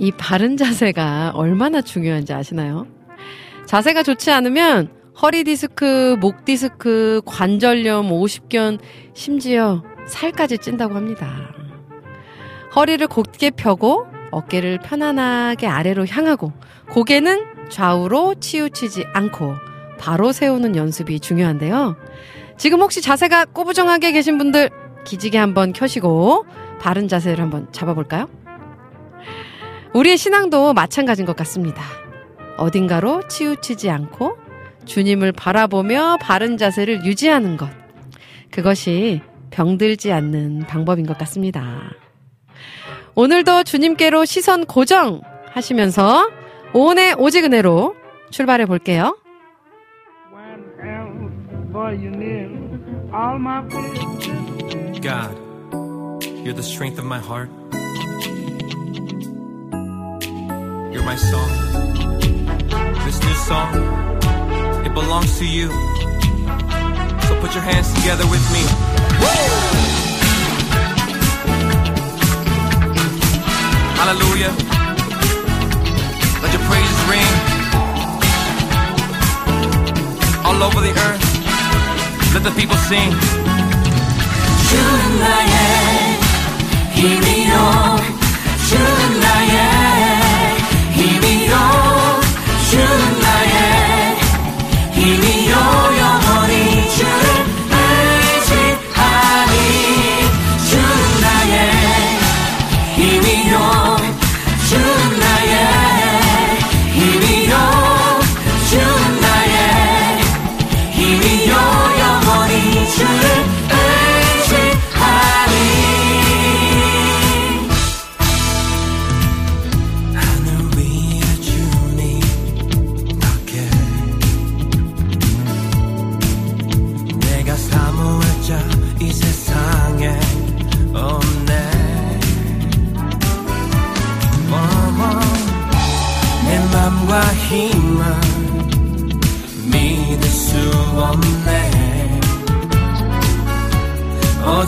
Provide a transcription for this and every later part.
이 바른 자세가 얼마나 중요한지 아시나요? 자세가 좋지 않으면 허리 디스크, 목 디스크, 관절염, 오십견, 심지어 살까지 찐다고 합니다. 허리를 곧게 펴고 어깨를 편안하게 아래로 향하고 고개는 좌우로 치우치지 않고 바로 세우는 연습이 중요한데요. 지금 혹시 자세가 꼬부정하게 계신 분들 기지개 한번 켜시고 바른 자세를 한번 잡아볼까요? 우리의 신앙도 마찬가지인 것 같습니다. 어딘가로 치우치지 않고 주님을 바라보며 바른 자세를 유지하는 것. 그것이 병들지 않는 방법인 것 같습니다. 오늘도 주님께로 시선 고정 하시면서 오은의 오직 은혜로 출발해 볼게요. God, you're the strength of my heart. You're my song. This new song, it belongs to you. So put your hands together with me. Hallelujah. Let your praises ring all over the earth. Let the people sing. 주는 나의 힘이요 주는 나의 힘이요 영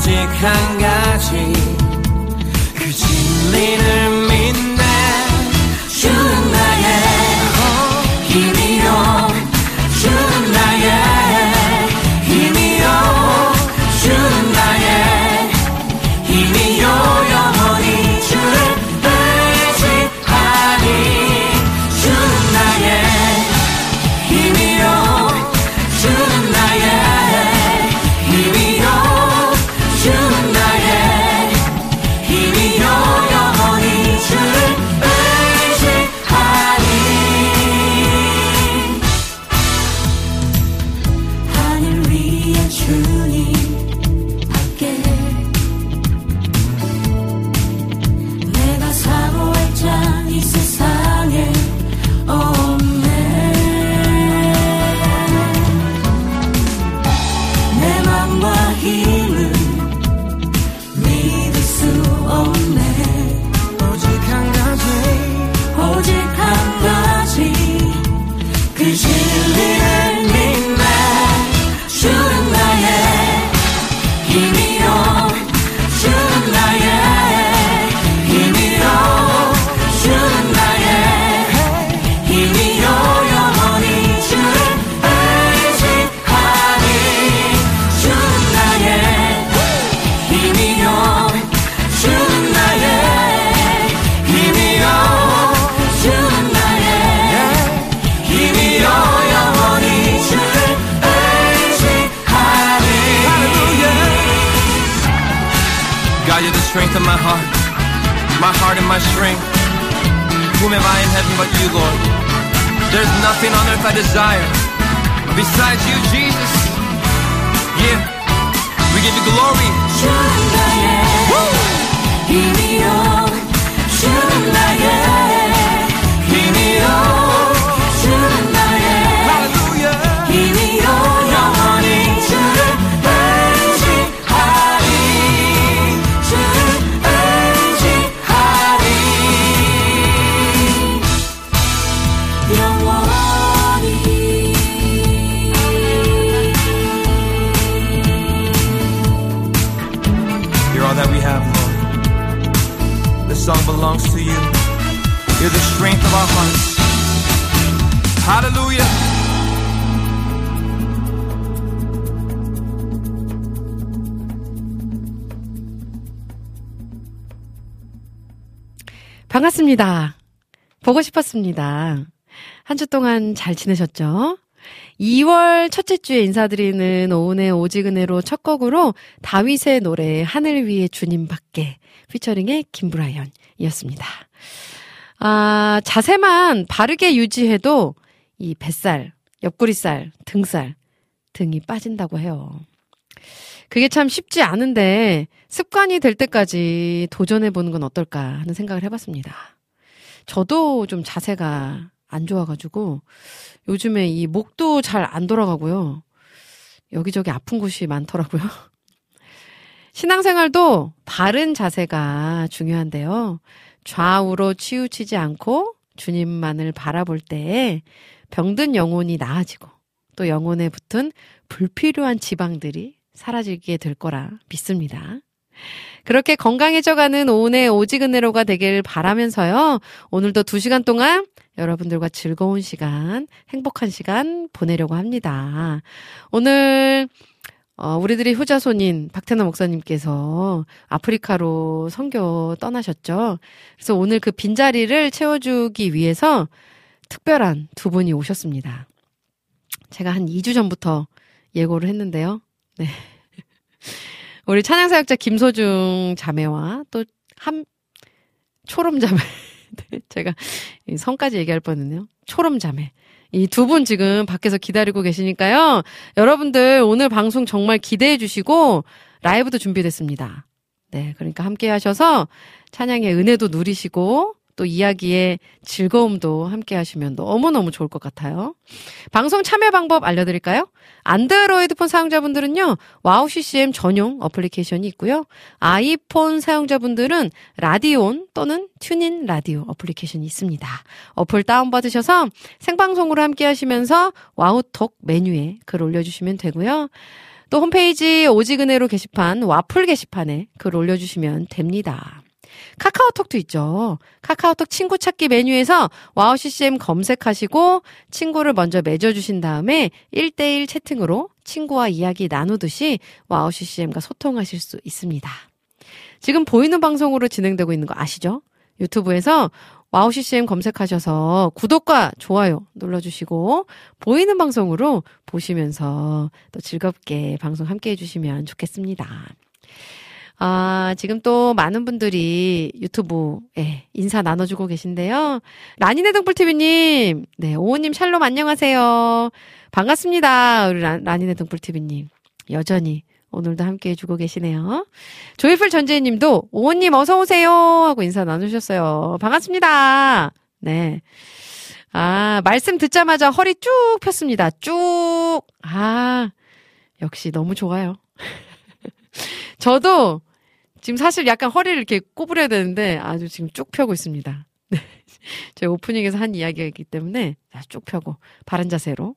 오직 한 가지. 그 진리를 싶었습니다. 한 주 동안 잘 지내셨죠? 2월 첫째 주에 인사드리는 오은의 오지근해로 첫 곡으로 다윗의 노래 하늘 위에 주님 밖에 피처링의 김브라이언이었습니다. 아, 자세만 바르게 유지해도 이 뱃살, 옆구리살, 등살, 등이 빠진다고 해요. 그게 참 쉽지 않은데 습관이 될 때까지 도전해 보는 건 어떨까 하는 생각을 해봤습니다. 저도 좀 자세가 안 좋아가지고 요즘에 이 목도 잘 안 돌아가고요. 여기저기 아픈 곳이 많더라고요. 신앙생활도 바른 자세가 중요한데요. 좌우로 치우치지 않고 주님만을 바라볼 때에 병든 영혼이 나아지고 또 영혼에 붙은 불필요한 지방들이 사라지게 될 거라 믿습니다. 그렇게 건강해져가는 오은의 오지근해로가 되길 바라면서요. 오늘도 두 시간 동안 여러분들과 즐거운 시간, 행복한 시간 보내려고 합니다. 오늘 어, 우리들의 효자손인 박태나 목사님께서 아프리카로 선교 떠나셨죠. 그래서 오늘 그 빈자리를 채워주기 위해서 특별한 두 분이 오셨습니다. 제가 한 2주 전부터 예고를 했는데요. 네. 우리 찬양사역자 김소중 자매와 또 한 초롬 자매. 네, 제가 이 성까지 얘기할 뻔했네요. 초롬 자매. 이 두 분 지금 밖에서 기다리고 계시니까요. 여러분들 오늘 방송 정말 기대해 주시고 라이브도 준비됐습니다. 네, 그러니까 함께 하셔서 찬양의 은혜도 누리시고 또 이야기의 즐거움도 함께 하시면 너무너무 좋을 것 같아요. 방송 참여 방법 알려드릴까요? 안드로이드폰 사용자분들은요, 와우 CCM 전용 어플리케이션이 있고요. 아이폰 사용자분들은 라디온 또는 TuneIn 라디오 어플리케이션이 있습니다. 어플 다운받으셔서 생방송으로 함께 하시면서 와우톡 메뉴에 글 올려주시면 되고요. 또 홈페이지 오직은혜로 게시판 와플 게시판에 글 올려주시면 됩니다. 카카오톡도 있죠. 카카오톡 친구 찾기 메뉴에서 와우 CCM 검색하시고 친구를 먼저 맺어주신 다음에 1대1 채팅으로 친구와 이야기 나누듯이 와우 CCM과 소통하실 수 있습니다. 지금 보이는 방송으로 진행되고 있는 거 아시죠? 유튜브에서 와우 CCM 검색하셔서 구독과 좋아요 눌러주시고 보이는 방송으로 보시면서 또 즐겁게 방송 함께 해주시면 좋겠습니다. 아, 지금 또 많은 분들이 유튜브에 인사 나눠주고 계신데요. 라니네 등불TV님, 네, 오호님 샬롬 안녕하세요. 반갑습니다. 우리 라, 라니네 등불TV님. 여전히 오늘도 함께 해주고 계시네요. 조이풀 전재희님도 오호님 어서오세요. 하고 인사 나누셨어요. 반갑습니다. 네. 아, 말씀 듣자마자 허리 쭉 폈습니다. 쭉. 아, 역시 너무 좋아요. 저도 지금 사실 약간 허리를 이렇게 꼬부려야 되는데 아주 지금 쭉 펴고 있습니다. 네. 저희 오프닝에서 한 이야기이기 때문에 쭉 펴고 바른 자세로.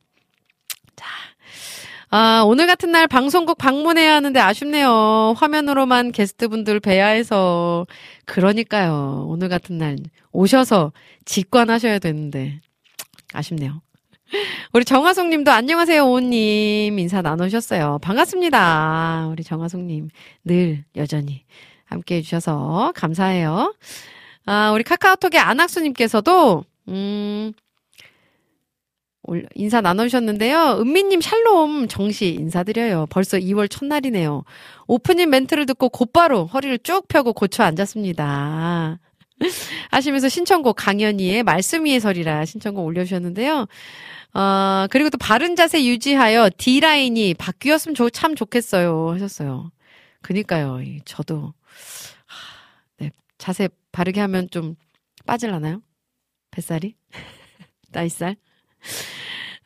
자. 아, 오늘 같은 날 방송국 방문해야 하는데 아쉽네요. 화면으로만 게스트분들 뵈야 해서. 그러니까요. 오늘 같은 날 오셔서 직관하셔야 되는데. 아쉽네요. 우리 정화송 님도 안녕하세요, 오님 인사 나누셨어요. 반갑습니다. 우리 정화송 님. 늘 여전히 함께 해주셔서 감사해요. 아, 우리 카카오톡의 안학수 님께서도, 음, 인사 나누셨는데요. 은미님 샬롬 정시 인사드려요. 벌써 2월 첫날이네요. 오프닝 멘트를 듣고 곧바로 허리를 쭉 펴고 고쳐 앉았습니다. 하시면서 신청곡 강연이의 말씀 위에 설이라 신청곡 올려주셨는데요. 아, 그리고 또 바른 자세 유지하여 D라인이 바뀌었으면 좋, 참 좋겠어요. 하셨어요. 그니까요. 저도. 하, 네. 자세 바르게 하면 좀 빠질라나요? 뱃살이? 나이살?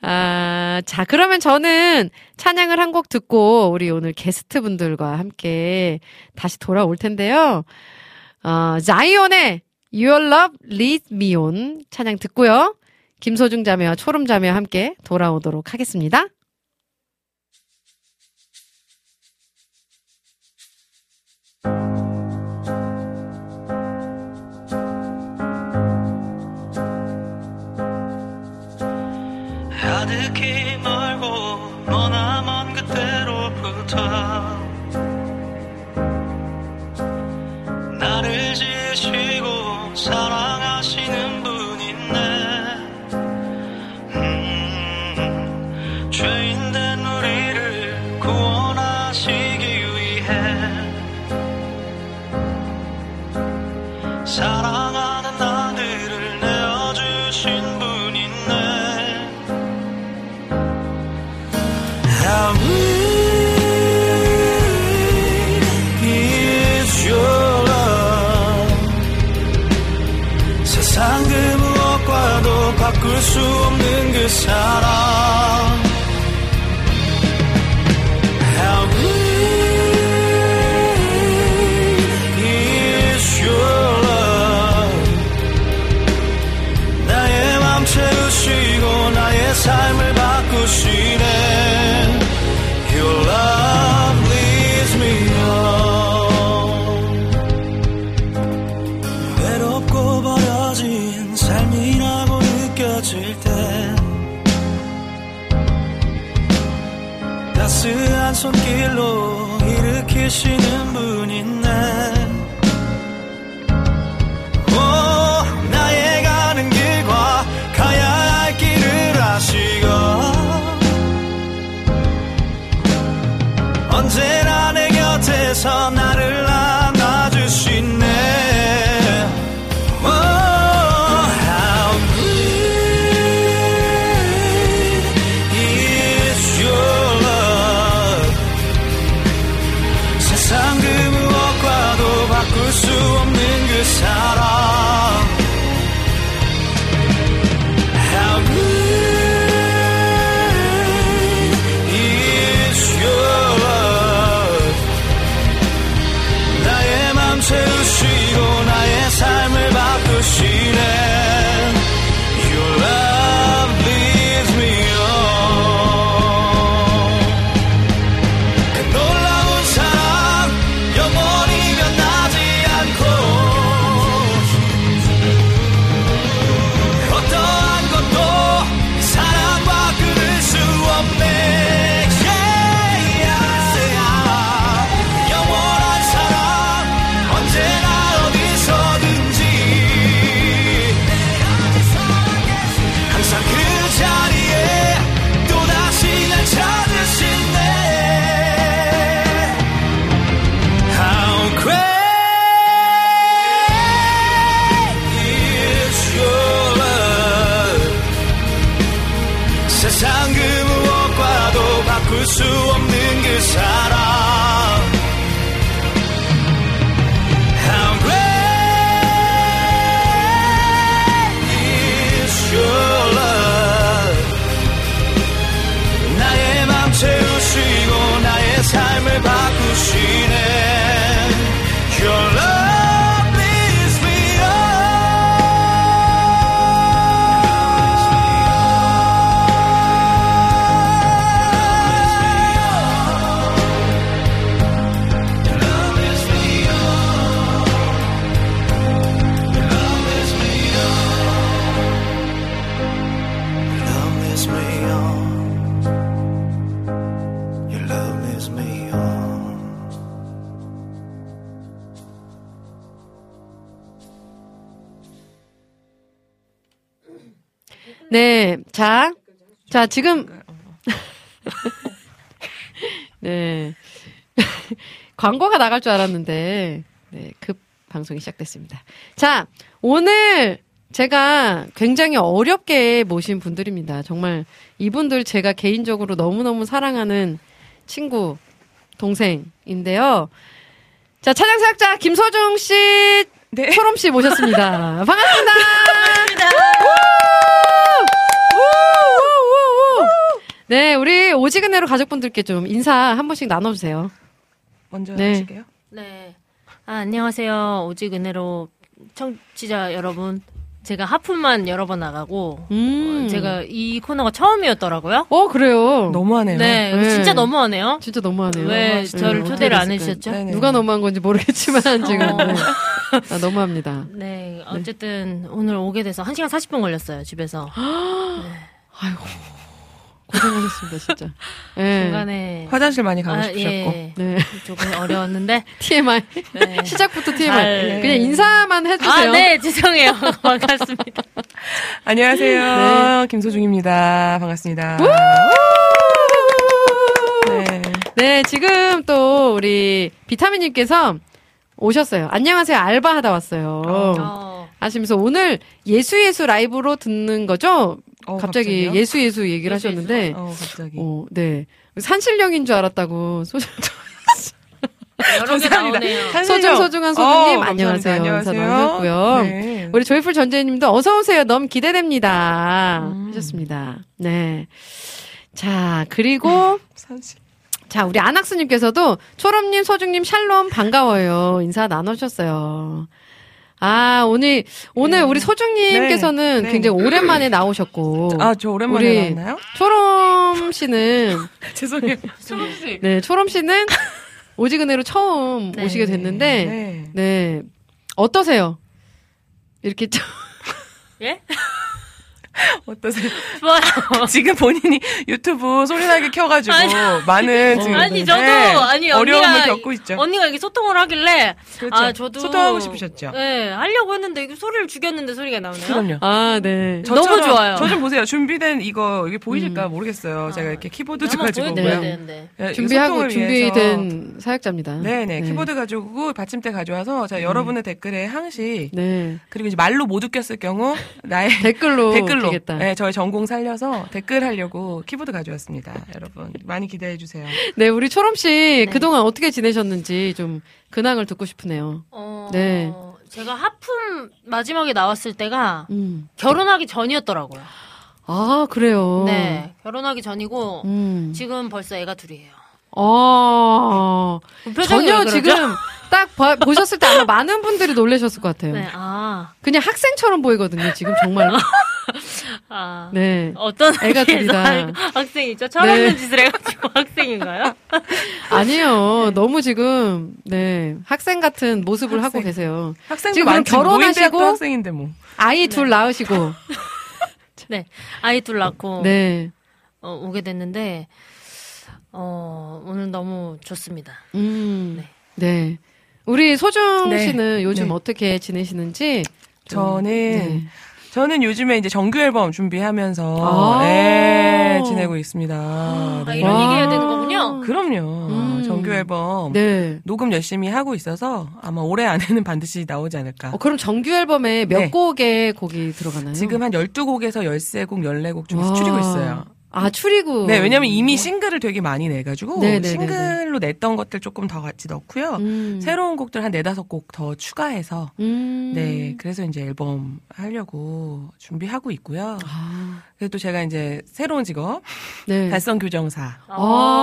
아, 자, 그러면 저는 찬양을 한 곡 듣고 우리 오늘 게스트 분들과 함께 다시 돌아올 텐데요. 어, 자이온의 Your Love Lead Me On 찬양 듣고요. 김소중 자매와 초롬 자매와 함께 돌아오도록 하겠습니다. 가득히 멀고 너나 먼 그때로부터 나를 지시고 사랑 사 네. 자. 자, 지금. 네. 광고가 나갈 줄 알았는데, 네. 급 방송이 시작됐습니다. 자, 오늘 제가 굉장히 어렵게 모신 분들입니다. 정말 이분들 제가 개인적으로 너무너무 사랑하는 친구, 동생인데요. 자, 찬양사학자 김서중 씨, 네. 초롬 씨 모셨습니다. 반갑습니다. 반갑습니다. 네, 우리 오지근해로 가족분들께 좀 인사 한 번씩 나눠주세요. 먼저 네. 하실게요. 네. 아, 안녕하세요. 오직 은혜로 청취자 여러분. 제가 하품만 여러 번 나가고, 음. 어, 제가 이 코너가 처음이었더라고요. 어, 그래요. 너무하네요. 네, 네. 진짜 너무하네요. 진짜 너무하네요. 왜 네, 저를 초대를 안? 해주셨죠? 네네. 누가 너무한 건지 모르겠지만 지금 어. 네. 아, 너무합니다. 네, 어쨌든 오늘 오게 돼서 1 시간 40분 걸렸어요, 집에서. 아이고 고생하셨습니다 진짜. 네. 중간에. 화장실 많이 가고 아, 싶으셨고. 예. 네. 조금 어려웠는데. TMI 네. 시작부터 TMI 잘- 그냥 인사만 해주세요. 아, 네, 죄송해요. 반갑습니다. 안녕하세요. 김소중입니다. 반갑습니다. 네. 네, 지금 또 우리 비타민님께서 오셨어요. 안녕하세요. 알바하다 왔어요. 어, 하시면서 오늘 예수 예수 라이브로 듣는 거죠? 어, 갑자기 갑자기요? 예수 예수 얘기를 예수, 하셨는데, 어, 갑자기. 어, 네. 산신령인 줄 알았다고. 소, 여러 개 감사합니다. 나오네요. 소중 소중한 소중님 어, 안녕하세요. 나누셨고요. 네. 우리 조이풀 전재님도 어서 오세요. 너무 기대됩니다. 음. 하셨습니다. 네. 자 그리고 사실. 자 우리 안학수님께서도 초롬님, 소중님, 샬롬 반가워요. 인사 나누셨어요. 아 오늘 오늘 우리 소중님께서는 네, 네. 굉장히 오랜만에 나오셨고 아, 저 오랜만에 우리 나왔나요? 초롬 씨는 죄송해요. 네 초롬 씨는 오지근해로 처음 네. 오시게 됐는데 네. 네. 어떠세요? 이렇게 좀 예? 어떠세요? 좋아요. 지금 본인이 유튜브 소리나게 켜가지고 많은 지금 아니, 저도, 네, 아니, 어려움을 언니가, 겪고 있죠. 언니가 이렇게 소통을 하길래, 그렇죠. 아, 저도. 소통하고 싶으셨죠? 네, 하려고 했는데, 이거 소리를 죽였는데 소리가 나오네요. 그럼요. 아, 네. 너무 좋아요. 저 좀 보세요. 준비된 이거 이게 보이실까 모르겠어요. 제가 이렇게 키보드 가지고 네. 되는데. 예, 준비하고 준비된 사역자입니다. 네네 키보드 가지고 받침대 가져와서 자 여러분의 댓글에 항시 네. 그리고 이제 말로 못 웃겼을 경우 나의 댓글로 댓글로 드리겠다. 네, 저의 전공 살려서 댓글 하려고 키보드 가져왔습니다. 여러분 많이 기대해 주세요. 네, 우리 초롬 씨 그동안 어떻게 지내셨는지 좀 근황을 듣고 싶으네요. 어, 네. 제가 하품 마지막에 나왔을 때가 음. 결혼하기 전이었더라고요. 아, 그래요. 네. 결혼하기 전이고, 음. 지금 벌써 애가 둘이에요. 아. 전혀? 지금 딱 봐- 보셨을 때 아마 많은 분들이 놀라셨을 것 같아요. 네, 아, 그냥 학생처럼 보이거든요, 지금 정말로. 아. 네. 어떤 애가 둘이다. 학- 학생이죠? 철없는 네. 짓을 해가지고 학생인가요? 아니에요. 너무 지금, 네. 학생 같은 모습을 하고 학생. 계세요. 학생도 지금 많지 결혼하시고- 학생인데 뭐. 아이 둘 낳으시고. 네. 아이 둘 낳고, 네. 어, 오게 됐는데, 어, 오늘 너무 좋습니다. 음. 네. 네. 우리 소중 네. 씨는 요즘 네. 어떻게 지내시는지. 좀- 저는 네. 저는 요즘에 이제 정규 앨범 준비하면서 아. 네, 지내고 있습니다. 아, 네. 이런 와. 얘기 해야 되는 거군요? 그럼요. 음. 정규 앨범 네. 녹음 열심히 하고 있어서 아마 올해 안에는 반드시 나오지 않을까. 어, 그럼 정규 앨범에 몇 네. 곡의 곡이 들어가나요? 지금 한 12곡에서 13곡, 14곡 중에서 와. 추리고 있어요. 아, 추리고. 네, 왜냐면 이미 싱글을 되게 많이 내가지고 네네네네. 싱글로 냈던 것들 조금 더 같이 넣고요. 음. 새로운 곡들 한 네다섯 곡 더 추가해서 음. 네, 그래서 이제 앨범 하려고 준비하고 있고요. 아, 그래서 또 제가 이제 새로운 직업 네. 달성 교정사. 아,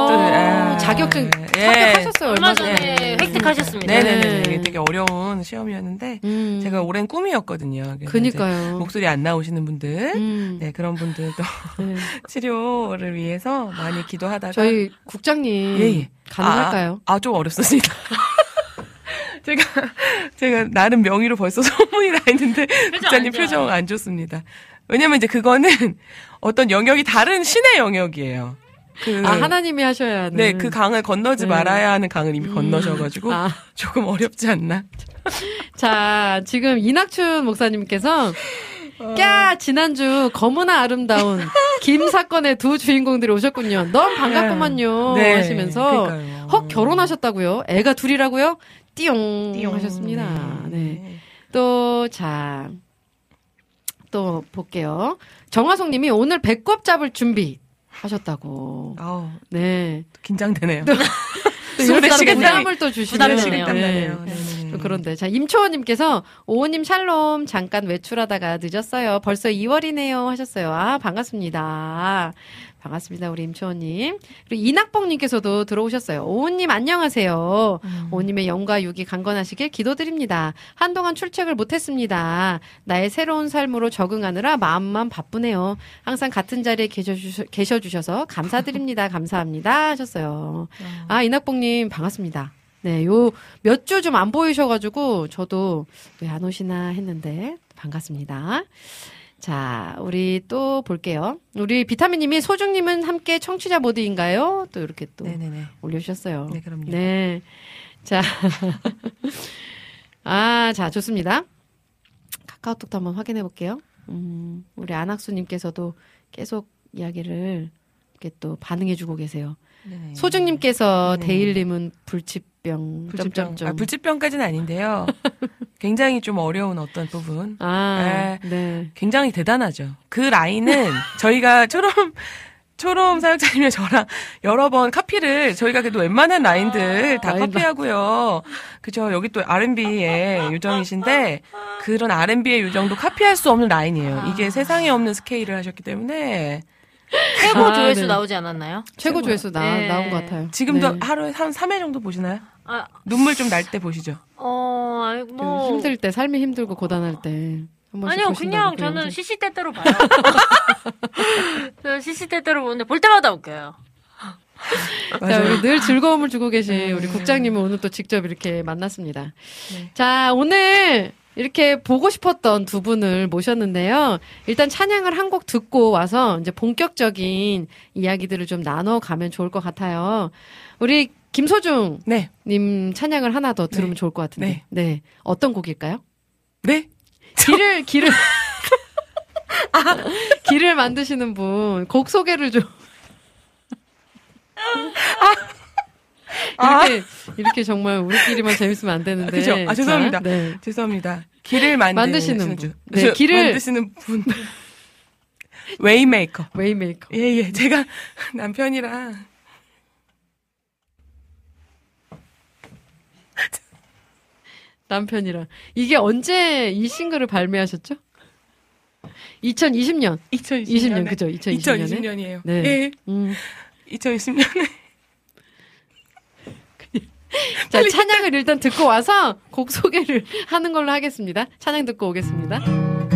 또, 아, 자격증 예. 합격하셨어요, 얼마 얼마 전에. 획득하셨습니다. 네네네. 네. 이게 되게 어려운 시험이었는데 음. 제가 오랜 꿈이었거든요. 그니까요. 목소리 안 나오시는 분들, 음. 네 그런 분들도 네. 치료를 위해서 많이 기도하다가 저희 국장님. 예, 예. 가능할까요? 아, 아, 좀 어렵습니다. 제가 제가 나름 명의로 벌써 소문이 나 있는데 국장님. 표정 안 좋습니다. 왜냐면 이제 그거는 어떤 영역이 다른 신의 영역이에요. 그, 아, 하나님이 하셔야 하는. 네, 그 강을 건너지 네. 말아야 하는 강을 이미 건너셔가지고 아. 조금 어렵지 않나. 자, 지금 이낙춘 목사님께서 꺄 지난주 검은아 아름다운 김 사건의 두 주인공들이 오셨군요. 너무 반갑구만요. 네, 하시면서 그러니까요. 헉 결혼하셨다고요? 애가 둘이라고요? 띠용, 띠용. 하셨습니다. 네. 네. 또 자. 또 볼게요. 정화송 님이 오늘 배꼽 잡을 준비 하셨다고. 아우, 네. 긴장되네요. 또 이런 손에 사람들 식은땀이- 땀을 또 주시면 부담이 시간. 네. 네네. 좀 그런데 자 임초원님께서 오호님 샬롬 잠깐 외출하다가 늦었어요. 벌써 2월이네요 하셨어요. 아 반갑습니다. 반갑습니다 우리 임초원님. 그리고 이낙봉님께서도 들어오셨어요. 오호님 안녕하세요. 음. 오호님의 영과 육이 강건하시길 기도드립니다. 한동안 출첵을 못했습니다. 나의 새로운 삶으로 적응하느라 마음만 바쁘네요. 항상 같은 자리에 계셔주셔, 계셔주셔서 감사드립니다. 감사합니다 하셨어요. 아 이낙봉님 반갑습니다. 네, 요 몇 주 좀 안 보이셔가지고 저도 왜 안 오시나 했는데 반갑습니다. 자, 우리 또 볼게요. 우리 비타민님이 소중님은 함께 청취자 모드인가요? 또 이렇게 또 네네네. 올려주셨어요. 네, 그럼요. 네. 자. 아, 자, 좋습니다. 카카오톡도 한번 확인해 볼게요. 음, 우리 안학수님께서도 계속 이야기를 이렇게 또 반응해 주고 계세요. 네네. 소중님께서 네. 데일님은 불치병, 불치병. 아, 불치병까지는 아닌데요. 굉장히 좀 어려운 어떤 부분. 아, 네. 굉장히 대단하죠. 그 라인은 저희가 초롬 초롬 사역자님의 저랑 여러 번 카피를 저희가 그래도 웬만한 라인들 다 라인, 카피하고요. 그죠? 여기 또 R&B의 요정이신데 그런 R&B의 요정도 카피할 수 없는 라인이에요. 이게 세상에 없는 스케일을 하셨기 때문에 최고 아, 조회수 네. 나오지 않았나요? 최고 조회수 나, 네. 나온 것 같아요. 지금도 네. 하루에 한 3회 정도 보시나요? 아, 눈물 좀 날 때 보시죠. 어, 아이, 좀 뭐. 힘들 때, 삶이 힘들고 고단할 때. 한 번씩 아니요, 그냥 그 저는. 시시때때로 봐요. 저 시시때때로 보는데 볼 때마다 웃겨요. 자, 우리 늘 즐거움을 주고 계신 네. 우리 국장님을 오늘 또 직접 이렇게 만났습니다. 자, 오늘 이렇게 보고 싶었던 두 분을 모셨는데요. 일단 찬양을 한 곡 듣고 와서 이제 본격적인 이야기들을 좀 나눠가면 좋을 것 같아요. 우리 김소중 네. 님 찬양을 하나 더 들으면 좋을 것 같은데. 네. 어떤 곡일까요? 네? 길을 길을 아, 길을 만드시는 분 곡 소개를 좀 이렇게 이렇게 정말 우리끼리만 재밌으면 안 되는데 그죠? 아, 죄송합니다. 자, 네. 죄송합니다. 길을 만드시는, 만드시는 분. 네, 저, 길을- 만드시는 분. Way Maker. Way Maker 예, 예. 제가 남편이랑 남편이랑 이게 언제 이 싱글을 발매하셨죠? 2020년 2020년. 20년 그죠? 2020년에 2020년이에요. 네. 예. 음. 2020년에. 자 찬양을 일단 듣고 와서 곡 소개를 하는 걸로 하겠습니다. 찬양 듣고 오겠습니다.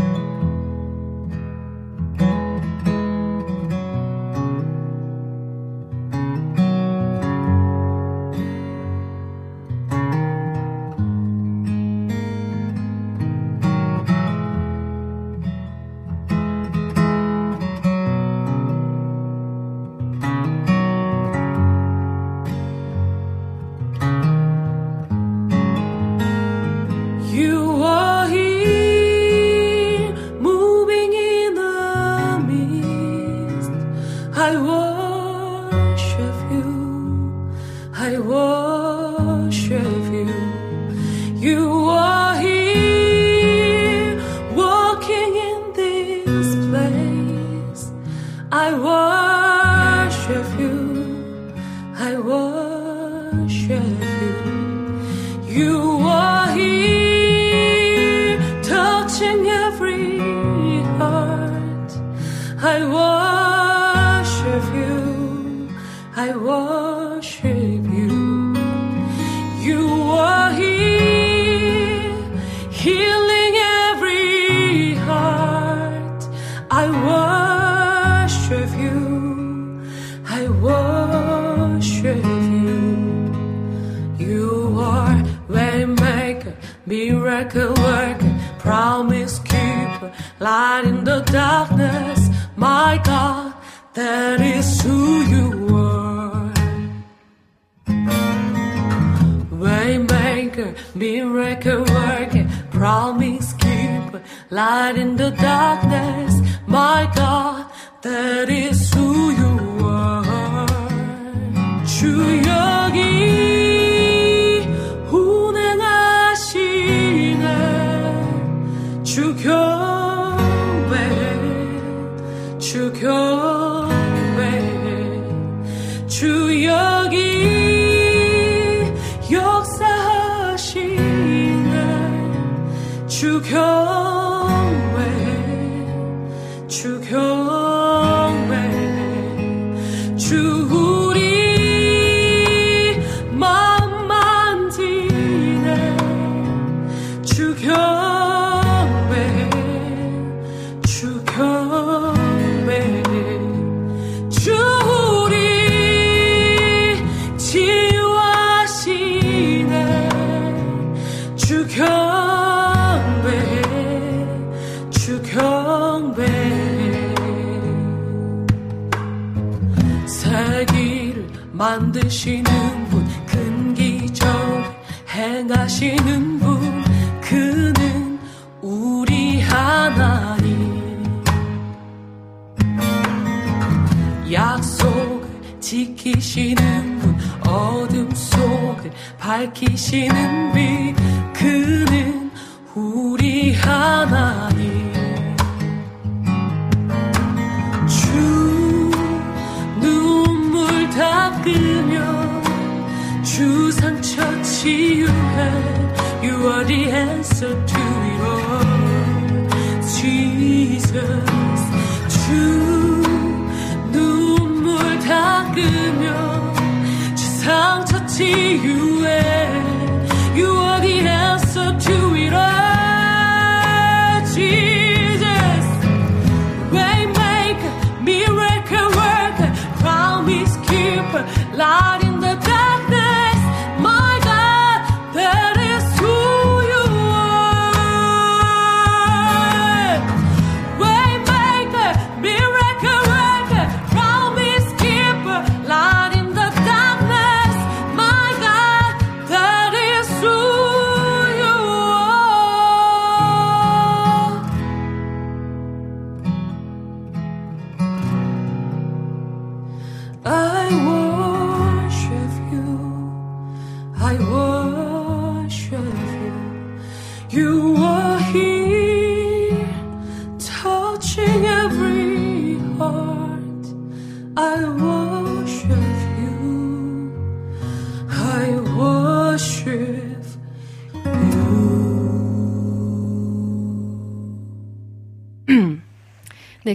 밝히시는 빛,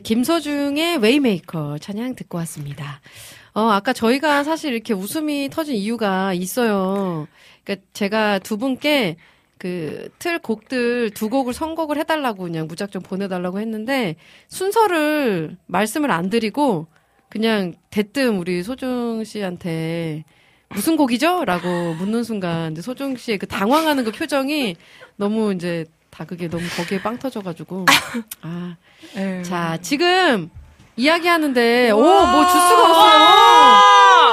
김소중의 Way Maker 찬양 듣고 왔습니다. 어, 아까 저희가 사실 이렇게 웃음이 터진 이유가 있어요. 그러니까 제가 두 분께 그 틀 곡들 두 곡을 선곡을 해달라고 그냥 무작정 보내달라고 했는데 순서를 말씀을 안 드리고 그냥 대뜸 우리 소중 씨한테 무슨 곡이죠? 라고 묻는 순간 이제 소중 씨의 그 당황하는 그 표정이 너무 이제 다 그게 너무 거기에 빵 터져가지고 아 네. 자, 지금 이야기하는데, 오, 와. 뭐 주스가 와,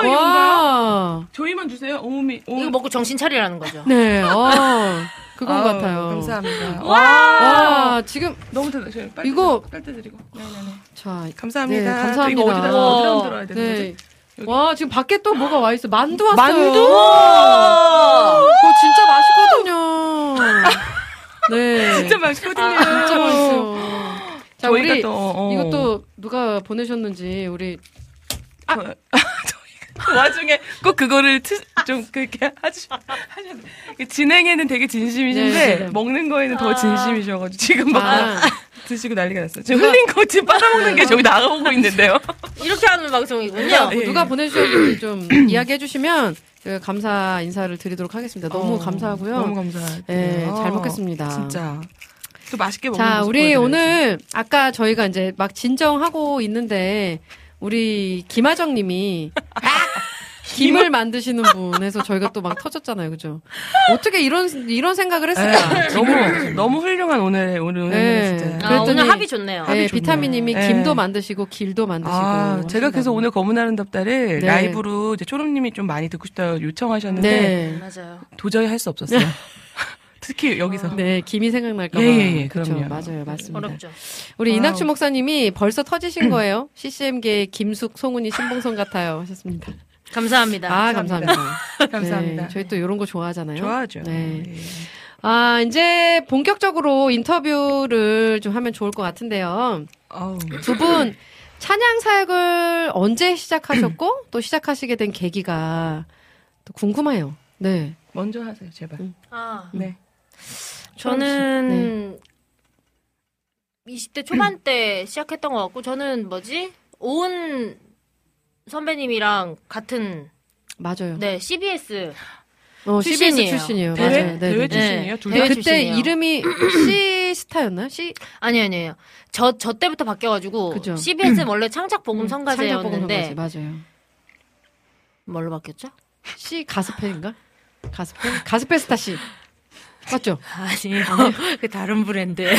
왔어요. 와. 저희만 주세요. 어머미. 이거 먹고 정신 차리라는 거죠. 네, 어, 그건 아우, 같아요. 감사합니다. 와, 와, 지금, 너무 대단해요. 빨대, 이거- 빨대 드리고. 네네네. 자, 감사합니다. 네, 감사합니다. 어디다 와. 어디다 흔들어야 되는 네. 거지? 와, 지금 밖에 또 뭐가 와 있어. 만두 왔어요. 만두? 그거 진짜 맛있거든요. 네. 진짜 맛있거든요. 진짜 맛있어요. 자, 우리, 또, 어. 이것도 누가 보내셨는지, 우리, 아, 그 와중에 꼭 그거를 트, 좀 그렇게 하시, 돼. 진행에는 되게 진심이신데 네, 네. 먹는 거에는 더 진심이셔가지고 지금 막 아, 드시고 난리가 났어요. 지금 흘린 거 지금 빨아먹는 게 저기 나가보고 있는데요. 이렇게 하는 방송이군요. 누가, 예, 누가 예. 보내주셨는지 좀 이야기해 주시면 제가 감사 인사를 드리도록 하겠습니다. 너무 어, 감사하고요. 너무 감사해요. 네, 잘 먹겠습니다. 진짜. 또 맛있게 먹는 자, 우리 보여드려야지. 오늘 아까 저희가 이제 막 진정하고 있는데 우리 김하정 님이 김을 만드시는 분 해서 저희가 또 막 터졌잖아요. 그죠? 어떻게 이런 이런 생각을 했을까? 네, 너무 너무 훌륭한 오늘 오늘 네. 진짜. 아, 오늘 합이 좋네요. 네, 좋네요. 비타민님이 네. 김도 만드시고 길도 만드시고. 아, 제가 그래서. 오늘 검은 아름답다를 네. 라이브로 이제 초롬님이 좀 많이 듣고 싶다 요청하셨는데 네. 맞아요. 도저히 할 수 없었어요. 특히 여기서. 네, 김이 생각날까봐. 예, 예, 예, 그렇죠. 그럼요. 맞아요, 맞습니다. 어렵죠. 우리 와우. 이낙주 목사님이 벌써 터지신 거예요. CCM계 김숙, 송은이, 신봉선 같아요. 하셨습니다. 감사합니다. 아, 감사합니다. 감사합니다. 네, 저희 또 이런 거 좋아하잖아요. 좋아하죠. 네. 예. 아, 이제 본격적으로 인터뷰를 좀 하면 좋을 것 같은데요. 두 분 찬양 사역을 언제 시작하셨고 또 시작하시게 된 계기가 또 궁금해요. 네. 먼저 하세요, 제발. 아, 네. 저는 20대 초반 때 시작했던 것 같고 저는 뭐지? 오은 선배님이랑 같은 맞아요. 네 CBS 어, CBS 출신이에요. 출신이에요. 대회? 맞아요. 네, 대회 네. 출신이에요? 네. 둘 다? 그때 출신이에요. 이름이 C 스타였나? C 아니 아니에요. 저 저 때부터 바뀌어 가지고 그죠. CBS는 원래 창작 복음 성가제였는데 성가제, 맞아요. 뭘로 바뀌었죠? C 가스펠인가? 가스펠? 가스펠 스타 C. 맞죠? 아니에요. 그 다른 브랜드예요.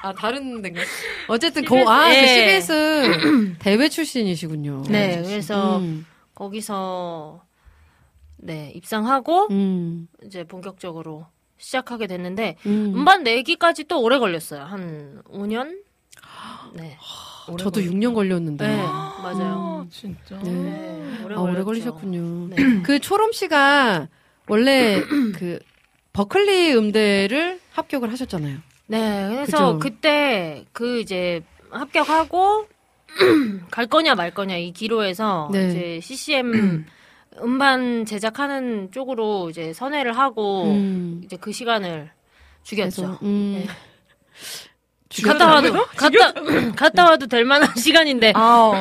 아 다른 데인가? 어쨌든 CBS, 거, 아, 그 예. CBS 대회 출신이시군요. 네, 그래서 음, 거기서 네 입상하고 음, 이제 본격적으로 시작하게 됐는데 음. 음반 내기까지 또 오래 걸렸어요. 한 5년? 네. 저도 6년 걸렸는데. 네, 아, 맞아요. 진짜. 네. 네, 오래 아, 오래. 걸리셨군요. 네. 그 초롬 씨가 원래 그 버클리 음대를 합격을 하셨잖아요. 네, 그래서 그죠? 그때 그 이제 합격하고 갈 거냐 말 거냐 이 기로에서 네. 이제 CCM 음반 제작하는 쪽으로 이제 선회를 하고 음. 이제 그 시간을 죽였죠. 음. 네. 갔다 와도 갔다 갔다 와도 될 만한 시간인데 아,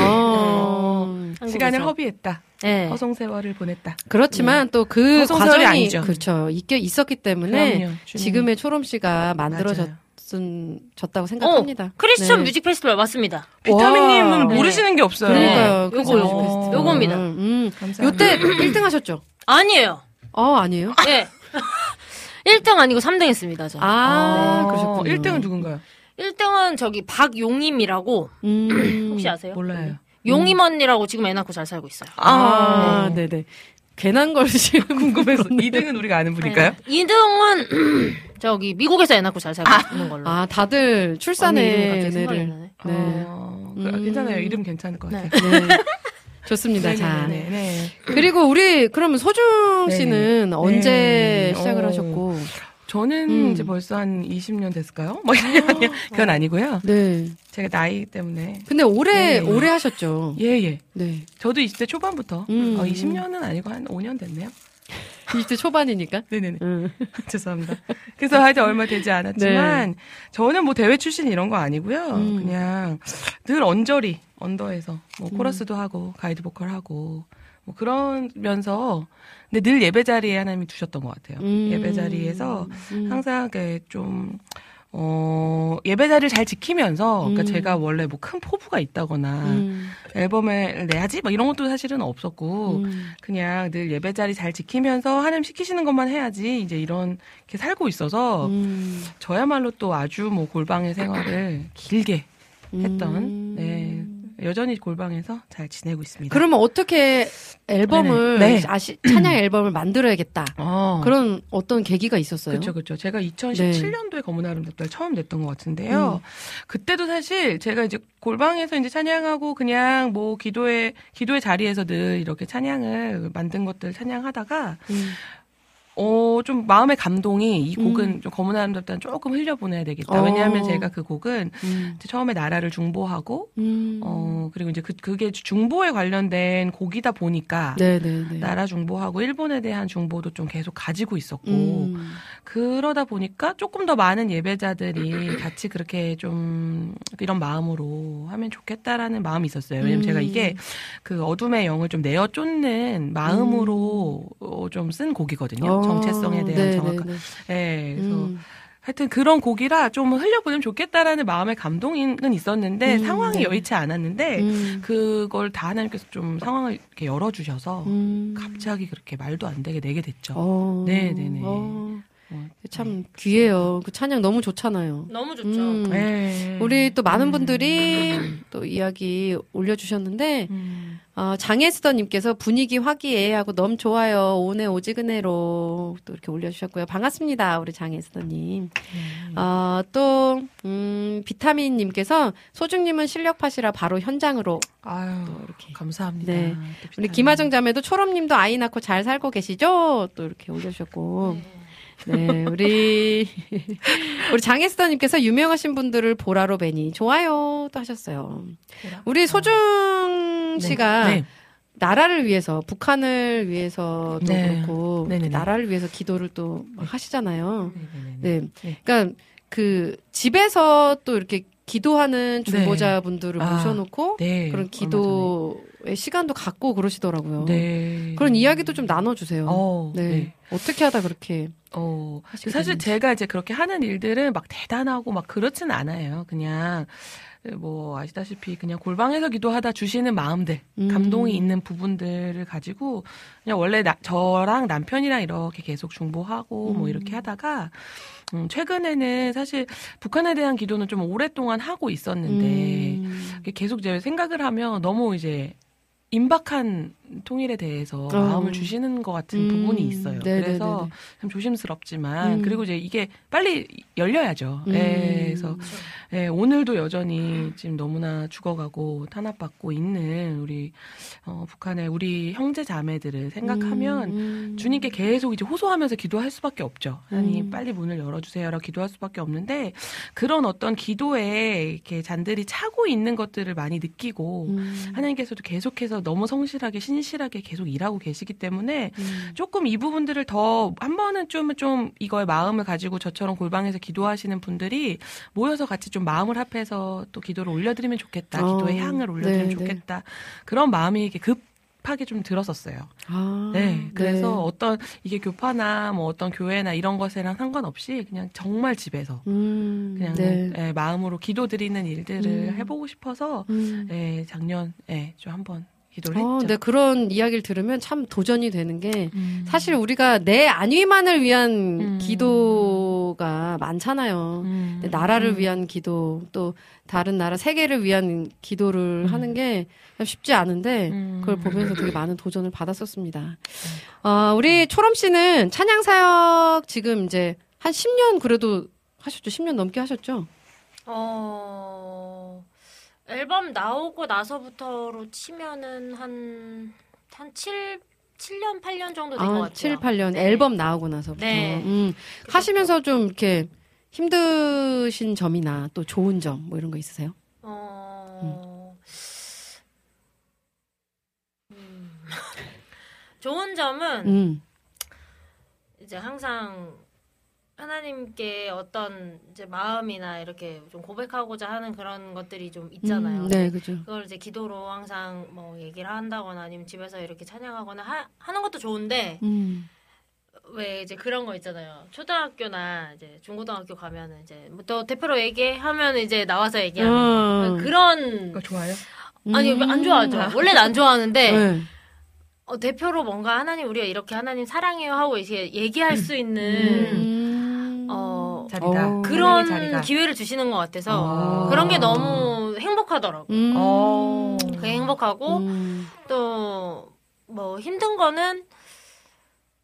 어. 한국에서. 시간을 허비했다. 네. 허송 세월을 보냈다. 그렇지만 또 그 허송세월이 과정이 아니죠. 그렇죠. 있게 있었기 때문에 그럼요. 지금의 초롬 씨가 만들어졌다고 생각합니다. 크리스천 네. 뮤직 페스티벌 맞습니다. 비타민님은 와. 모르시는 게 없어요. 그러니까요. 요거, 크리스천 요거. 뮤직 페스티벌. 요겁니다. 음. 감사합니다. 요때 1등 하셨죠? 아니에요. 어, 아니에요? 네. 1등 아니고 3등 했습니다. 저. 아, 어, 그러셨군요. 1등은 누군가요? 1등은 저기 박용임이라고 음. 혹시 아세요? 몰라요. 용임 언니라고 지금 애 낳고 잘 살고 있어요. 아, 네, 네. 괜한 걸 지금 궁금해서 2등은 우리가 아는 분일까요? 2등은 저기 미국에서 애 낳고 잘 살고 있는 걸로. 아, 다들 갑자기 생각이 은혜를. 나네. 네. 어, 그- 음. 괜찮아요. 이름 괜찮을 것 네. 같아요. 네. 좋습니다. 자. 네, 네. 그리고 우리 그러면 소중 네. 씨는 언제 네. 시작을 어. 하셨고? 저는 음. 이제 벌써 한 20년 됐을까요? 뭐 이러면 그건 아니고요. 네. 제가 나이 때문에 근데 오래 네. 오래 하셨죠. 예, 예. 네. 저도 20대 초반부터 음. 어, 20년은 아니고 한 5년 됐네요. 20대 초반이니까. 네네네. 음. 죄송합니다. 그래서 하여튼 얼마 되지 않았지만 저는 뭐 대회 출신 이런 거 아니고요. 음. 그냥 늘 언저리 언더에서 뭐 코러스도 하고 가이드 보컬 하고 뭐 그러면서 근데 늘 예배 자리에 하나님이 두셨던 것 같아요. 음. 예배 자리에서 음. 항상 그좀 어, 예배 자리를 잘 지키면서, 그러니까 음. 제가 원래 뭐 큰 포부가 있다거나, 음. 앨범을 내야지? 뭐 이런 것도 사실은 없었고, 음. 그냥 늘 예배 자리 잘 지키면서 하나님 시키시는 것만 해야지, 이제 이런, 게 살고 있어서, 음. 저야말로 또 아주 뭐 골방의 생활을 길게 했던, 음. 네. 여전히 골방에서 잘 지내고 있습니다. 그러면 어떻게 앨범을 네네. 네. 아시 찬양 앨범을 만들어야겠다. 어. 그런 어떤 계기가 있었어요? 그렇죠, 그렇죠. 제가 네. 2017년도에 검은 아름답다를 처음 냈던 것 같은데요. 음. 그때도 사실 제가 이제 골방에서 이제 찬양하고 그냥 뭐 기도회 기도의 자리에서 늘 이렇게 찬양을 만든 것들 찬양하다가 음. 어 좀 마음의 감동이 이 곡은 음. 좀 검은 아름답다는 조금 흘려보내야 되겠다. 어. 왜냐하면 제가 그 곡은 음. 처음에 나라를 중보하고 음. 어 그리고 이제 그 그게 중보에 관련된 곡이다 보니까 네네네. 나라 중보하고 일본에 대한 중보도 좀 계속 가지고 있었고 음. 그러다 보니까 조금 더 많은 예배자들이 같이 그렇게 좀 이런 마음으로 하면 좋겠다라는 마음이 있었어요. 왜냐면 음. 제가 이게 그 어둠의 영을 좀 내어 쫓는 마음으로 어, 좀쓴 곡이거든요. 어, 정체성에 대한 네네네. 정확한. 네, 그래서 음. 하여튼 그런 곡이라 좀 흘려보내면 좋겠다라는 마음의 감동은 있었는데 음, 상황이 네. 여의치 않았는데 음. 그걸 다 하나님께서 좀 상황을 이렇게 열어주셔서 음. 갑자기 그렇게 말도 안 되게 내게 됐죠. 어. 네 네 네. 어. 어, 참 귀해요. 그 찬양 너무 좋잖아요. 너무 좋죠. 음. 네. 우리 또 많은 분들이 또 이야기 올려주셨는데 음. 어, 장혜수더님께서 분위기 화기애애하고 너무 좋아요. 오늘 오지근해로 또 이렇게 올려주셨고요. 반갑습니다. 우리 장혜수더님. 어, 또, 음, 비타민님께서 소중님은 실력파시라 바로 현장으로 아유, 이렇게. 감사합니다. 네. 또 우리. 김하정 자매도 초롬님도 아이 낳고 잘 살고 계시죠? 또 이렇게 올려주셨고. 네, 우리, 우리 장혜수더님께서 유명하신 분들을 보라로 뵈니 좋아요. 또 하셨어요. 우리 소중 네. 씨가 네. 나라를 위해서, 북한을 위해서도 네. 그렇고, 네네네. 나라를 위해서 기도를 또막 하시잖아요. 네네네. 네. 네. 그러니까 그 집에서 또 이렇게 기도하는 네. 중보자분들을 아, 모셔놓고 네. 그런 기도의 시간도 갖고 그러시더라고요. 네. 그런 이야기도 좀 나눠주세요. 어, 네. 네. 어떻게 하다 그렇게 어, 사실. 제가 이제 그렇게 하는 일들은 막 대단하고 막 그렇진 않아요. 그냥 뭐 아시다시피 그냥 골방에서 기도하다 주시는 마음들, 음. 감동이 있는 부분들을 가지고 그냥 원래 나- 저랑 남편이랑 이렇게 계속 중보하고 뭐 이렇게 하다가 음, 최근에는 사실 북한에 대한 기도는 좀 오랫동안 하고 있었는데 음. 계속 이제 생각을 하면 너무 이제 임박한 통일에 대해서 어. 마음을 주시는 것 같은 음. 부분이 있어요. 네네네네. 그래서 참 조심스럽지만 음. 그리고 이제 이게 빨리 열려야죠. 음. 예, 그래서 예, 오늘도 여전히 지금 너무나 죽어가고 탄압받고 있는 우리 어, 북한의 우리 형제 자매들을 생각하면 음. 주님께 계속 이제 호소하면서 기도할 수밖에 없죠. 하나님 음. 빨리 문을 열어주세요라고 기도할 수밖에 없는데 그런 어떤 기도에 이렇게 잔들이 차고 있는 것들을 많이 느끼고 음. 하나님께서도 계속해서 너무 성실하게 신 실하게 계속 일하고 계시기 때문에 음. 조금 이 부분들을 더 한 번은 좀 좀 이거에 마음을 가지고 저처럼 골방에서 기도하시는 분들이 모여서 같이 좀 마음을 합해서 또 기도를 올려드리면 좋겠다. 어, 기도의 향을 올려드리면 네, 좋겠다. 그런 마음이 이렇게 급하게 좀 들었었어요. 아, 네. 그래서 네. 어떤 이게 교파나 뭐 어떤 교회나 이런 것에랑 상관없이 그냥 정말 집에서 음. 그냥 네. 예, 마음으로 기도 드리는 일들을 음. 해보고 싶어서 음. 예, 작년 예, 좀 한번 기도를 어, 했죠. 네, 그런 이야기를 들으면 참 도전이 되는 게 음. 사실 우리가 내 안위만을 위한 음. 기도가 많잖아요. 음. 근데 나라를 위한 기도 또 다른 나라 세계를 위한 기도를 하는 게 쉽지 않은데 음. 그걸 보면서 되게 많은 도전을 받았었습니다. 어, 우리 초롬 씨는 찬양 사역 지금 이제 한 10년 그래도 하셨죠? 10년 넘게 하셨죠? 어, 앨범 나오고 나서부터로 치면은 한, 한 7, 7년, 8년 정도 된것 아, 같아요. 7, 8년 네. 앨범 나오고 나서부터. 네. 음, 하시면서 좀 이렇게 힘드신 점이나 또 좋은 점 뭐 이런 거 있으세요? 어, 음. 좋은 점은 음. 이제 항상 하나님께 어떤 이제 마음이나 이렇게 좀 고백하고자 하는 그런 것들이 좀 있잖아요. 음, 네, 그죠. 그걸 이제 기도로 항상 뭐 얘기를 한다거나 아니면 집에서 이렇게 찬양하거나 하, 하는 것도 좋은데 음. 왜 이제 그런 거 있잖아요. 초등학교나 이제 중고등학교 가면은 이제 뭐또 대표로 얘기하면 이제 나와서 얘기하는 어. 그런 그거 좋아요? 아니 음. 안 좋아하죠. 원래는 안 좋아하는데 네. 어, 대표로 뭔가 하나님 우리가 이렇게 하나님 사랑해요 하고 이렇게 얘기할 수 있는 음. 어, 자리가 어. 그런 하나님의 자리가. 기회를 주시는 것 같아서 어. 그런 게 너무 행복하더라고. 요 음. 어. 그게 행복하고 음. 또뭐 힘든 거는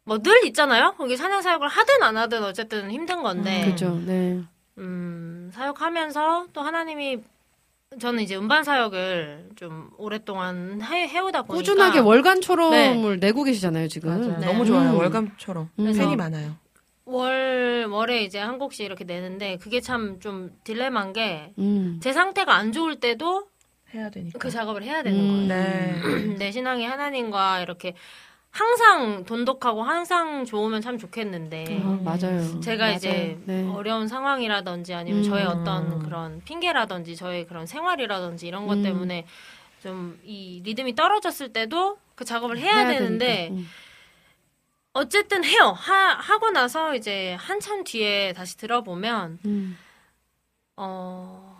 뭐 늘 있잖아요. 거기 찬양 사역을 하든 안 하든 어쨌든 힘든 건데. 그죠. 네. 음, 사역하면서 또 하나님이 저는 이제 음반 사역을 좀 오랫동안 해, 해오다 보니까 꾸준하게 월간 초롬을 네. 내고 계시잖아요, 지금. 네. 너무 좋아요. 음. 월감처럼 음. 생이 많아요. 월 월에 이제 한 곡씩 이렇게 내는데 그게 참 좀 딜레마인 게제 음. 상태가 안 좋을 때도 해야 되니까. 그 작업을 해야 되는 음. 거예요. 네. 내 신앙이 하나님과 이렇게 항상 돈독하고 항상 좋으면 참 좋겠는데 아, 맞아요. 제가 맞아요. 이제 네. 어려운 상황이라든지 아니면 음. 저의 어떤 그런 핑계라든지 저의 그런 생활이라든지 이런 것 음. 때문에 좀 이 리듬이 떨어졌을 때도 그 작업을 해야, 되는데 되니까. 음. 어쨌든 해요. 하, 하고 나서 이제 한참 뒤에 다시 들어보면 음. 어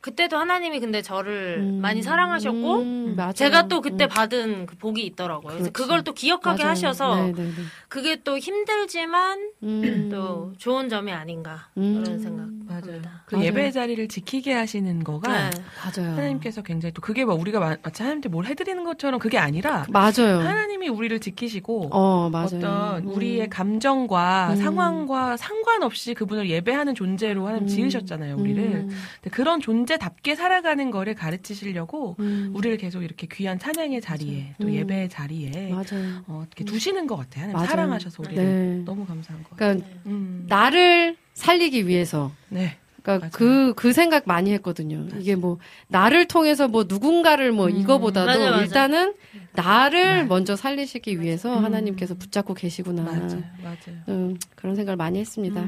그때도 하나님이 근데 저를 음. 많이 사랑하셨고 음. 제가 또 그때 음. 받은 그 복이 있더라고요. 그래서. 그걸 또 기억하게 맞아요. 하셔서 네, 네, 네. 그게 또 힘들지만 음. 또 좋은 점이 아닌가 음. 그런 생각. 맞아요. 그 맞아요. 예배의 자리를 지키게 하시는 거가 네. 맞아요. 하나님께서 굉장히 또 그게 뭐 우리가 마- 마치 하나님한테 뭘 해드리는 것처럼 그게 아니라 맞아요. 하나님이 우리를 지키시고 어, 맞아요. 어떤 음. 우리의 감정과 음. 상황과 상관없이 그분을 예배하는 존재로 하나님 음. 지으셨잖아요, 우리를. 음. 근데 그런 존재 답게 살아가는 거를 가르치시려고 음. 우리를 계속 이렇게 귀한 찬양의 자리에 또 음. 예배의 자리에 맞아요. 어, 이렇게 두시는 것 같아요. 하나님 맞아요. 사랑하셔서 우리를 네. 너무 감사한 것 같아요. 그러니까 음. 나를 살리기 위해서 네. 그러니까 맞아요. 그, 그 생각 많이 했거든요. 이게 뭐, 나를 통해서 뭐 누군가를 뭐 음. 이거보다도 맞아요. 일단은 나를 네. 먼저 살리시기 위해서 음. 하나님께서 붙잡고 계시구나. 맞아요. 맞아요. 음, 그런 생각을 많이 했습니다.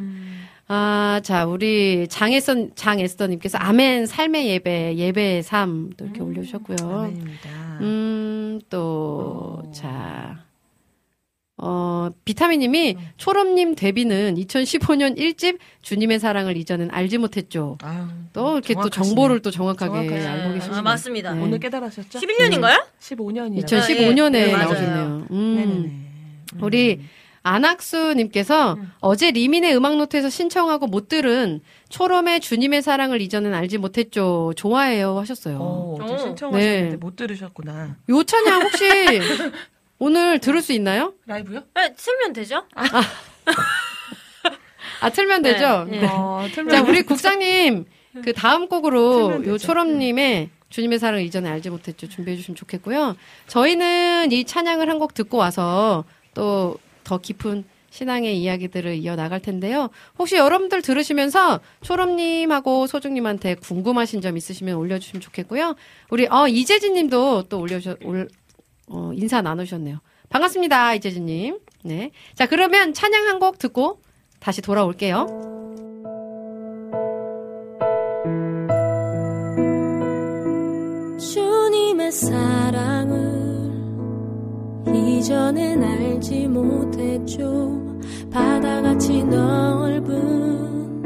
음. 아, 자, 우리 장애선, 장에스더님께서 아멘, 삶의 예배, 예배의 삶, 또 이렇게 올려주셨고요. 음. 아멘입니다. 음, 또, 어. 자. 어, 비타민님이 초롬님 데뷔는 2015년 1집 주님의 사랑을 이전엔 알지 못했죠. 아유, 또 이렇게 또 정확하시네. 정보를 또 정확하게 정확하시네. 알고 계시네요. 아, 맞습니다. 네. 오늘 깨달으셨죠? 11년인가요? 15년이요. 2015년에 네, 맞아요. 나오셨네요. 음. 네네네. 음. 우리 안학수님께서 어제 리민의 음악 노트에서 신청하고 못 들은 초롬의 주님의 사랑을 이전엔 알지 못했죠. 좋아해요 하셨어요. 어, 어제 어. 신청하셨는데 네. 못 들으셨구나. 요 찬양 혹시 오늘 들을 수 있나요? 라이브요? 네, 틀면 되죠? 아 틀면 되죠. 네. 네. 어, 자 우리 국장님 그 다음 곡으로 틀면 요. 초롬님의 주님의 사랑을 이전에 알지 못했죠. 준비해 주시면 좋겠고요. 저희는 이 찬양을 한 곡 듣고 와서 또 더 깊은 신앙의 이야기들을 이어 나갈 텐데요. 혹시 여러분들 들으시면서 초롬님하고 소중님한테 궁금하신 점 있으시면 올려주시면 좋겠고요. 우리 어 이재진님도 또 올려주 올 어, 인사 나누셨네요. 반갑습니다, 이재진님. 네. 자 그러면 찬양 한 곡 듣고 다시 돌아올게요. 주님의 사랑을 이전엔 알지 못했죠. 바다같이 넓은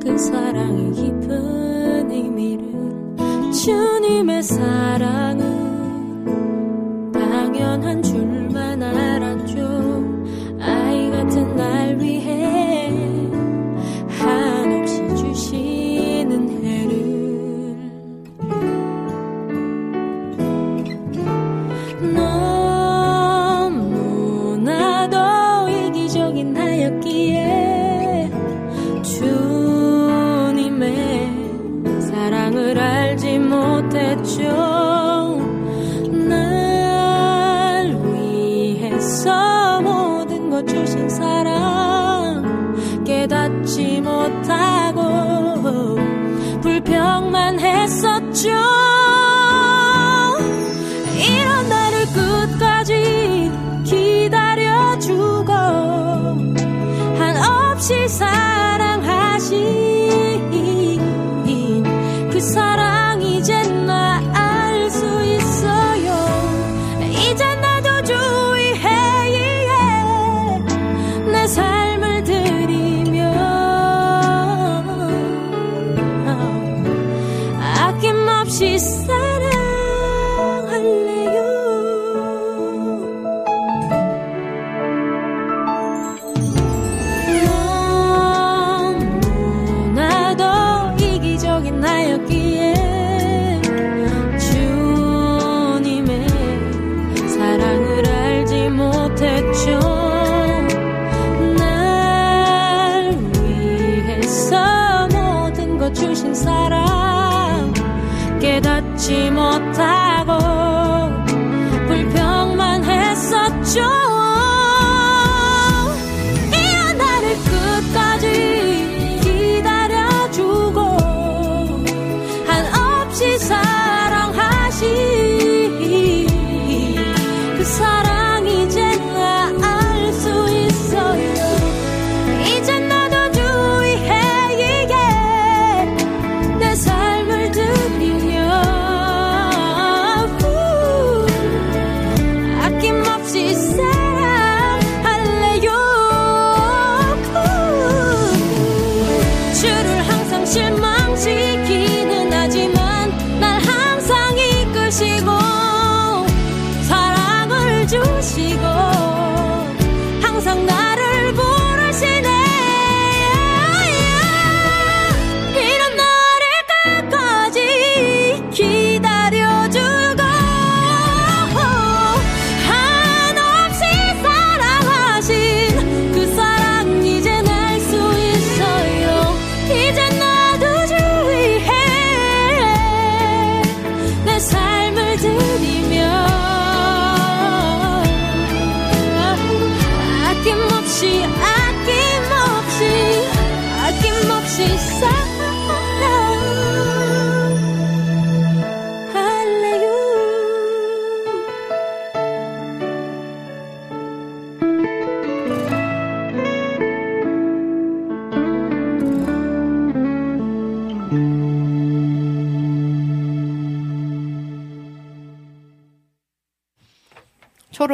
그 사랑의 깊은 의미를 주님의 사랑은 했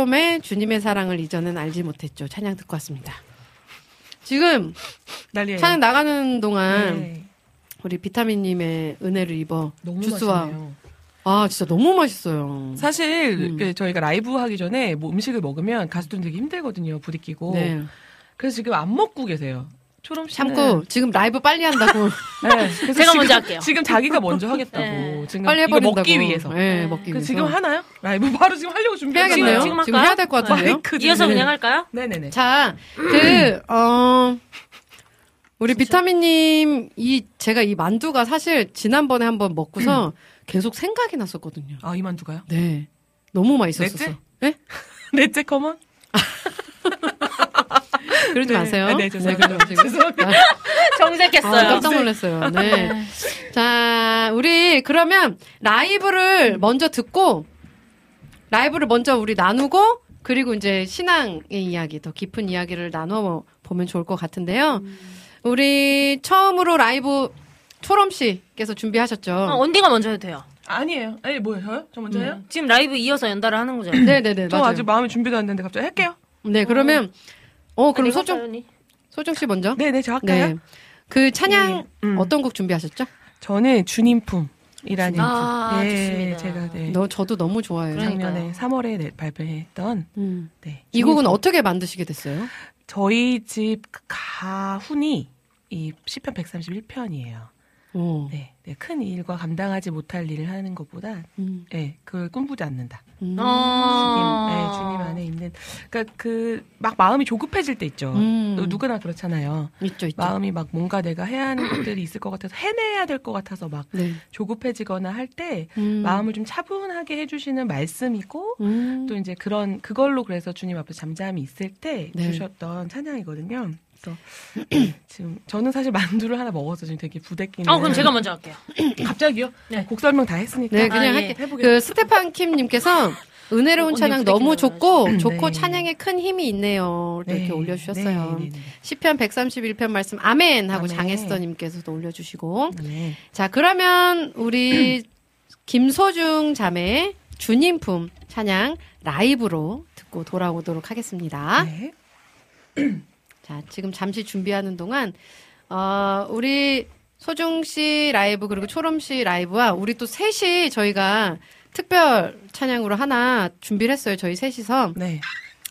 초롬의 주님의 사랑을 이전엔 알지 못했죠. 찬양 듣고 왔습니다. 지금 난리예요. 찬양 나가는 동안 네. 우리 비타민님의 은혜를 입어 너무 주스와 맛있네요. 아 진짜 너무 맛있어요. 사실 음. 그 저희가 라이브 하기 전에 뭐 음식을 먹으면 가수들은 되게 힘들거든요. 부딪히고. 네. 그래서 지금 안 먹고 계세요. 초롬 씨는 참고 지금 라이브 빨리 한다고 네. 그래서 제가 지금- 먼저 할게요. 지금 자기가 먼저 하겠다고. 네. 지금 빨리 해버린다고. 먹기 위해서. 네, 먹기 그 위해서. 지금 하나요? 라이브 바로 지금 하려고 준비하고 해야겠네요. 지금 지금? 해야 될 것 같은데요. 마이크 이어서 네. 그냥 할까요? 네네네. 자, 그, 어, 우리 비타민님, 이, 제가 이 만두가 사실 지난번에 한번 먹고서 계속 생각이 났었거든요. 아 이 만두가요? 네. 너무 맛있었었어. 넷째? 네? 넷째 come on? 그러지 네. 마세요. 네, 죄송합니다. 그러지 마시고. 죄송합니다. 아, 정색했어요. 깜짝 놀랐어요. 네. 자, 우리 그러면 라이브를 먼저 듣고, 라이브를 먼저 우리 나누고, 그리고 이제 신앙의 이야기, 더 깊은 이야기를 나눠 보면 좋을 것 같은데요. 우리 처음으로 라이브 초롬 씨께서 준비하셨죠? 어, 언니가 먼저 해도 돼요. 아니에요. 아니 뭐예요? 저요? 저 먼저 해요? 지금 라이브 이어서 연달아 하는 거죠. 네네네. 저 맞아요. 아직 마음이 준비도 안 됐는데 갑자기 할게요. 네, 그러면, 어, 그럼 아니, 소중, 화사연이. 소중 씨 먼저? 네네 저 할까요? 네. 그 찬양, 네, 음. 어떤 곡 준비하셨죠? 저는 주님품 이라는 아, 네, 좋습니다. 제가 네. 너, 저도 너무 좋아해요. 그러니까요. 작년에 3월에 네, 발표했던 음. 네, 이 곡은 주님품. 어떻게 만드시게 됐어요? 저희 집 가훈이 이 시편 131편이에요. 어. 네, 네, 큰 일과 감당하지 못할 일을 하는 것보다 음. 네, 그걸 꿈꾸지 않는다. 음. 어. 주님, 네, 주님 안에 있는 그러니까 그 막 마음이 조급해질 때 있죠. 음. 누구나 그렇잖아요. 있죠, 있죠. 마음이 막 뭔가 내가 해야 하는 것들이 있을 것 같아서 해내야 될 것 같아서 막 네. 조급해지거나 할때 음. 마음을 좀 차분하게 해주시는 말씀이고 음. 또 이제 그런 그걸로 그래서 주님 앞에 잠잠히 있을 때 네. 주셨던 찬양이거든요. 그래서 지금 저는 사실 만두를 하나 먹어서 지금 되게 부대끼는. 어, 그럼 제가 먼저 할게요. 갑자기요? 네. 아, 곡 설명 다 했으니까. 네, 그냥 아, 할게. 예. 해보겠습니다. 그 스테판 킴님께서 은혜로운 찬양 너무 좋고 음, 좋고 네. 찬양에 큰 힘이 있네요. 또 이렇게 올려주셨어요. 네, 네, 시편 131편 말씀 아멘 하고 아멘. 장혜스더님께서도 올려주시고 네. 네. 자 그러면 우리 김소중 자매 주님품 찬양 라이브로 듣고 돌아오도록 하겠습니다. 네. 자, 지금 잠시 준비하는 동안, 어, 우리 소중 씨 라이브, 그리고 초롬 씨 라이브와 우리 또 셋이 저희가 특별 찬양으로 하나 준비를 했어요. 저희 셋이서. 네.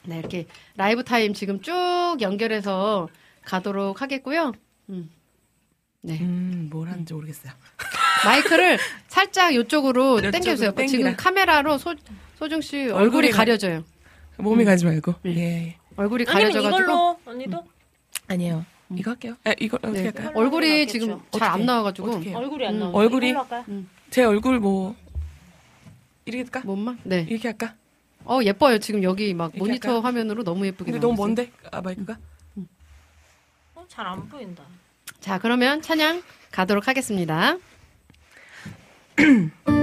네, 이렇게 라이브 타임 지금 쭉 연결해서 가도록 하겠고요. 음. 네. 음, 뭘 하는지 모르겠어요. 마이크를 살짝 이쪽으로 당겨주세요. 당기라. 지금 카메라로 소, 소중 씨 얼굴이 얼굴이 가려져요. 몸이 가지 말고. 네. 예. 얼굴이 가려져가지고. 이걸로 언니도 아니에요. 이거 할게요. 에, 이거 어떻게 네. 할까요? 얼굴이. 지금 잘? 안 나와가지고. 어떻게 해요? 얼굴이 안 음. 나와. 얼굴이? 할까요? 제 얼굴 뭐 이렇게 할까? 뭔만? 네. 이렇게 할까? 어 예뻐요. 지금 여기 막 모니터 할까요? 화면으로 너무 예쁘게 근데 너무. 먼데? 아 마이크가? 어, 잘 안 보인다. 자 그러면 찬양 가도록 하겠습니다.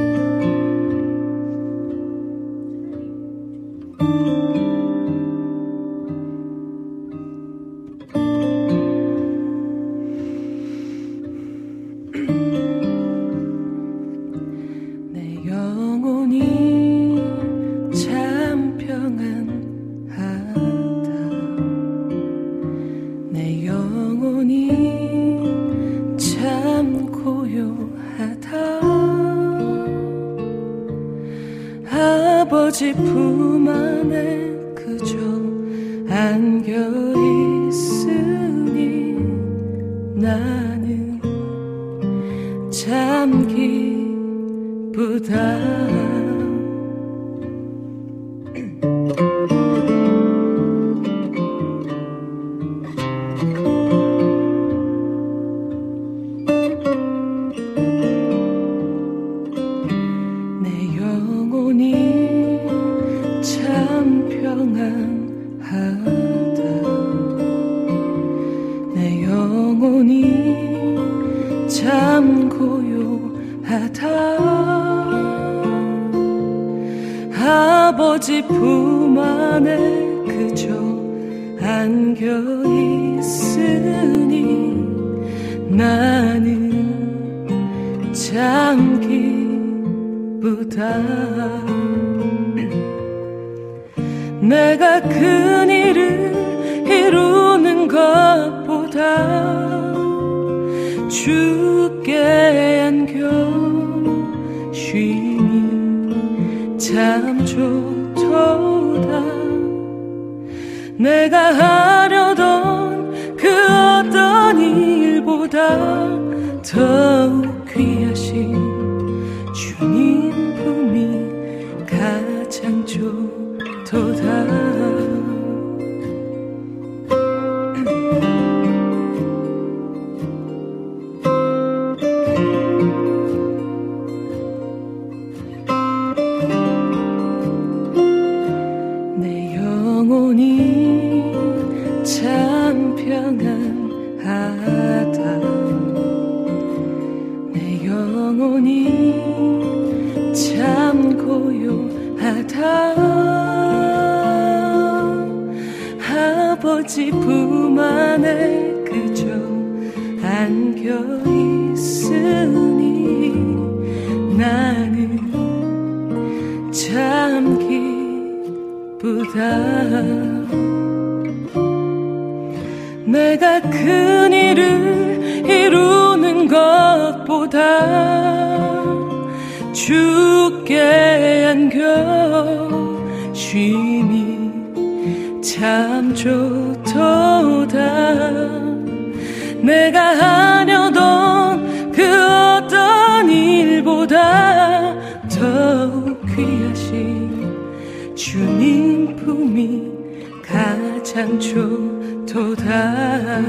좋도다.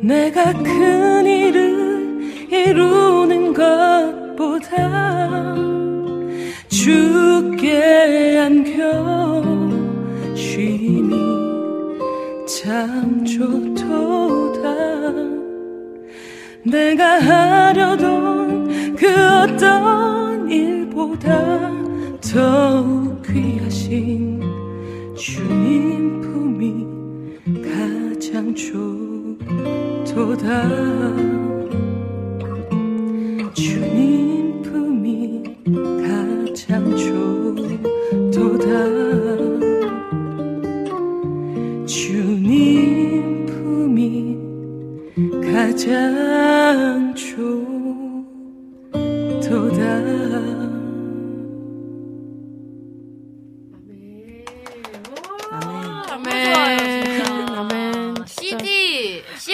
내가 큰 일을 이루는 것보다 주께 안겨 쉼이 참 좋도다. 내가 하려던 그 어떤 일보다 더욱 귀하신 주님 품이 가장 좋도다. 주님 품이 가장 좋도다. 주님 품이 가장 좋도다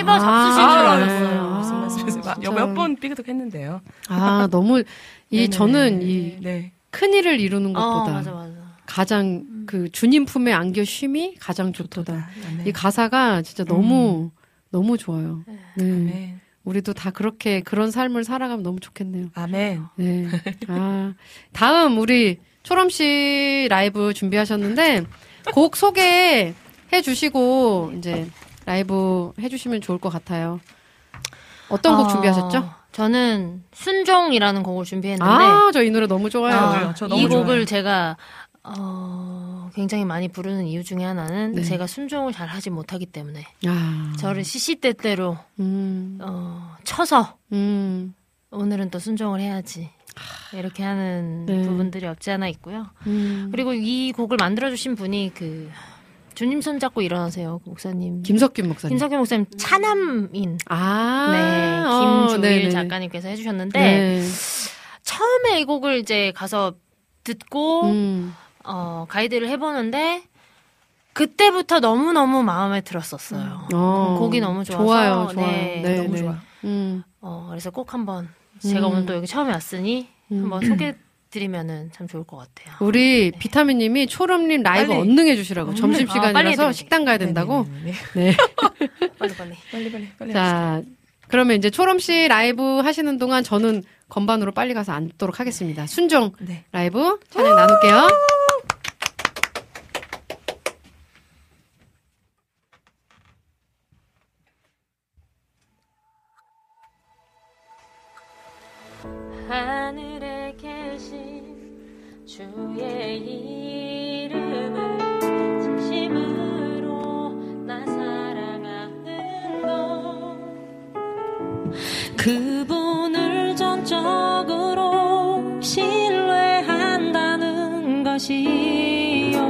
씹어 잡수신 줄 아, 알았어요. 무슨 말씀이세요? 진짜. 몇번 삐그덕했는데요. 아, 너무, 이. 저는 이 네. 큰 일을 이루는 어, 것보다 맞아 맞아. 가장 그 주님 품에 안겨 쉼이 가장 좋도다. 네. 이 가사가 진짜 너무, 너무 좋아요. 네. 아멘. 우리도 다 그렇게 그런 삶을 살아가면 너무 좋겠네요. 아멘. 네. 아, 다음 우리 초롬 씨 라이브 준비하셨는데 곡 소개해 주시고 이제 라이브 해 주시면 좋을 것 같아요. 어떤 곡 어, 준비하셨죠? 저는 순종이라는 곡을 준비했는데 아, 저 이 노래 너무 좋아요. 저도요. 저 너무 이 곡을 좋아요. 제가 어, 굉장히 많이 부르는 이유 중에 하나는 네. 제가 순종을 잘 하지 못하기 때문에 아, 저를 시시때때로 음, 어, 쳐서 음, 오늘은 또 순종을 해야지 이렇게 하는 네. 부분들이 없지 않아 있고요. 음. 그리고 이 곡을 만들어 주신 분이 그 주님 손 잡고 일어나세요 목사님. 김석균 목사님. 김석현 목사님 차남인 아, 네 어, 김조일 네네. 작가님께서 해주셨는데 네. 처음에 이 곡을 이제 가서 듣고 음. 어, 가이드를 해보는데 그때부터 너무 너무 마음에 들었었어요. 어. 곡이 너무 좋아서 좋아요, 좋아요. 네, 네, 너무 네. 좋아요. 음. 어, 그래서 꼭 한번 제가 음. 오늘 또 여기 처음에 왔으니 음. 한번 소개 드리면은 참 좋을 것 같아요. 우리 비타민님이 초롬님 라이브 빨리. 언능해 주시라고 점심 아, 빨리 시간이라서 해드릴게요. 식당 가야 된다고. 네네네. 네. 빨리 빨리. 빨리 빨리 빨리. 자, 그러면 이제 초롬 씨 라이브 하시는 동안 저는 건반으로 빨리 가서 앉도록 하겠습니다. 순종 네. 라이브 찬양 나눌게요. 하늘 그분을 전적으로 신뢰한다는 것이요.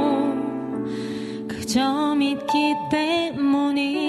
그저 믿기 때문이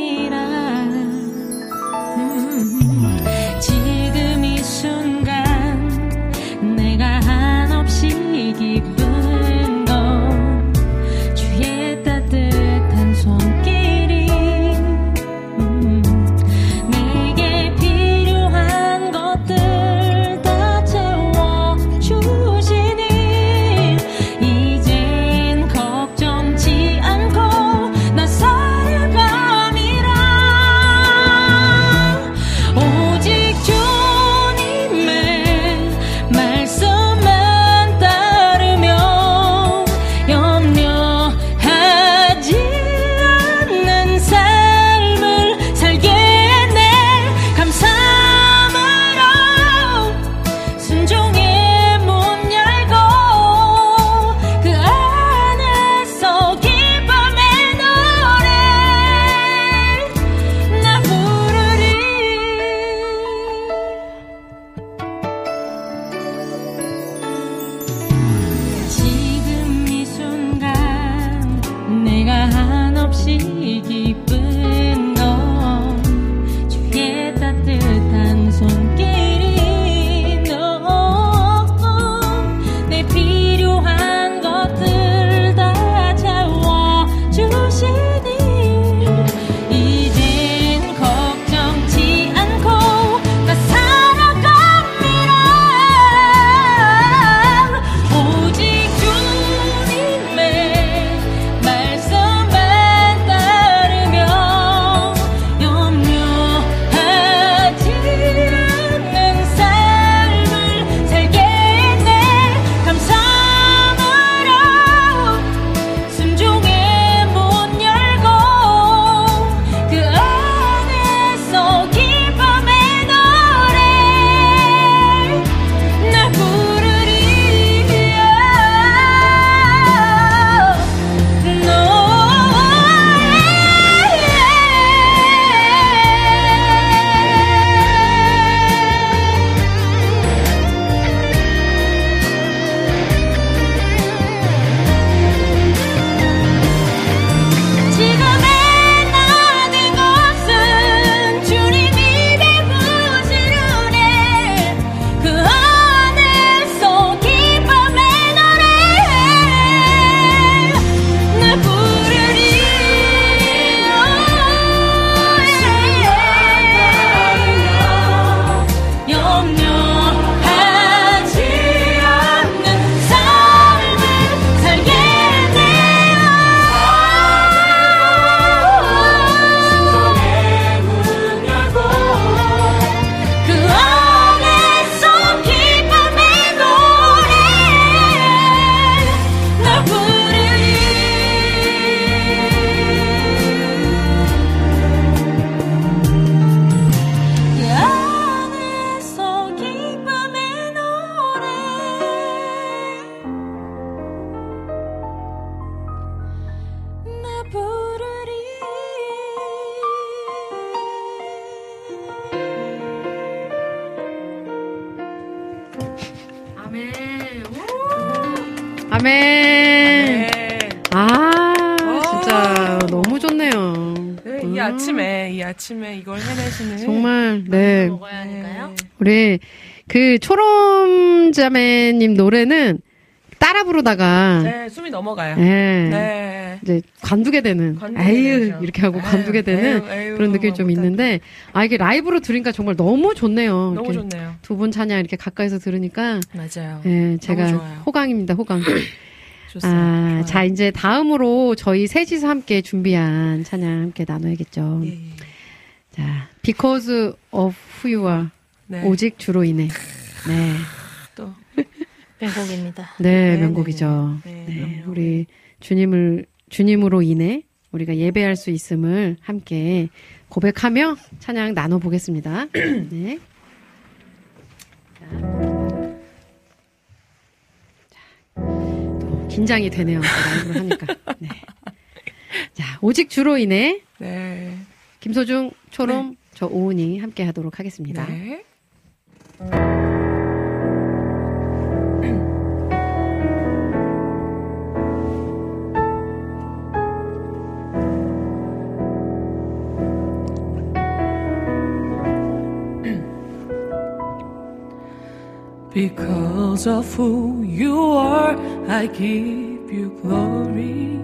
자매님 노래는 따라 부르다가 네, 숨이 넘어가요. 예. 네. 이제 관두게 되는 관두게 에휴 되죠. 이렇게 하고 에휴, 관두게 되는 에휴, 에휴 그런 느낌이 좀 못한다. 있는데 아 이게 라이브로 들으니까 정말 너무 좋네요. 너무 좋네요. 두 분 찬양 이렇게 가까이서 들으니까 맞아요. 예, 제가. 호강입니다. 호강. 좋습니다. 아, 좋아요. 자 이제 다음으로 저희 셋이서 함께 준비한 찬양 함께 나눠야겠죠. 예, 예. 자, Because of Who You Are. 네. 오직 주로 인해. 네. 또 명곡입니다. 네, 네, 명곡이죠. 네, 네. 네, 그럼요. 우리 주님을 주님으로 인해 우리가 예배할 수 있음을 함께 고백하며 찬양 나눠 보겠습니다. 네. 또 긴장이 되네요. 라이브로 하니까. 네. 자, 오직 주로 인해 네. 김소중, 초롬, 저 오은이 함께 하도록 하겠습니다. 네. Because of who you are, I give you glory.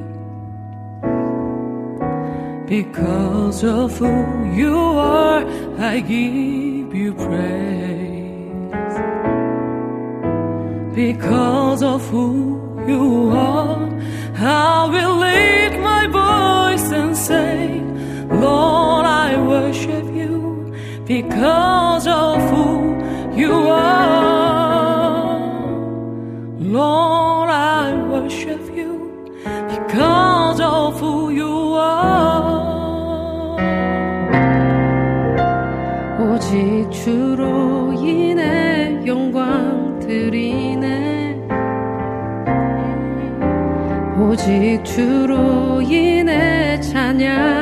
Because of who you are, I give you praise. Because of who you are, I will lift my voice and say, Lord, I worship you because of who you are. Lord, I worship you because of who you are. 오직 주로 인해 영광 드리네 오직 주로 인해 찬양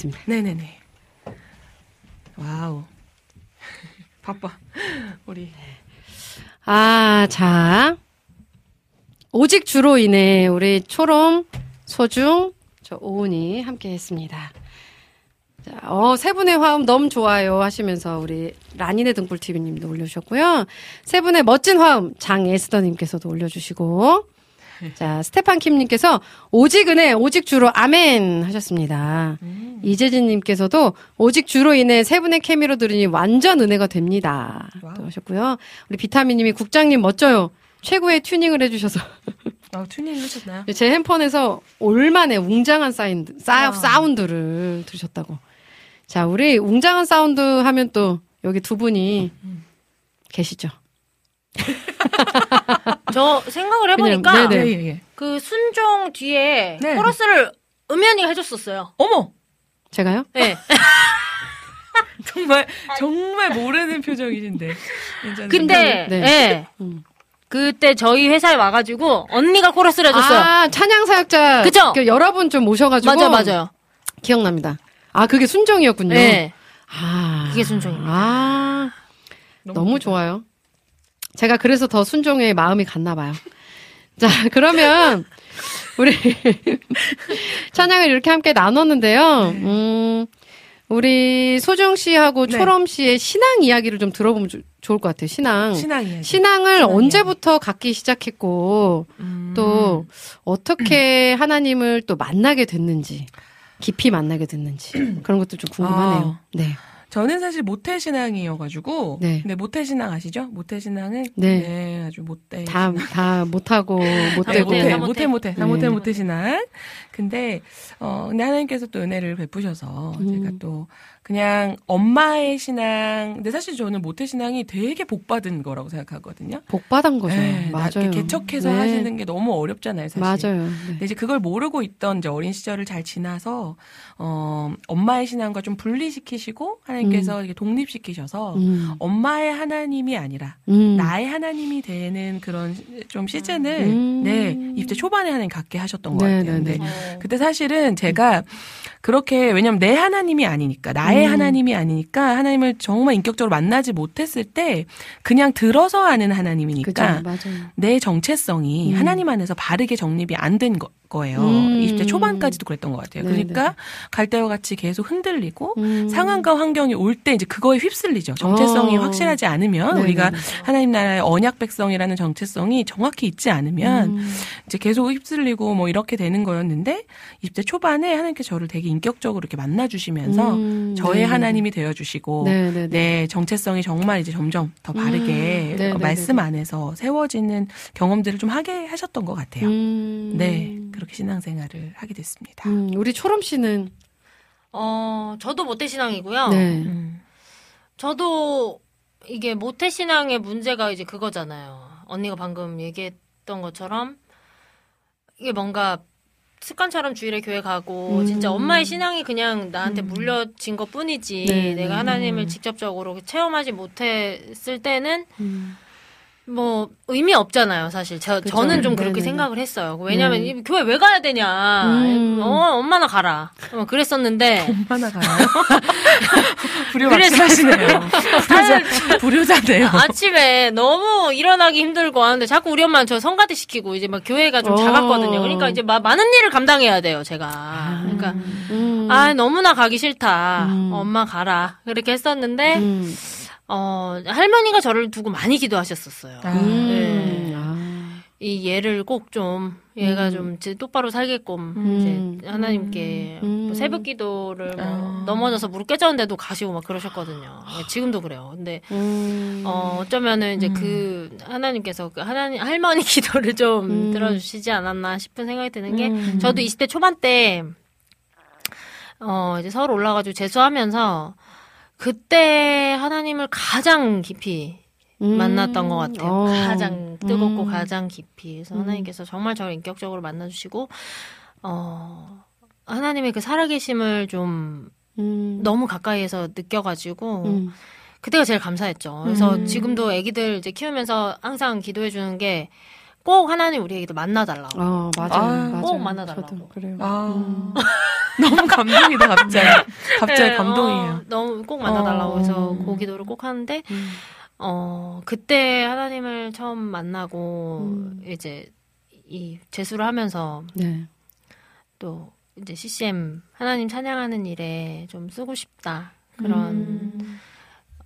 옮겨가겠습니다. 네네네. 와우. 바빠. 우리. 아, 자. 오직 주로 인해 우리 초롬, 소중, 저 오은이 함께 했습니다. 자, 어, 세 분의 화음 너무 좋아요 하시면서 우리 라니네 등불TV님도 올려주셨고요. 세 분의 멋진 화음 장에스더님께서도 올려주시고, 자, 스테판 킴님께서 오직 은혜, 오직 주로 아멘 하셨습니다. 이재진님께서도 오직 주로 인해 세 분의 케미로 들으니 완전 은혜가 됩니다. 또 와우. 하셨고요. 우리 비타민님이 국장님 멋져요. 최고의 튜닝을 해주셔서 아, 튜닝 하셨나요? 제 핸폰에서 올만에 웅장한 사인드, 싸, 아. 사운드를 들으셨다고. 자, 우리 웅장한 사운드 하면 또 여기 두 분이 계시죠. 저 생각을 그냥, 해보니까 네네. 예, 예, 예. 그 순종 뒤에 네. 코러스를 음연이가 해줬었어요. 어머! 제가요? 네. 정말, 정말 모르는 표정이신데. 근데 네. 네. 음. 그때 저희 회사에 와가지고 언니가 코러스를 해줬어요. 아, 찬양 사역자. 그죠? 그 여러분 좀 모셔가지고. 맞아 맞아요. 기억납니다. 아, 그게 순종이었군요. 네. 아. 그게 순종입니다. 아. 너무 좋아요. 제가 그래서 더 순종의 마음이 갔나 봐요. 자, 그러면 우리 찬양을 이렇게 함께 나눴는데요. 음, 우리 소정 씨하고 네. 초롬 씨의 신앙 이야기를 좀 들어보면 조- 좋을 것 같아요. 신앙. 신앙 이야기. 신앙을 신앙 언제부터 갖기 시작했고 음. 또 어떻게 하나님을 또 만나게 됐는지 깊이 만나게 됐는지 그런 것도 좀 궁금하네요. 아. 네. 저는 사실 모태 신앙이어가지고. 네. 네. 모태 신앙 아시죠? 모태 신앙은. 네. 네. 아주 못돼. 다, 다 못하고 못다 되고. 못해, 못해, 다 못해, 못해, 다 네. 못해, 못해 신앙. 근데, 어, 근데 하나님께서 또 은혜를 베푸셔서 음. 제가 또 그냥 엄마의 신앙, 근데 사실 저는 모태 신앙이 되게 복 받은 거라고 생각하거든요. 복 받은 거죠. 네, 나 맞아요. 이렇게 개척해서 네. 하시는 게 너무 어렵잖아요, 사실. 맞아요. 네. 근데 이제 그걸 모르고 있던 이제 어린 시절을 잘 지나서 어 엄마의 신앙과 좀 분리시키시고 하나님께서 이렇게 독립시키셔서 음. 엄마의 하나님이 아니라 음. 나의 하나님이 되는 그런 시- 좀 시즌을 음. 네 입대 초반에 하나님 갖게 하셨던 것 네, 같아요. 네, 근데 네. 어. 그때 사실은 제가 그렇게 왜냐면 내 하나님이 아니니까 나의 음. 하나님이 아니니까 하나님을 정말 인격적으로 만나지 못했을 때 그냥 들어서 아는. 하나님이니까 맞아요. 내 정체성이 음. 하나님 안에서 바르게 정립이 안 된 거 예요. 음. 20대 초반까지도 그랬던 것 같아요. 네네. 그러니까 갈대와 같이 계속 흔들리고 음. 상황과 환경이 올 때 이제 그거에 휩쓸리죠. 정체성이 어. 확실하지 않으면 네네네. 우리가 하나님 나라의 언약 백성이라는 정체성이 정확히 있지 않으면 음. 이제 계속 휩쓸리고 뭐 이렇게 되는 거였는데 20대 초반에 하나님께 저를 되게 인격적으로 이렇게 만나 주시면서 음. 저의 네. 하나님이 되어 주시고 네네네. 내 정체성이 정말 이제 점점 더 바르게 음. 말씀 안에서 세워지는 경험들을 좀 하게 하셨던 것 같아요. 음. 네, 그렇게 신앙생활을 하게 됐습니다. 음, 우리 초롬 씨는 어, 저도 모태 신앙이고요. 네. 음. 저도 이게 모태 신앙의 문제가 이제 그거잖아요. 언니가 방금 얘기했던 것처럼 이게 뭔가 습관처럼 주일에 교회 가고 음. 진짜 엄마의 신앙이 그냥 나한테 물려진 것 뿐이지 네, 내가 네. 하나님을 직접적으로 체험하지 못했을 때는 음. 뭐 의미 없잖아요, 사실. 저, 그죠. 저는 좀 그렇게. 생각을 했어요. 왜냐면 음. 이 교회 왜 가야 되냐. 음. 어, 엄마나 가라. 어, 그랬었는데 얼마나 가나요? 불효. 불효자, 불효자네요. 아침에 너무 일어나기 힘들고 하는데 자꾸 우리 엄마는 저 성가대 시키고 이제 막 교회가 좀 어. 작았거든요. 그러니까 이제 마- 많은 일을 감당해야 돼요, 제가. 그러니까 음. 아 너무나 가기 싫다. 음. 엄마 가라. 그렇게 했었는데 음. 어 할머니가 저를 두고 많이 기도하셨었어요. 아, 음. 네. 아. 이 얘를 꼭 좀 얘가 음. 좀제 똑바로 살게끔 음. 이제 하나님께 음. 뭐 새벽 기도를 뭐 아. 넘어져서 무릎 깨졌는데도 가시고 막 그러셨거든요. 예, 지금도 그래요. 근데 음. 어 어쩌면은 이제 음. 그 하나님께서 그 하나님 할머니 기도를 좀 음. 들어주시지 않았나 싶은 생각이 드는 게 음. 저도 20대 초반 때 어, 이제 서울 올라가지고 재수하면서 그때 하나님을 가장 깊이 음. 만났던 것 같아요. 어. 가장 뜨겁고 음. 가장 깊이. 그래서 음. 하나님께서 정말 저를 인격적으로 만나주시고, 어, 하나님의 그 살아계심을 좀 음. 너무 가까이에서 느껴가지고, 음. 그때가 제일 감사했죠. 그래서 음. 지금도 아기들 이제 키우면서 항상 기도해 주는 게 꼭 하나님 우리 아기들 만나달라고. 어, 맞아요. 아, 맞아요. 꼭 만나달라고. 저도 그래요. 아. 음. 너무 감동이다 갑자기. 갑자기 네, 감동이에요. 어, 너무 꼭 만나달라고 어. 해서 그 기도를 꼭 하는데, 음. 어, 그때 하나님을 처음 만나고, 음. 이제 이 재수를 하면서 네. 또 이제 CCM 하나님 찬양하는 일에 좀 쓰고 싶다. 그런, 음.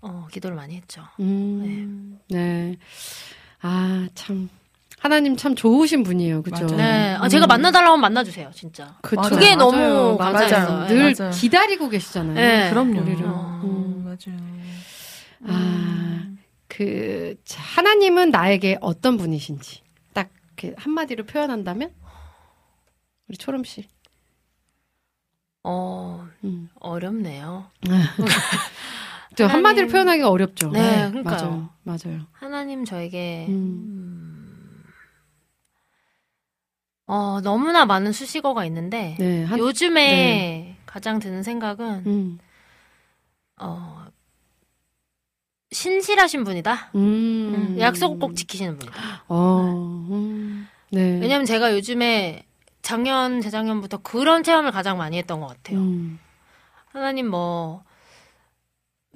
어, 기도를 많이 했죠. 음. 네. 아, 참. 하나님 참 좋으신 분이에요. 그죠? 네. 아, 제가 만나달라고 하면 만나주세요, 진짜. 그쵸. 그게 맞아요. 너무 맞아요. 늘 맞아요. 기다리고 계시잖아요. 네. 그럼요. 우리를. 어, 음. 맞아요. 아, 그, 자, 하나님은 나에게 어떤 분이신지 딱 이렇게 한마디로 표현한다면? 우리 초롬 씨. 어, 음. 어렵네요. 저 하나님- 한마디로 표현하기가 어렵죠. 네, 그러니까요. 맞아요. 맞아요. 하나님 저에게, 음. 음, 어, 너무나 많은 수식어가 있는데, 네, 한, 요즘에 가장 드는 생각은, 음. 어, 신실하신 분이다. 음. 약속을 꼭 지키시는 분이다. 어, 음. 네. 왜냐면 제가 요즘에 작년, 재작년부터 그런 체험을 가장 많이 했던 것 같아요. 음. 하나님 뭐,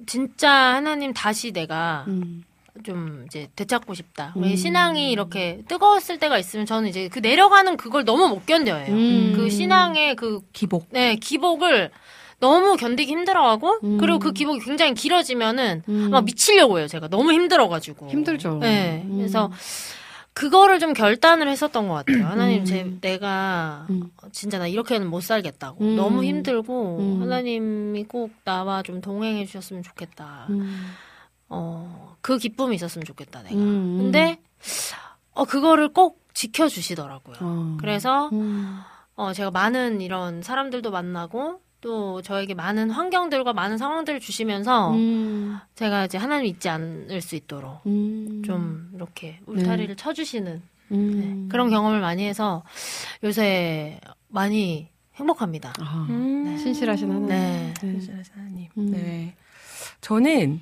진짜 하나님 다시 내가 음. 좀 이제 되찾고 싶다. 우리 음. 신앙이 이렇게 뜨거웠을 때가 있으면 저는 이제 그 내려가는 그걸 너무 못 견뎌요. 음. 그 신앙의 그, 기복. 네, 기복을 너무 견디기 힘들어하고, 음. 그리고 그 기복이 굉장히 길어지면은 음. 막 미치려고 해요, 제가. 너무 힘들어가지고. 힘들죠. 네. 음. 그래서 그거를 좀 결단을 했었던 것 같아요. 하나님, 음. 제, 내가 음. 진짜 나 이렇게는 못 살겠다고. 음. 너무 힘들고, 음. 하나님이 꼭 나와 좀 동행해 주셨으면 좋겠다. 음. 어, 그 기쁨이 있었으면 좋겠다, 내가. 음. 근데, 어, 그거를 꼭 지켜주시더라고요. 어. 그래서, 음. 어, 제가 많은 이런 사람들도 만나고, 또 저에게 많은 환경들과 많은 상황들을 주시면서, 음. 제가 이제 하나님 잊지 않을 수 있도록, 음. 좀, 이렇게 울타리를 쳐주시는, 음. 네, 그런 경험을 많이 해서, 요새 많이 행복합니다. 아, 음. 신실하신 하나님. 네. 네. 신실하신 하나님. 음. 네. 저는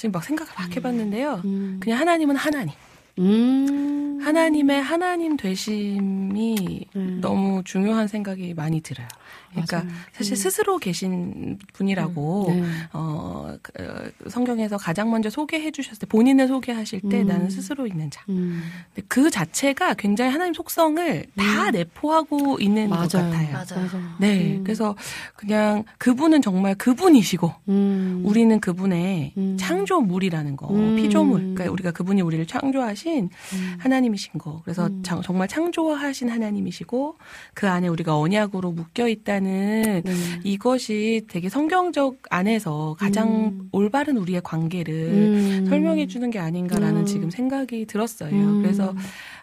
지금 막 생각을 막 해봤는데요. 음. 그냥 하나님은 하나님. 음. 하나님의 하나님 되심이 음. 너무 중요한 생각이 많이 들어요. 그러니까 맞아요. 사실 음. 스스로 계신 분이라고 네. 어, 그, 어, 성경에서 가장 먼저 소개해 주셨을 때 본인을 소개하실 때 음. 나는 스스로 있는 자. 음. 근데 그 자체가 굉장히 하나님 속성을 다 내포하고 있는 것 맞아요. 같아요. 맞아요. 네, 음. 그래서 그냥 그분은 정말 그분이시고 음. 우리는 그분의 음. 창조물이라는 거, 음. 피조물. 그러니까 우리가 그분이 우리를 창조하신 음. 하나님이신 거. 그래서 음. 장- 정말 창조하신 하나님이시고 그 안에 우리가 언약으로 묶여 있다 는 네. 이것이 되게 성경적 안에서 가장 음. 올바른 우리의 관계를 음. 설명해 주는 게 아닌가라는 음. 지금 생각이 들었어요. 음. 그래서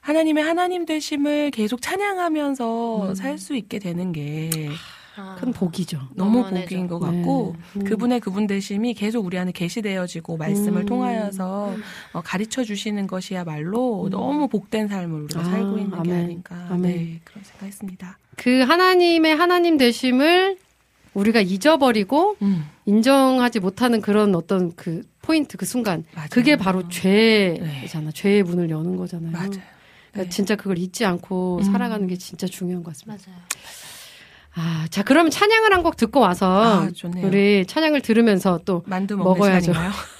하나님의 하나님 되심을 계속 찬양하면서 음. 살수 있게 되는 게 아, 큰 복이죠. 너무 너무 복인 것 네. 같고 음. 그분의 그분 되심이 계속 우리 안에 계시되어지고 말씀을 음. 통하여서 어, 가르쳐 주시는 것이야말로 음. 너무 복된 삶을 우리가 아, 살고 있는 게 아멘. 아닌가 아멘. 네, 그런 생각했습니다. 그 하나님의 하나님 되심을 우리가 잊어버리고 음, 인정하지 못하는 그런 어떤 그 포인트 그 순간 맞아요. 그게 바로 죄잖아. 죄의 문을 여는 거잖아요. 맞아요. 그러니까 네. 진짜 그걸 잊지 않고 음. 살아가는 게 진짜 중요한 것 같습니다. 맞아요. 아, 자 그러면 찬양을 한 곡 듣고 와서 아. 우리 찬양을 들으면서 또 만두 먹어야죠.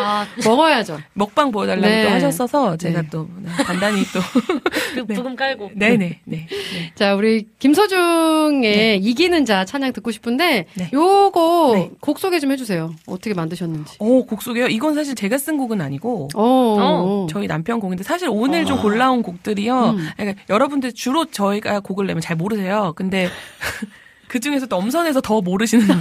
아, 먹어야죠. 먹방 보여달라고 네. 또 하셨어서 제가 네. 또 네, 단단히 또그 부금 깔고. 네네 네. 네. 자, 우리 김서중의 이기는 자 찬양 듣고 싶은데 네. 요거 네. 곡 소개 좀 해주세요. 어떻게 만드셨는지. 오 곡소개요? 이건 사실 제가 쓴 곡은 아니고 어, 어. 저희 남편 곡인데 사실 오늘 좀 골라온 곡들이요. 음. 그러니까 여러분들 주로 저희가 곡을 내면 잘 모르세요. 근데 그 중에서 또 엄선해서 더 모르시는 곡.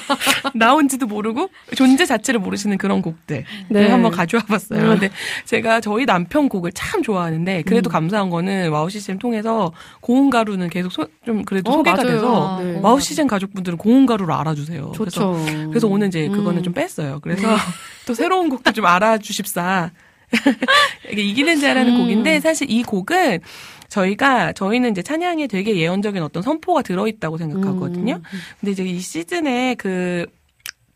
나온지도 모르고 존재 자체를 모르시는 그런 곡들 네. 한번 가져와 봤어요. 음. 근데 제가 저희 남편 곡을 참 좋아하는데 그래도 감사한 거는 와우 CCM 통해서 고운 가루는 계속 소- 좀 그래도 어, 소개가 맞아요. 돼서 네. 와우 CCM 가족분들은 고운 가루를 알아주세요. 좋죠. 그래서, 그래서 오늘 이제 그거는 음. 좀 뺐어요. 그래서 또 새로운 곡도 좀 알아주십사. 이게 이기는 자라는 음. 곡인데 사실 이 곡은 저희가 저희는 이제 찬양에 되게 예언적인 어떤 선포가 들어있다고 생각하거든요. 음. 근데 이제 이 시즌에 그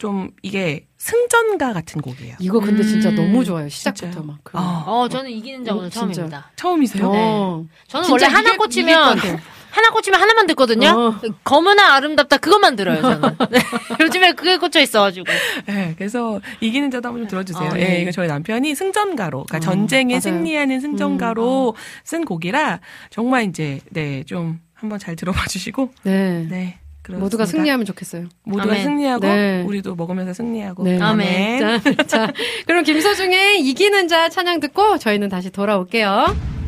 좀 이게 승전가 같은 곡이에요. 이거 근데 진짜 음. 너무 좋아요. 시작부터 진짜요? 막. 그. 아. 어, 저는 이기는 자 어, 오늘 진짜. 처음입니다. 처음이세요? 어. 저는 진짜 원래 하나 꽂히면. 하나 꽂히면 하나만 듣거든요. 어. 검은아 아름답다 그것만 들어요 저는. 네. 요즘에 그게 꽂혀 있어가지고. 네, 그래서 이기는 자도 한번 좀 들어주세요. 아, 예, 네. 이거 저희 남편이 승전가로, 그러니까 어, 전쟁에 맞아요. 승리하는 승전가로 쓴 곡이라 정말 이제 네좀 한번 잘 들어봐 주시고 네. 네. 그렇습니다. 모두가 승리하면 좋겠어요. 모두가 아멘. 승리하고 네. 우리도 먹으면서 승리하고 네. 아멘. 자, 자, 그럼 김서중의 이기는 자 찬양 듣고 저희는 다시 돌아올게요.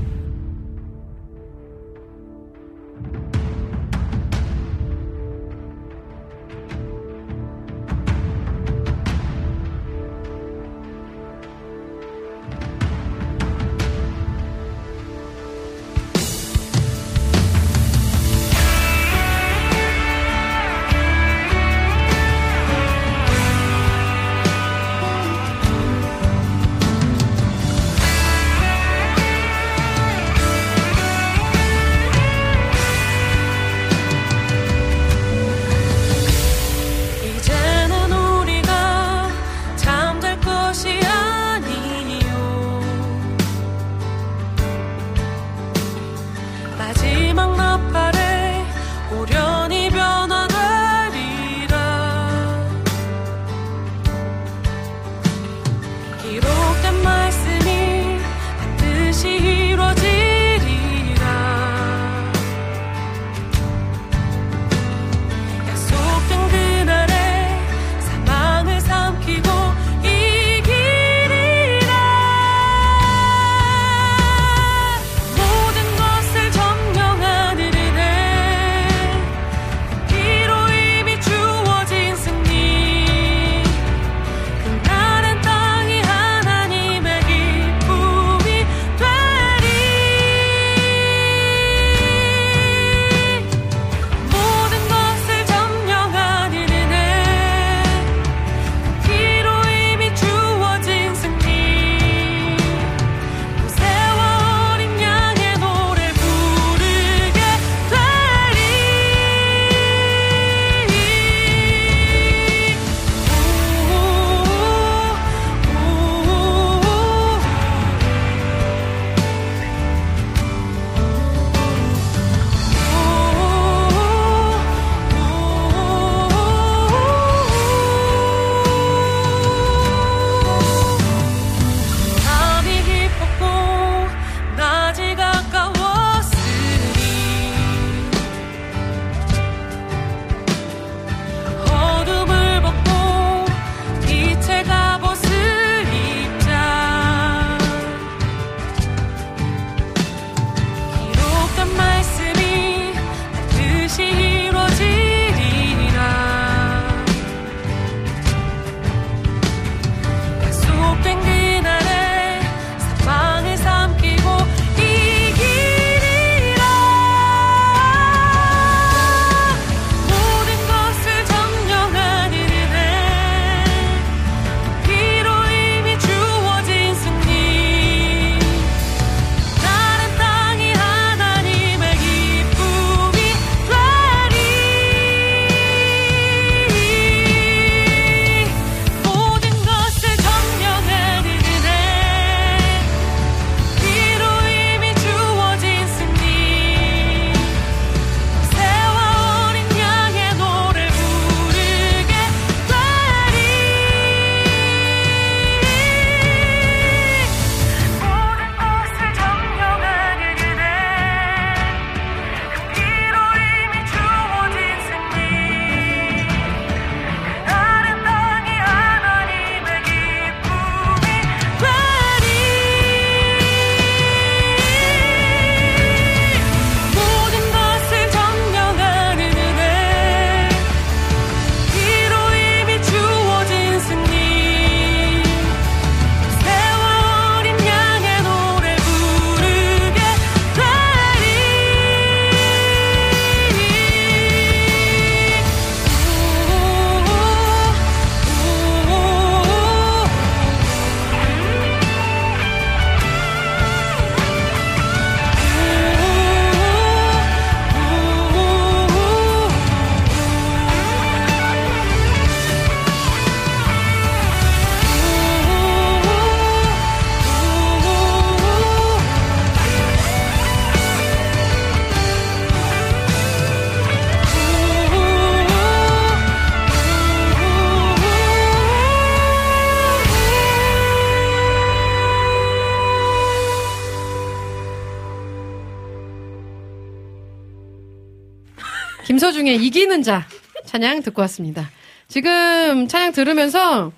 김서중의 이기는 자 찬양 듣고 왔습니다. 지금 찬양 들으면서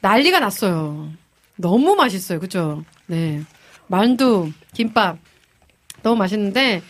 난리가 났어요. 너무 맛있어요. 그죠? 네. 만두, 김밥. 너무 맛있는데,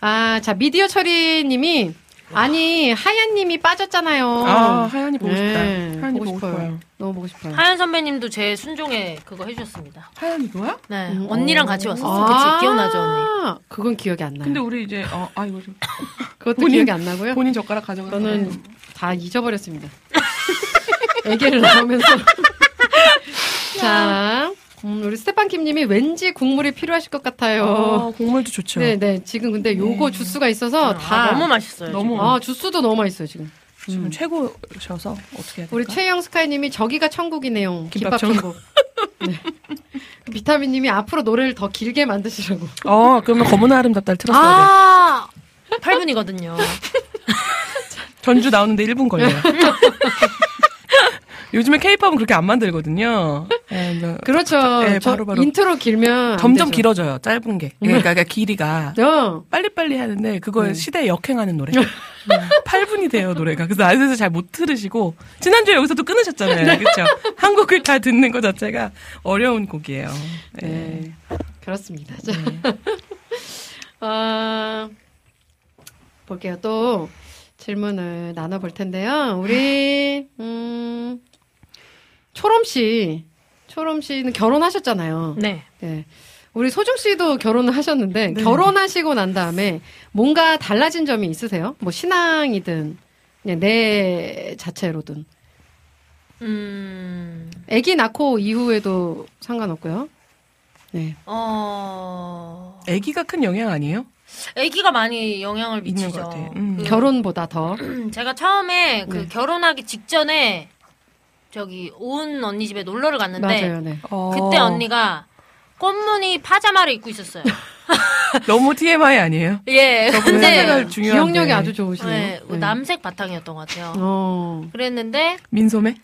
아, 자, 미디어 처리 님이, 아니, 하얀 님이 빠졌잖아요. 아, 하얀이 보고 싶다. 네, 하얀이 보고 보고 싶어요. 싶어요. 너무 보고 싶어요. 하연 선배님도 제 순종에 그거 해주셨습니다. 하얀이 뭐야? 네, 음, 언니랑 어. 같이 왔었어. 아, 그치? 기억나죠, 언니? 그건 기억이 안 나요. 근데 우리 이제 어, 아 이거 좀 그것도 본인- 기억이 안 나고요. 본인 젓가락 가져가. 저는 다 잊어버렸습니다. 애기를 낳으면서. 자, 음, 우리 스테판 킴님이 왠지 국물이 필요하실 것 같아요. 어, 국물도 좋죠. 네, 네. 지금 근데 요거 주스가 있어서 아, 다 너무 맛있어요. 너무 아, 주스도 너무 맛있어요 지금. 지금 최고셔서 어떻게 해야 될까? 우리 최영 스카이님이 저기가 천국이네요. 김밥, 김밥 천국. 네. 비타민님이 앞으로 노래를 더 길게 만드시라고. 어, 그러면 검은 아름답다를 틀었어야 돼. 아, 8분이거든요. 전주 나오는데 1분 걸려요. 요즘에 케이팝은 그렇게 안 만들거든요. 예, 저- 그렇죠. 네, 저 바로 바로. 인트로 길면 안 점점. 길어져요. 짧은 게. 그러니까 그 길이가 어. 빨리빨리 하는데 그거 네. 시대에 역행하는 노래. 8분이 돼요, 노래가. 그래서 안에서 잘 못 들으시고 지난주에 여기서도 끊으셨잖아요. 그렇죠? 한 곡을 다 듣는 것 자체가 어려운 곡이에요. 네. 네. 그렇습니다. 자. 어, 볼게요. 또 질문을 나눠볼 텐데요. 우리 음, 초롬 씨, 초롬 씨는 결혼하셨잖아요. 네. 네. 우리 소중 씨도 결혼을 하셨는데 네. 결혼하시고 난 다음에 뭔가 달라진 점이 있으세요? 뭐 신앙이든 그냥 내 자체로든 음, 아기 낳고 이후에도 상관없고요. 네. 어, 아기가 큰 영향 아니에요? 아기가 많이 영향을 미치죠. 것 같아. 음. 그, 결혼보다 더. 제가 처음에 그 네. 결혼하기 직전에 저기 온 언니 집에 놀러를 갔는데 맞아요. 네. 그때 언니가 꽃무늬 파자마를 입고 있었어요. 너무 TMI 아니에요? 예. 근데. 기억력이 아주 좋으시네요. 네, 네. 남색 바탕이었던 것 같아요. 어. 그랬는데 민소매?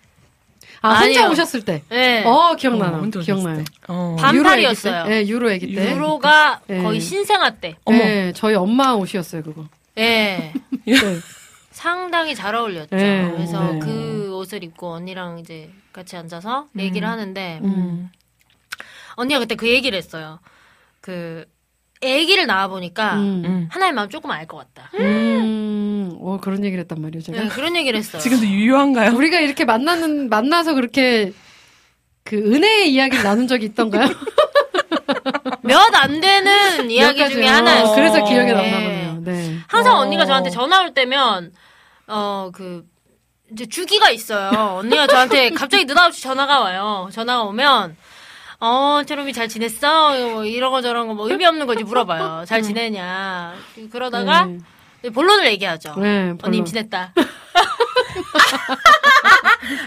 아, 혼자 아니요. 오셨을 때. 네. 어, 기억나요. 어, 혼자 기억나요. 어. 반팔이었어요. 때. 네, 유로 애기 때. 유로가 네. 거의 신생아 때. 어머. 네, 저희 엄마 옷이었어요, 그거. 예. 네. 상당히 잘 어울렸죠. 네. 그래서 네. 그 옷을 입고 언니랑 이제 같이 앉아서 얘기를 하는데 음. 언니가 그때 그 얘기를 했어요. 그 아기를 낳아 보니까 음. 음. 하나의 마음 조금 알 것 같다. 음, 어, 그런 얘기를 했단 말이에요, 제가. 네, 그런 얘기를 했어요. 지금도 유효한가요? 우리가 이렇게 만나는, 만나서 그렇게 그 은혜의 이야기를 나눈 적이 있던가요? 몇 안 되는 이야기 몇 중에. 하나였어요. 그래서 기억에 네. 남나 보네요. 네. 항상 어. 언니가 저한테 전화 올 때면 어 그 이제 주기가 있어요. 언니가 저한테 갑자기 느닷없이 전화가 와요. 전화가 오면 어, 체롬이 잘 지냈어? 뭐 이런 거 저런 거 뭐 의미 없는 거지 물어봐요. 잘 지내냐? 그러다가 네. 본론을 얘기하죠. 네, 언니 본론. 임신했다.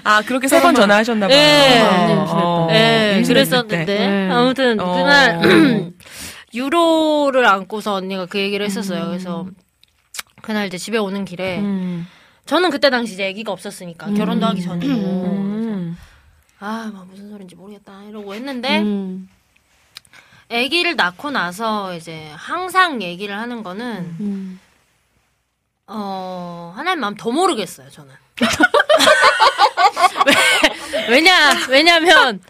아, 그렇게 세 번 전화하셨나 봐요. 네. 언니 임신했다. 어, 네, 임신했을 그랬었는데 때. 네. 아무튼 어. 그날 유로를 안고서 언니가 그 얘기를 했었어요. 그래서 그날 이제 집에 오는 길에 음. 저는 그때 당시 이제 아기가 없었으니까 결혼도 하기 전이고 음. 아, 막 무슨 소린지 모르겠다 이러고 했는데 음, 아기를 낳고 나서 이제 항상 얘기를 하는 거는 음. 어 하나님 마음 더 모르겠어요 저는 왜, 왜냐 왜냐면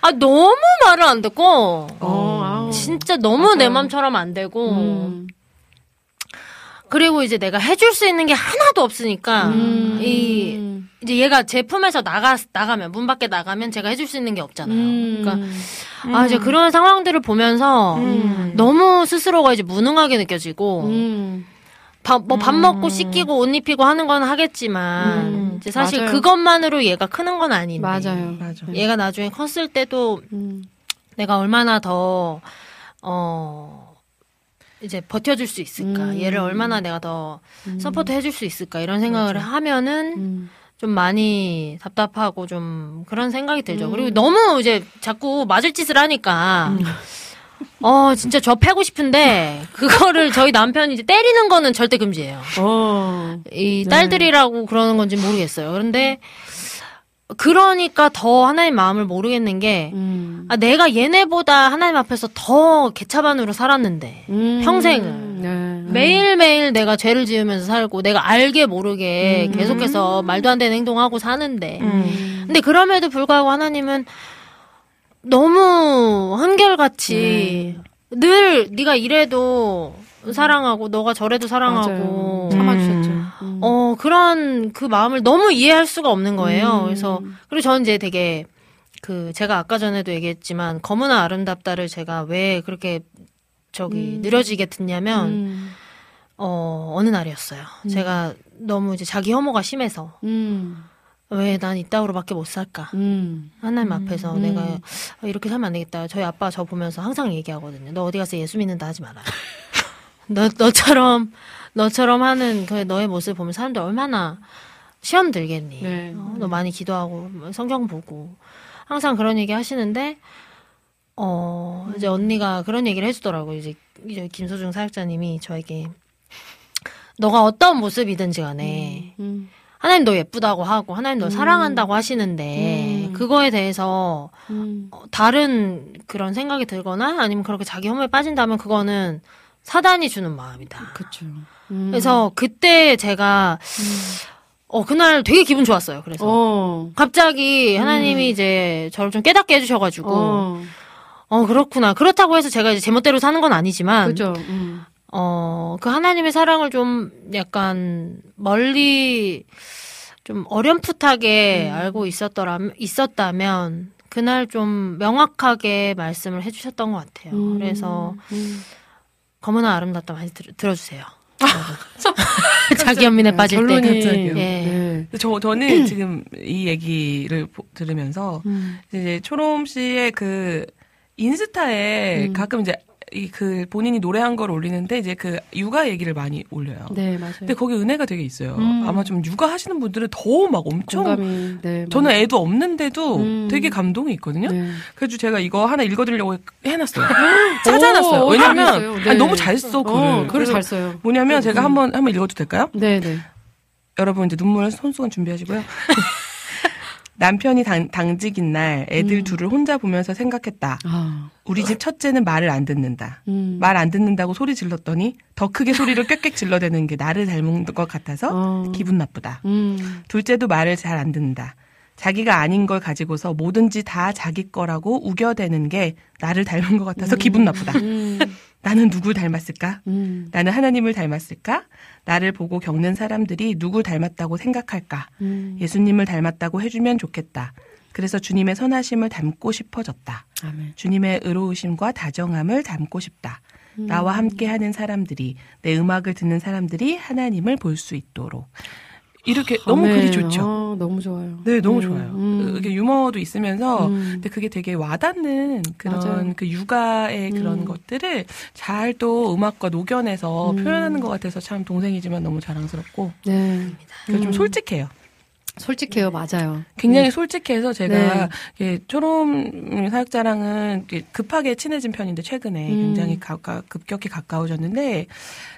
아 너무 말을 안 듣고 어. 진짜 너무 내 맘처럼 안 되고 음. 그리고 이제 내가 해줄 수 있는 게 하나도 없으니까 음. 이 이제 얘가 제품에서 나가 나가면 문 밖에 나가면 제가 해줄 수 있는 게 없잖아요. 음. 그러니까 아 이제 그런 상황들을 보면서 음. 너무 스스로가 이제 무능하게 느껴지고 음. 밥 뭐 밥 먹고 씻기고 옷 입히고 하는 건 하겠지만 음. 이제 사실 맞아요. 그것만으로 얘가 크는 건 아닌데 맞아요. 맞아. 얘가 나중에 컸을 때도 음. 내가 얼마나 더, 어, 이제 버텨줄 수 있을까. 음. 얘를 얼마나 내가 더 support 해줄 수 있을까. 이런 생각을 하면은 음. 좀 많이 답답하고 좀 그런 생각이 음. 들죠. 그리고 너무 이제 자꾸 맞을 짓을 하니까. 어, 진짜 저 패고 싶은데, 그거를 저희 남편이 이제 때리는 거는 절대 금지예요. 어. 이 딸들이라고 그러는 건지 모르겠어요. 그런데, 그러니까 더 하나님 마음을 모르겠는 게, 음. 아, 내가 얘네보다 하나님 앞에서 더 개차반으로 살았는데, 음. 평생을. 네. 매일매일 내가 죄를 지으면서 살고 내가 알게 모르게 음. 계속해서 말도 안 되는 행동하고 사는데 음. 근데 그럼에도 불구하고 하나님은 너무 한결같이 늘 네가 이래도 사랑하고 너가 저래도 사랑하고. 참아주셨죠. 음. 어 그런 그 마음을 너무 이해할 수가 없는 거예요. 음. 그래서 그리고 저는 이제 되게 그 제가 아까 전에도 얘기했지만 검은아 아름답다를 제가 왜 그렇게 저기 음. 느려지게 듣냐면 음. 어 어느 날이었어요. 제가 너무 이제 자기 혐오가 심해서 음. 왜난 이따구로밖에 못 살까? 음. 하나님 앞에서 음. 내가 아, 이렇게 살면 안 되겠다. 저희 아빠 저 보면서 항상 얘기하거든요. 너 어디 가서 예수 믿는다 하지 마라. 너 너처럼 너처럼 하는 그 너의 모습을 보면 사람들 얼마나 시험 들겠니? 네. 어, 너 많이 기도하고 뭐 성경 보고 항상 그런 얘기 하시는데 어 이제 언니가 그런 얘기를 해주더라고. 이제 이제 김소중 사역자님이 저에게 너가 어떤 모습이든지 간에 음. 하나님 너 예쁘다고 하고 하나님 너 사랑한다고 하시는데 음. 그거에 대해서 음. 어, 다른 그런 생각이 들거나 아니면 그렇게 자기 혐오에 빠진다면 그거는 사단이 주는 마음이다. 그쵸. 음. 그래서 그때 제가 어 그날 되게 기분 좋았어요. 그래서 어. 갑자기 하나님이 이제 저를 좀 깨닫게 해주셔가지고 어. 어. 그렇구나 그렇다고 해서 제가 이제 제멋대로 사는 건 아니지만 그죠. 음. 어, 그 하나님의 사랑을 좀 약간 멀리 좀 어렴풋하게 알고 있었더라, 있었다면 그날 좀 명확하게 말씀을 해주셨던 것 같아요. 음. 그래서 음. 검은아 아름답다 많이 들, 들어주세요. 여러분. 자기 연민에 빠질 때. 결론이 갑자기요. 예. 네. 저 저는 지금 이 얘기를 보- 들으면서 음. 이제 초롬 씨의 그 인스타에 음. 가끔 이제 이 그 본인이 노래한 걸 올리는데 이제 그 육아 얘기를 많이 올려요. 네, 맞아요. 근데 거기 은혜가 되게 있어요. 음. 아마 좀 육아 하시는 분들은 더 막 엄청 공감이 네. 저는. 애도 없는데도 음. 되게 감동이 있거든요. 네. 그래서 제가 이거 하나 읽어드리려고 해놨어요. 찾아놨어요. 오, 왜냐면. 네. 아니, 너무 잘 써, 글을. 어, 글을 잘 써요. 뭐냐면 제가 음. 한번 한번 읽어도 될까요? 네, 네. 여러분 이제 눈물 손수건 준비하시고요. 남편이 당, 당직인 날 애들 음. 둘을 혼자 보면서 생각했다. 아. 우리 집 첫째는 말을 안 듣는다. 음. 말안 듣는다고 소리 질렀더니 더 크게 소리를 꽥꽥 질러대는 게 나를 닮은 것 같아서 어. 기분 나쁘다. 음. 둘째도 말을 잘 안 듣는다. 자기가 아닌 걸 가지고서 뭐든지 다 자기 거라고 우겨대는 게 나를 닮은 것 같아서 기분 나쁘다. 음. 나는 누굴 닮았을까? 음. 나는 하나님을 닮았을까? 나를 보고 겪는 사람들이 누굴 닮았다고 생각할까? 음. 예수님을 닮았다고 해주면 좋겠다. 그래서 주님의 선하심을 닮고 싶어졌다. 아멘. 주님의 의로우심과 다정함을 닮고 싶다. 음. 나와 함께 하는 사람들이, 내 음악을 듣는 사람들이 하나님을 볼 수 있도록. 이렇게 너무 아멘. 글이 좋죠. 어, 너무 좋아요. 네, 너무 음, 좋아요. 음. 이게 유머도 있으면서, 음. 근데 그게 되게 와닿는 그런 맞아요. 그 육아의 그런 음. 것들을 잘 또 음악과 녹여내서 음. 표현하는 것 같아서 참 동생이지만 너무 자랑스럽고, 네. 그리고 좀 음. 솔직해요. 솔직해요, 맞아요. 굉장히 솔직해서 제가 네. 예, 초롬 사역자랑은 급하게 친해진 편인데 최근에 음. 굉장히 가까, 급격히 가까워졌는데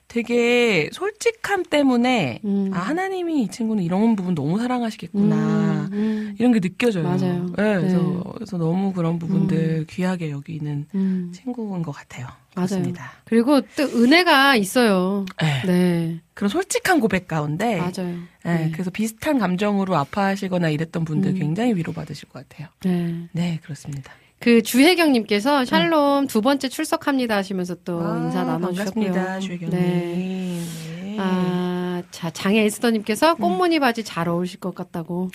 되게 솔직함 때문에 음. 아 하나님이 이 친구는 이런 부분 너무 사랑하시겠구나 음, 음, 이런 게 느껴져요. 맞아요. 네, 그래서 네. 그래서 너무 그런 부분들 귀하게 여기는 음. 친구인 것 같아요. 맞아요. 그렇습니다. 그리고 또 은혜가 있어요. 네. 네. 그런 솔직한 고백 가운데 맞아요. 네, 네. 그래서 비슷한 감정으로 아파하시거나 이랬던 분들 음. 굉장히 위로받으실 것 같아요. 네. 네, 그렇습니다. 그 주혜경님께서 샬롬 두 번째 출석합니다 하시면서 또 아, 인사 나눠주셨고요. 반갑습니다, 주혜경님. 네. 네. 아, 자, 장애 에스더님께서 꽃무늬 바지 잘 어울리실 것 같다고.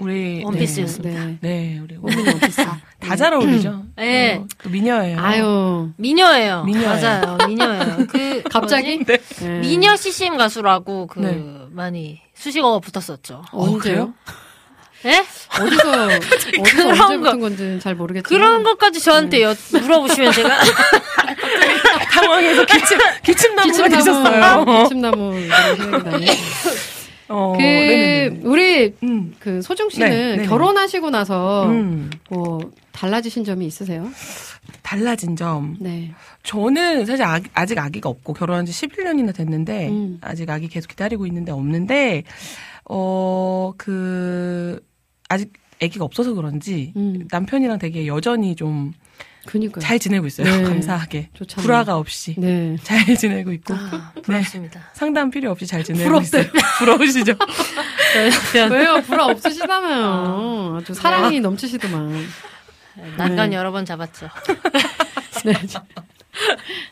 우리 원피스였습니다. 네. 네, 우리 꽃무늬 원피스. 다잘 어울리죠. 네. 어, 또 미녀예요. 아유. 미녀예요. 미녀예요. 맞아요. 미녀예요. 그 갑자기? 뭐지? 네. 미녀 CCM 가수라고 그 네. 많이 수식어가 붙었었죠. 언제요? 네? 어디서, 어디서 그런 언제 거. 붙은 건지는 잘 모르겠지만. 그런 것까지 저한테 여, 물어보시면 제가 당황해서 기침 기침나무가 되셨어요. 기침나무, 생각이 나네. 어, 그, 네네네. 우리, 음, 그, 소중 씨는 네. 결혼하시고 나서, 음, 뭐, 달라지신 점이 있으세요? 달라진 점. 네. 저는 사실 아, 아직 아기가 없고 결혼한 지 11년이나 됐는데 음. 아직 아기 계속 기다리고 있는데 없는데 어 그 아직 아기가 없어서 그런지 음. 남편이랑 되게 여전히 좀 음. 그니까요. 잘 지내고 있어요. 네. 감사하게. 좋잖아요. 불화가 없이 네. 잘 지내고 있고 아, 네. 부럽습니다. 상담 필요 없이 잘 지내고 부럽대. 있어요. 부러우시죠? 왜요? 불화 없으시다며요. 아주 사랑이 넘치시더만. 난간 여러 번 잡았죠. 네.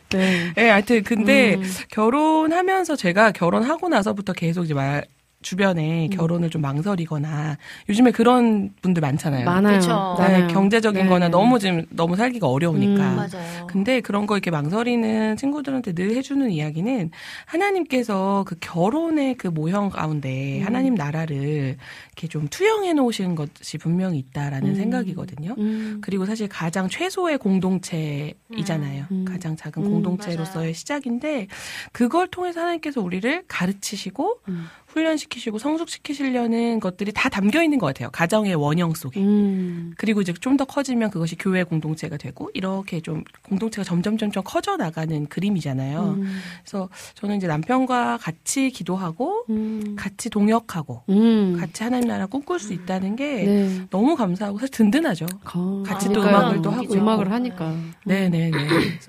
네. 네, 하여튼 근데 음. 결혼하면서 제가 결혼하고 나서부터 계속 이제 말 주변에 결혼을 좀 망설이거나 요즘에 그런 분들 많잖아요. 많아요. 그쵸. 네, 많아요. 경제적인 네. 거나 너무 지금 너무 살기가 어려우니까. 음, 맞아요. 근데 그런 거 이렇게 망설이는 친구들한테 늘 해주는 이야기는 하나님께서 그 결혼의 그 모형 음. 가운데 하나님 나라를 이렇게 좀 투영해 놓으신 것이 분명히 있다라는 음. 생각이거든요. 음. 그리고 사실 가장 최소의 공동체이잖아요. 음. 가장 작은 음, 공동체로서의 맞아요. 시작인데 그걸 통해서 하나님께서 우리를 가르치시고 음. 훈련시키시고 성숙시키시려는 것들이 다 담겨 있는 것 같아요. 가정의 원형 속에. 음. 그리고 이제 좀 더 커지면 그것이 교회 공동체가 되고 이렇게 좀 공동체가 점점 점점 커져 나가는 그림이잖아요. 음. 그래서 저는 이제 남편과 같이 기도하고 음. 같이 동역하고 음. 같이 하나님 나라 꿈꿀 수 있다는 게 네. 너무 감사하고 사실 든든하죠. 거- 같이 또. 음악을 또 하고 음악을. 하니까. 네네네.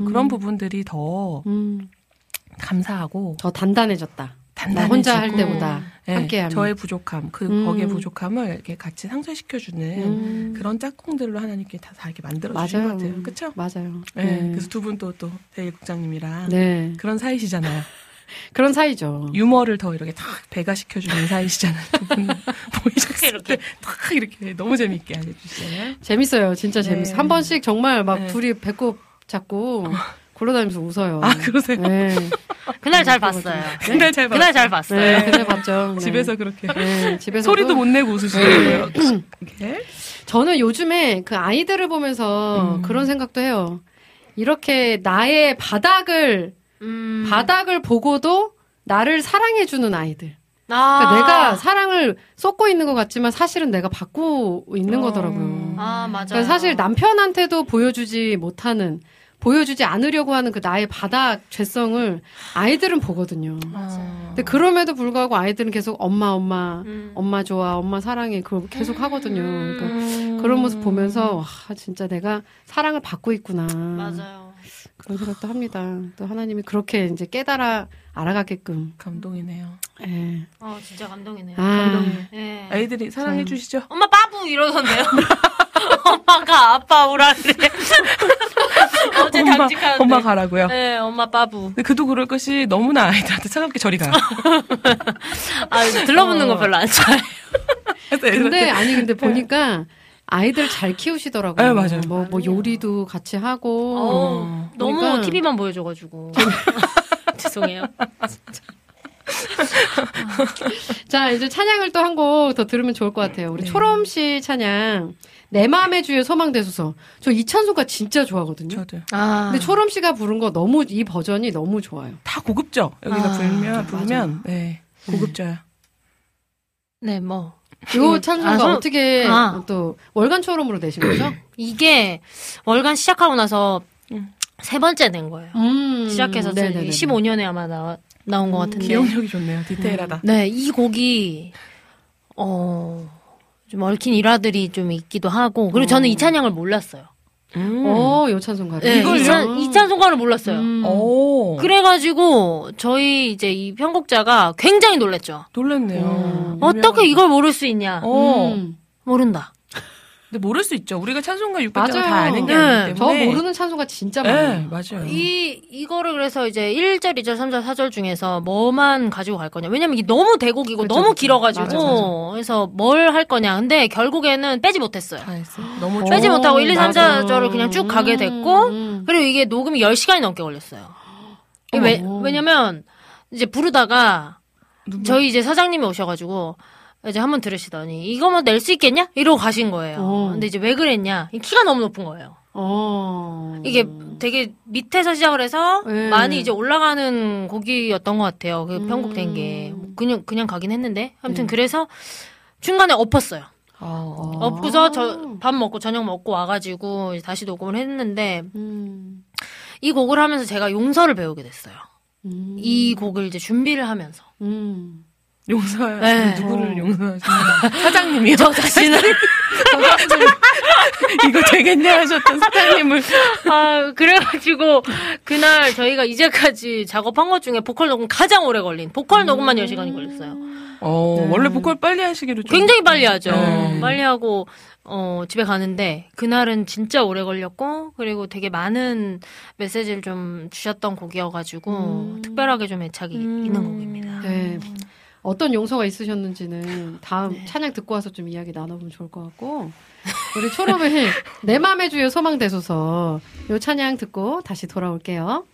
음. 그런 부분들이 더 음. 감사하고 더 단단해졌다. 나 단단해지고 혼자 할 때보다 네, 함께 하면. 저의 부족함, 그 음. 거기에 부족함을 이렇게 같이 상쇄시켜주는 음. 그런 짝꿍들로 하나님께 다, 다 이렇게 만들어 주신. 것 같아요. 그렇죠? 맞아요. 네. 그래서 두분또또 대일 국장님이랑 네. 그런 사이시잖아요. 그런 사이죠. 유머를 더 이렇게 탁 배가시켜주는 사이시잖아요. 보이셨을 이렇게. 때탁 이렇게 너무 재밌게 해주시잖아요. 재밌어요. 진짜 네. 재밌어요. 한 번씩 정말 막 네. 둘이 배꼽 잡고 굴러다니면서 웃어요. 아 그러세요? 네. 그날 잘 봤어요. 그날 잘 그날 잘 봤어요. 봤어요. 네, 그래 봤죠. 네. 집에서 그렇게 네, 집에서 소리도 못 내고 웃으시더라고요. 이렇게. 저는 요즘에 그 아이들을 보면서 음. 그런 생각도 해요. 이렇게 나의 바닥을 음. 바닥을 보고도 나를 사랑해주는 아이들. 아. 그러니까 내가 사랑을 쏟고 있는 것 같지만 사실은 내가 받고 있는 어. 거더라고요. 아, 맞아요. 그러니까 사실 남편한테도 보여주지 못하는, 보여주지 않으려고 하는 그 나의 바닥 죄성을 아이들은 보거든요. 아. 근데 그럼에도 불구하고 아이들은 계속 엄마, 엄마, 음. 엄마 좋아, 엄마 사랑해, 그걸 계속 하거든요. 그러니까 음. 그런 모습 보면서, 와, 진짜 내가 사랑을 받고 있구나. 맞아요. 그런 생각도 합니다. 또 하나님이 그렇게 이제 깨달아 알아가게끔. 감동이네요. 예. 어, 진짜 감동이네요. 아, 감동이에요. 예. 아이들이 사랑해 참. 주시죠. 엄마 빠부 이러던데요. 엄마가 아빠 오라는데. 어제 엄마, 당직하는데. 엄마 가라고요. 네, 엄마 빠부. 근데 그도 그럴 것이 너무나 아이들한테 차갑게 저리 가. 아, 들러붙는 거 어. 별로 안 좋아해요. 근데 아니 근데 보니까 아이들 잘 키우시더라고요. 네, 맞아요. 뭐, 뭐 요리도 같이 하고. 어, 너무 그러니까- TV만 보여줘가지고. 죄송해요. 자 이제 찬양을 또 한 곡 더 들으면 좋을 것 같아요. 우리 네. 초롬 씨 찬양 내 마음의 주에 소망되소서. 저 이 찬송가 진짜 좋아하거든요. 저도 아. 근데 초롬 씨가 부른 거 너무 이 버전이 너무 좋아요. 다 고급져. 여기가 아, 불면. 부르면 네 고급져요. 네, 뭐. 요 음, 찬송가 아, 소- 어떻게 아. 또 월간 초롬으로 내신 거죠? 이게 월간 시작하고 나서 음. 세 번째 낸 거예요. 음, 시작해서 네네네. 15년에 아마 나, 나온 것 같은데. 기억력이 좋네요. 디테일하다. 네, 이 곡이, 어, 좀 얽힌 일화들이 좀 있기도 하고, 그리고 저는 이 찬양을 몰랐어요. 음. 어, 요 찬송가. 네, 이걸요? 이, 찬, 이 찬송가를 몰랐어요. 음. 오. 그래가지고, 저희 이제 이 편곡자가 굉장히 놀랬죠. 놀랬네요. 음. 어떻게 이걸 모를 수 있냐? 어. 음. 모른다. 근데 모를 수 있죠. 우리가 찬송가 600장 맞아요. 다 아는 게 네. 아니기 저 때문에. 모르는 찬송가 진짜 네, 많아요. 맞아요. 이, 이거를 그래서 이제 1절, 2절, 3절, 4절 중에서 뭐만 가지고 갈 거냐. 왜냐면 이게 너무 대곡이고 그렇죠, 너무 그렇죠. 길어 가지고. 맞아, 맞아. 그래서 뭘 할 거냐. 근데 결국에는 빼지 못했어요. 너무 빼지 좋아. 못하고 1, 2, 3, 맞아. 4절을 그냥 쭉 가게 됐고, 음. 그리고 이게 녹음이 10시간이 넘게 걸렸어요. 왜. 왜냐면, 이제 부르다가, 누구? 저희 이제 사장님이 오셔가지고, 이제 한번 들으시더니, 이거만 낼 수 있겠냐? 이러고 가신 거예요. 어. 근데 이제 왜 그랬냐? 이 키가 너무 높은 거예요. 어. 이게 되게 밑에서 시작을 해서 네. 많이 이제 올라가는 곡이었던 것 같아요. 그 음. 편곡된 게. 그냥, 그냥 가긴 했는데. 아무튼 네. 그래서 중간에 엎었어요. 어. 엎고서 저, 밥 먹고 저녁 먹고 와가지고 다시 녹음을 했는데 음. 이 곡을 하면서 제가 용서를 배우게 됐어요. 음. 이 곡을 이제 준비를 하면서. 음. 용서해. 네. 누구를 용서하시는 사장님이요? 저 자신을 이거 되겠냐 하셨던 사장님을 아, 그래가지고, 그날 저희가 이제까지 작업한 것 중에 보컬 녹음 가장 오래 걸린, 보컬 녹음만 10시간이 걸렸어요. 어, 원래 보컬 빨리 하시기로 좀 굉장히 빨리 하죠. 네. 빨리 하고, 어, 집에 가는데, 그날은 진짜 오래 걸렸고, 그리고 되게 많은 메시지를 좀 주셨던 곡이어가지고, 특별하게 좀 애착이 있는 곡입니다. 네. 어떤 용서가 있으셨는지는 다음 찬양 듣고 와서 좀 이야기 나눠보면 좋을 것 같고 우리 초롬의 내 맘의 주여 소망되소서 요 찬양 듣고 다시 돌아올게요.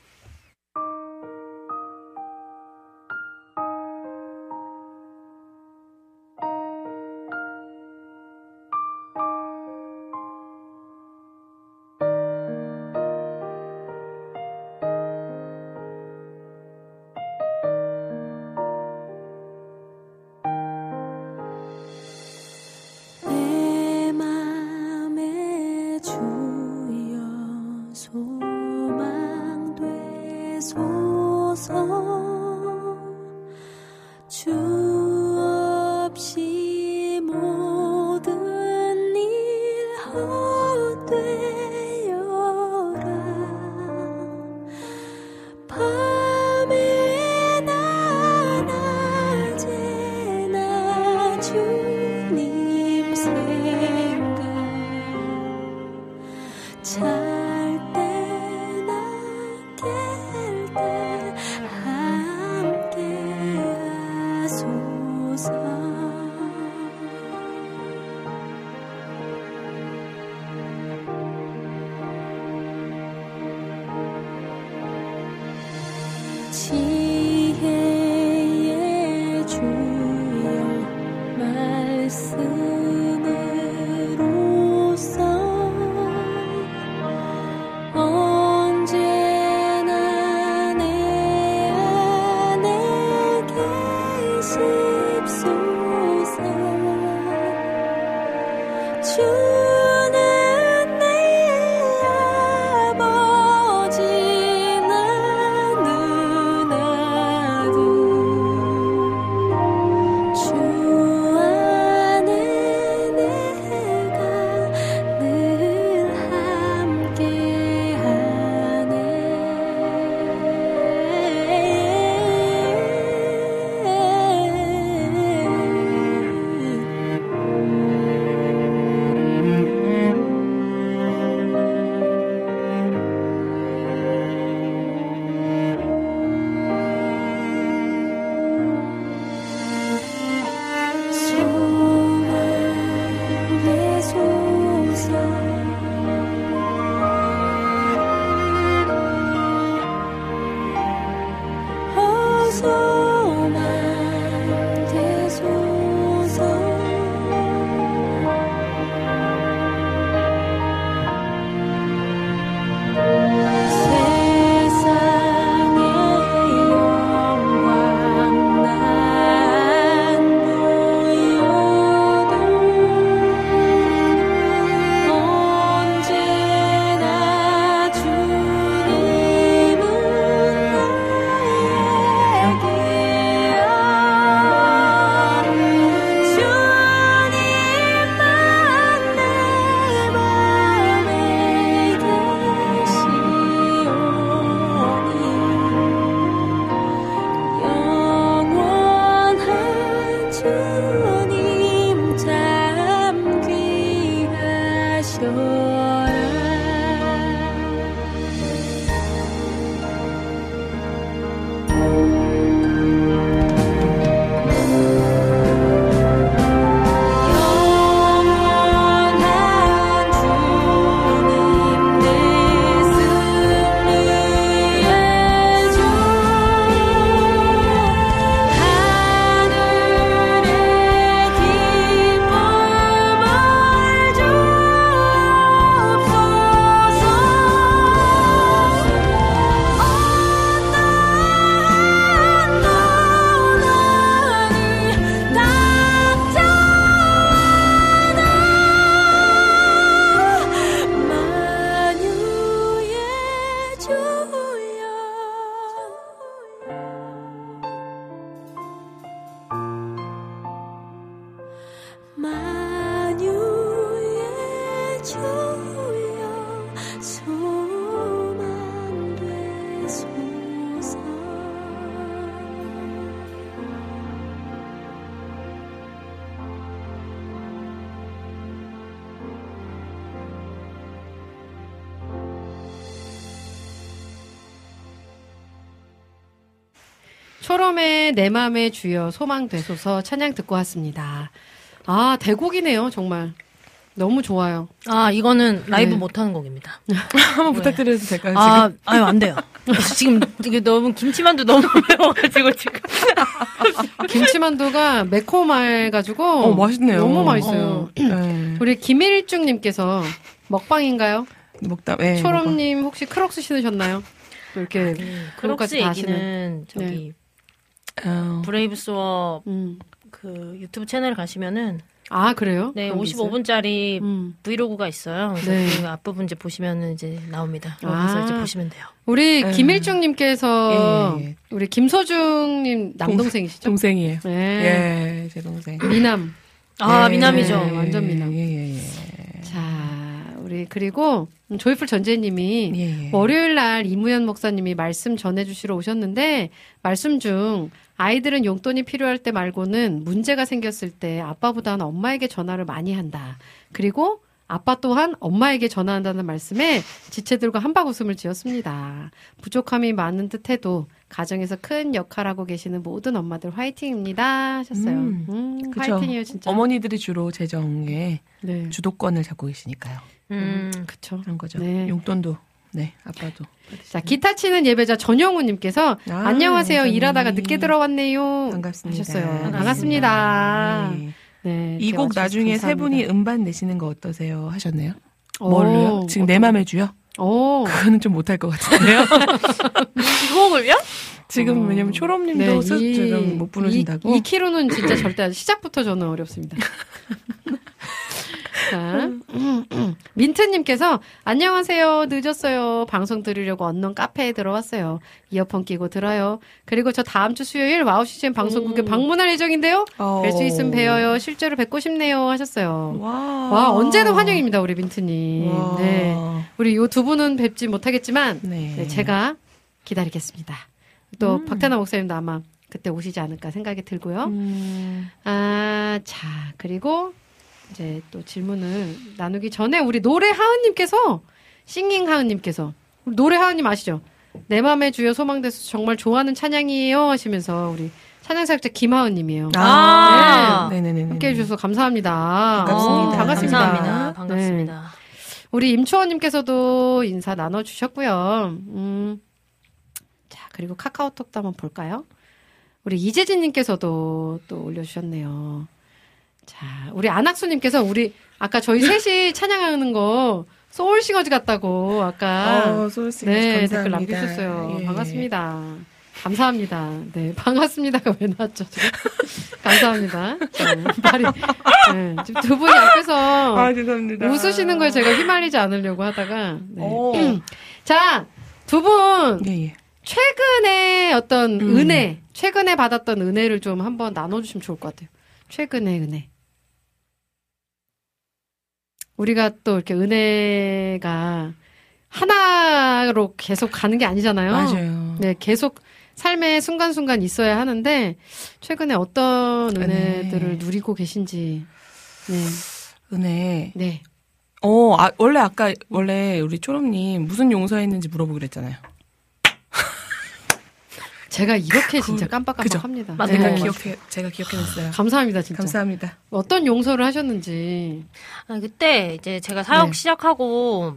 내 맘의 주여 소망 되소서 찬양 듣고 왔습니다. 아 대곡이네요 정말 너무 좋아요. 아 이거는 라이브 네. 못하는 곡입니다. 한번 부탁드려도 될까요? 아 아유 안 돼요. 지금 이게 너무 김치만두 너무 매워가지고 지금. 김치만두가 매콤해가지고 어, 맛있네요. 너무 맛있어요. 지금. 네. 우리 김일중님께서 먹방인가요? 먹다. 네, 초롬님 혹시 크록스 신으셨나요? 또 이렇게 크록스 그것까지 다 하시는. 얘기는 저기 먹방. 어, 브레이브 수업 음. 그 유튜브 채널 가시면은 아 그래요? 네 그런 게 있어요? 55분짜리 음. 브이로그가 있어요. 네. 그 앞부분 이제 보시면은 이제 나옵니다. 아. 거기서 이제 보시면 돼요. 우리 음. 김일중님께서 예, 예. 우리 김소중님 남동생이시죠? 동생이에요. 네. 예, 제 동생. 미남. 아 예, 미남이죠. 네, 완전 미남. 예, 예, 예. 자, 우리 그리고 조이풀 전재님이 예, 예. 월요일 날 이무연 목사님이 말씀 전해주시러 오셨는데 말씀 중 아이들은 용돈이 필요할 때 말고는 문제가 생겼을 때 아빠보다는 엄마에게 전화를 많이 한다. 그리고 아빠 또한 엄마에게 전화한다는 말씀에 지체들과 한박 웃음을 지었습니다. 부족함이 많은 듯해도 가정에서 큰 역할하고 계시는 모든 엄마들 화이팅입니다 하셨어요. 음, 음, 그쵸. 화이팅이에요 진짜. 어머니들이 주로 재정에 네, 주도권을 잡고 계시니까요. 음. 그쵸. 그런 거죠. 네. 용돈도 네, 아빠도. 자, 기타 치는 예배자 전영우 님께서 아, 안녕하세요. 원장님. 일하다가 늦게 들어왔네요. 반갑습니다. 하셨어요. 반갑습니다. 네. 네, 이 이렇게 곡 와주셔서 나중에 세 감사합니다. 분이 음반 내시는 거 어떠세요? 하셨네요. 오, 뭘로요? 지금 내 맘에 주요? 오, 그거는 좀 못할 것 같은데요. 이 곡을요? 지금 왜냐면 초롬님도 스 이- 지금 못 부르신다고. 이, 이 키로는 진짜 절대 안- 시작부터 저는 어렵습니다. 자, 음, 음. 민트님께서 안녕하세요. 늦었어요. 방송 들으려고 언론 카페에 들어왔어요. 이어폰 끼고 들어요. 그리고 저 다음 주 수요일 와우 CCM 방송국에 방문할 예정인데요. 어. 뵐 수 있으면 뵈어요. 실제로 뵙고 싶네요. 하셨어요. 와. 와, 언제든 환영입니다, 우리 민트님. 와. 네. 우리 요 두 분은 뵙지 못하겠지만, 네. 네, 제가 기다리겠습니다. 또, 음. 박태남 목사님도 아마 그때 오시지 않을까 생각이 들고요. 음, 아, 자, 그리고 이제 또 질문을 나누기 전에 우리 노래 하은님께서, 싱잉 하은님께서, 노래 하은님 아시죠? 내 맘의 주여 소망돼서 정말 좋아하는 찬양이에요 하시면서 우리 찬양사역자 김하은님이에요. 아. 네. 네네네. 함께 해주셔서 감사합니다. 반갑습니다. 어, 반갑습니다. 감사합니다. 네. 반갑습니다. 우리 임초원님께서도 인사 나눠주셨고요. 음. 자, 그리고 카카오톡도 한번 볼까요? 우리 이재진님께서도 또 올려주셨네요. 자, 우리 안학수님께서 우리 아까 저희 셋이 찬양하는 거 소울 싱어즈 같다고 아까 어, 소울 싱어즈 네 감사합니다. 댓글 남겨주셨어요. 예. 반갑습니다. 감사합니다. 네, 반갑습니다가 왜 나왔죠? 지금? 감사합니다. 네, 말이 네, 지금 두 분이 앞에서 아, 죄송합니다. 웃으시는 거에 제가 휘말리지 않으려고 하다가. 네. 오. 자, 두 분, 예, 예. 최근에 어떤 음. 은혜, 최근에 받았던 은혜를 좀 한번 나눠주시면 좋을 것 같아요. 최근의 은혜. 우리가 또 이렇게 은혜가 하나로 계속 가는 게 아니잖아요. 맞아요. 네, 계속 삶의 순간순간 있어야 하는데, 최근에 어떤 은혜. 은혜들을 누리고 계신지. 네, 은혜. 네. 어, 아, 원래 아까, 원래 우리 초롬님 무슨 용서했는지 물어보기로 했잖아요. 제가 이렇게 진짜? 깜빡깜빡합니다. 맞아요. 제가 네. 기억해, 제가 기억해냈어요. 감사합니다, 진짜. 감사합니다. 어떤 용서를 하셨는지. 아, 그때 이제 제가 사역 네. 시작하고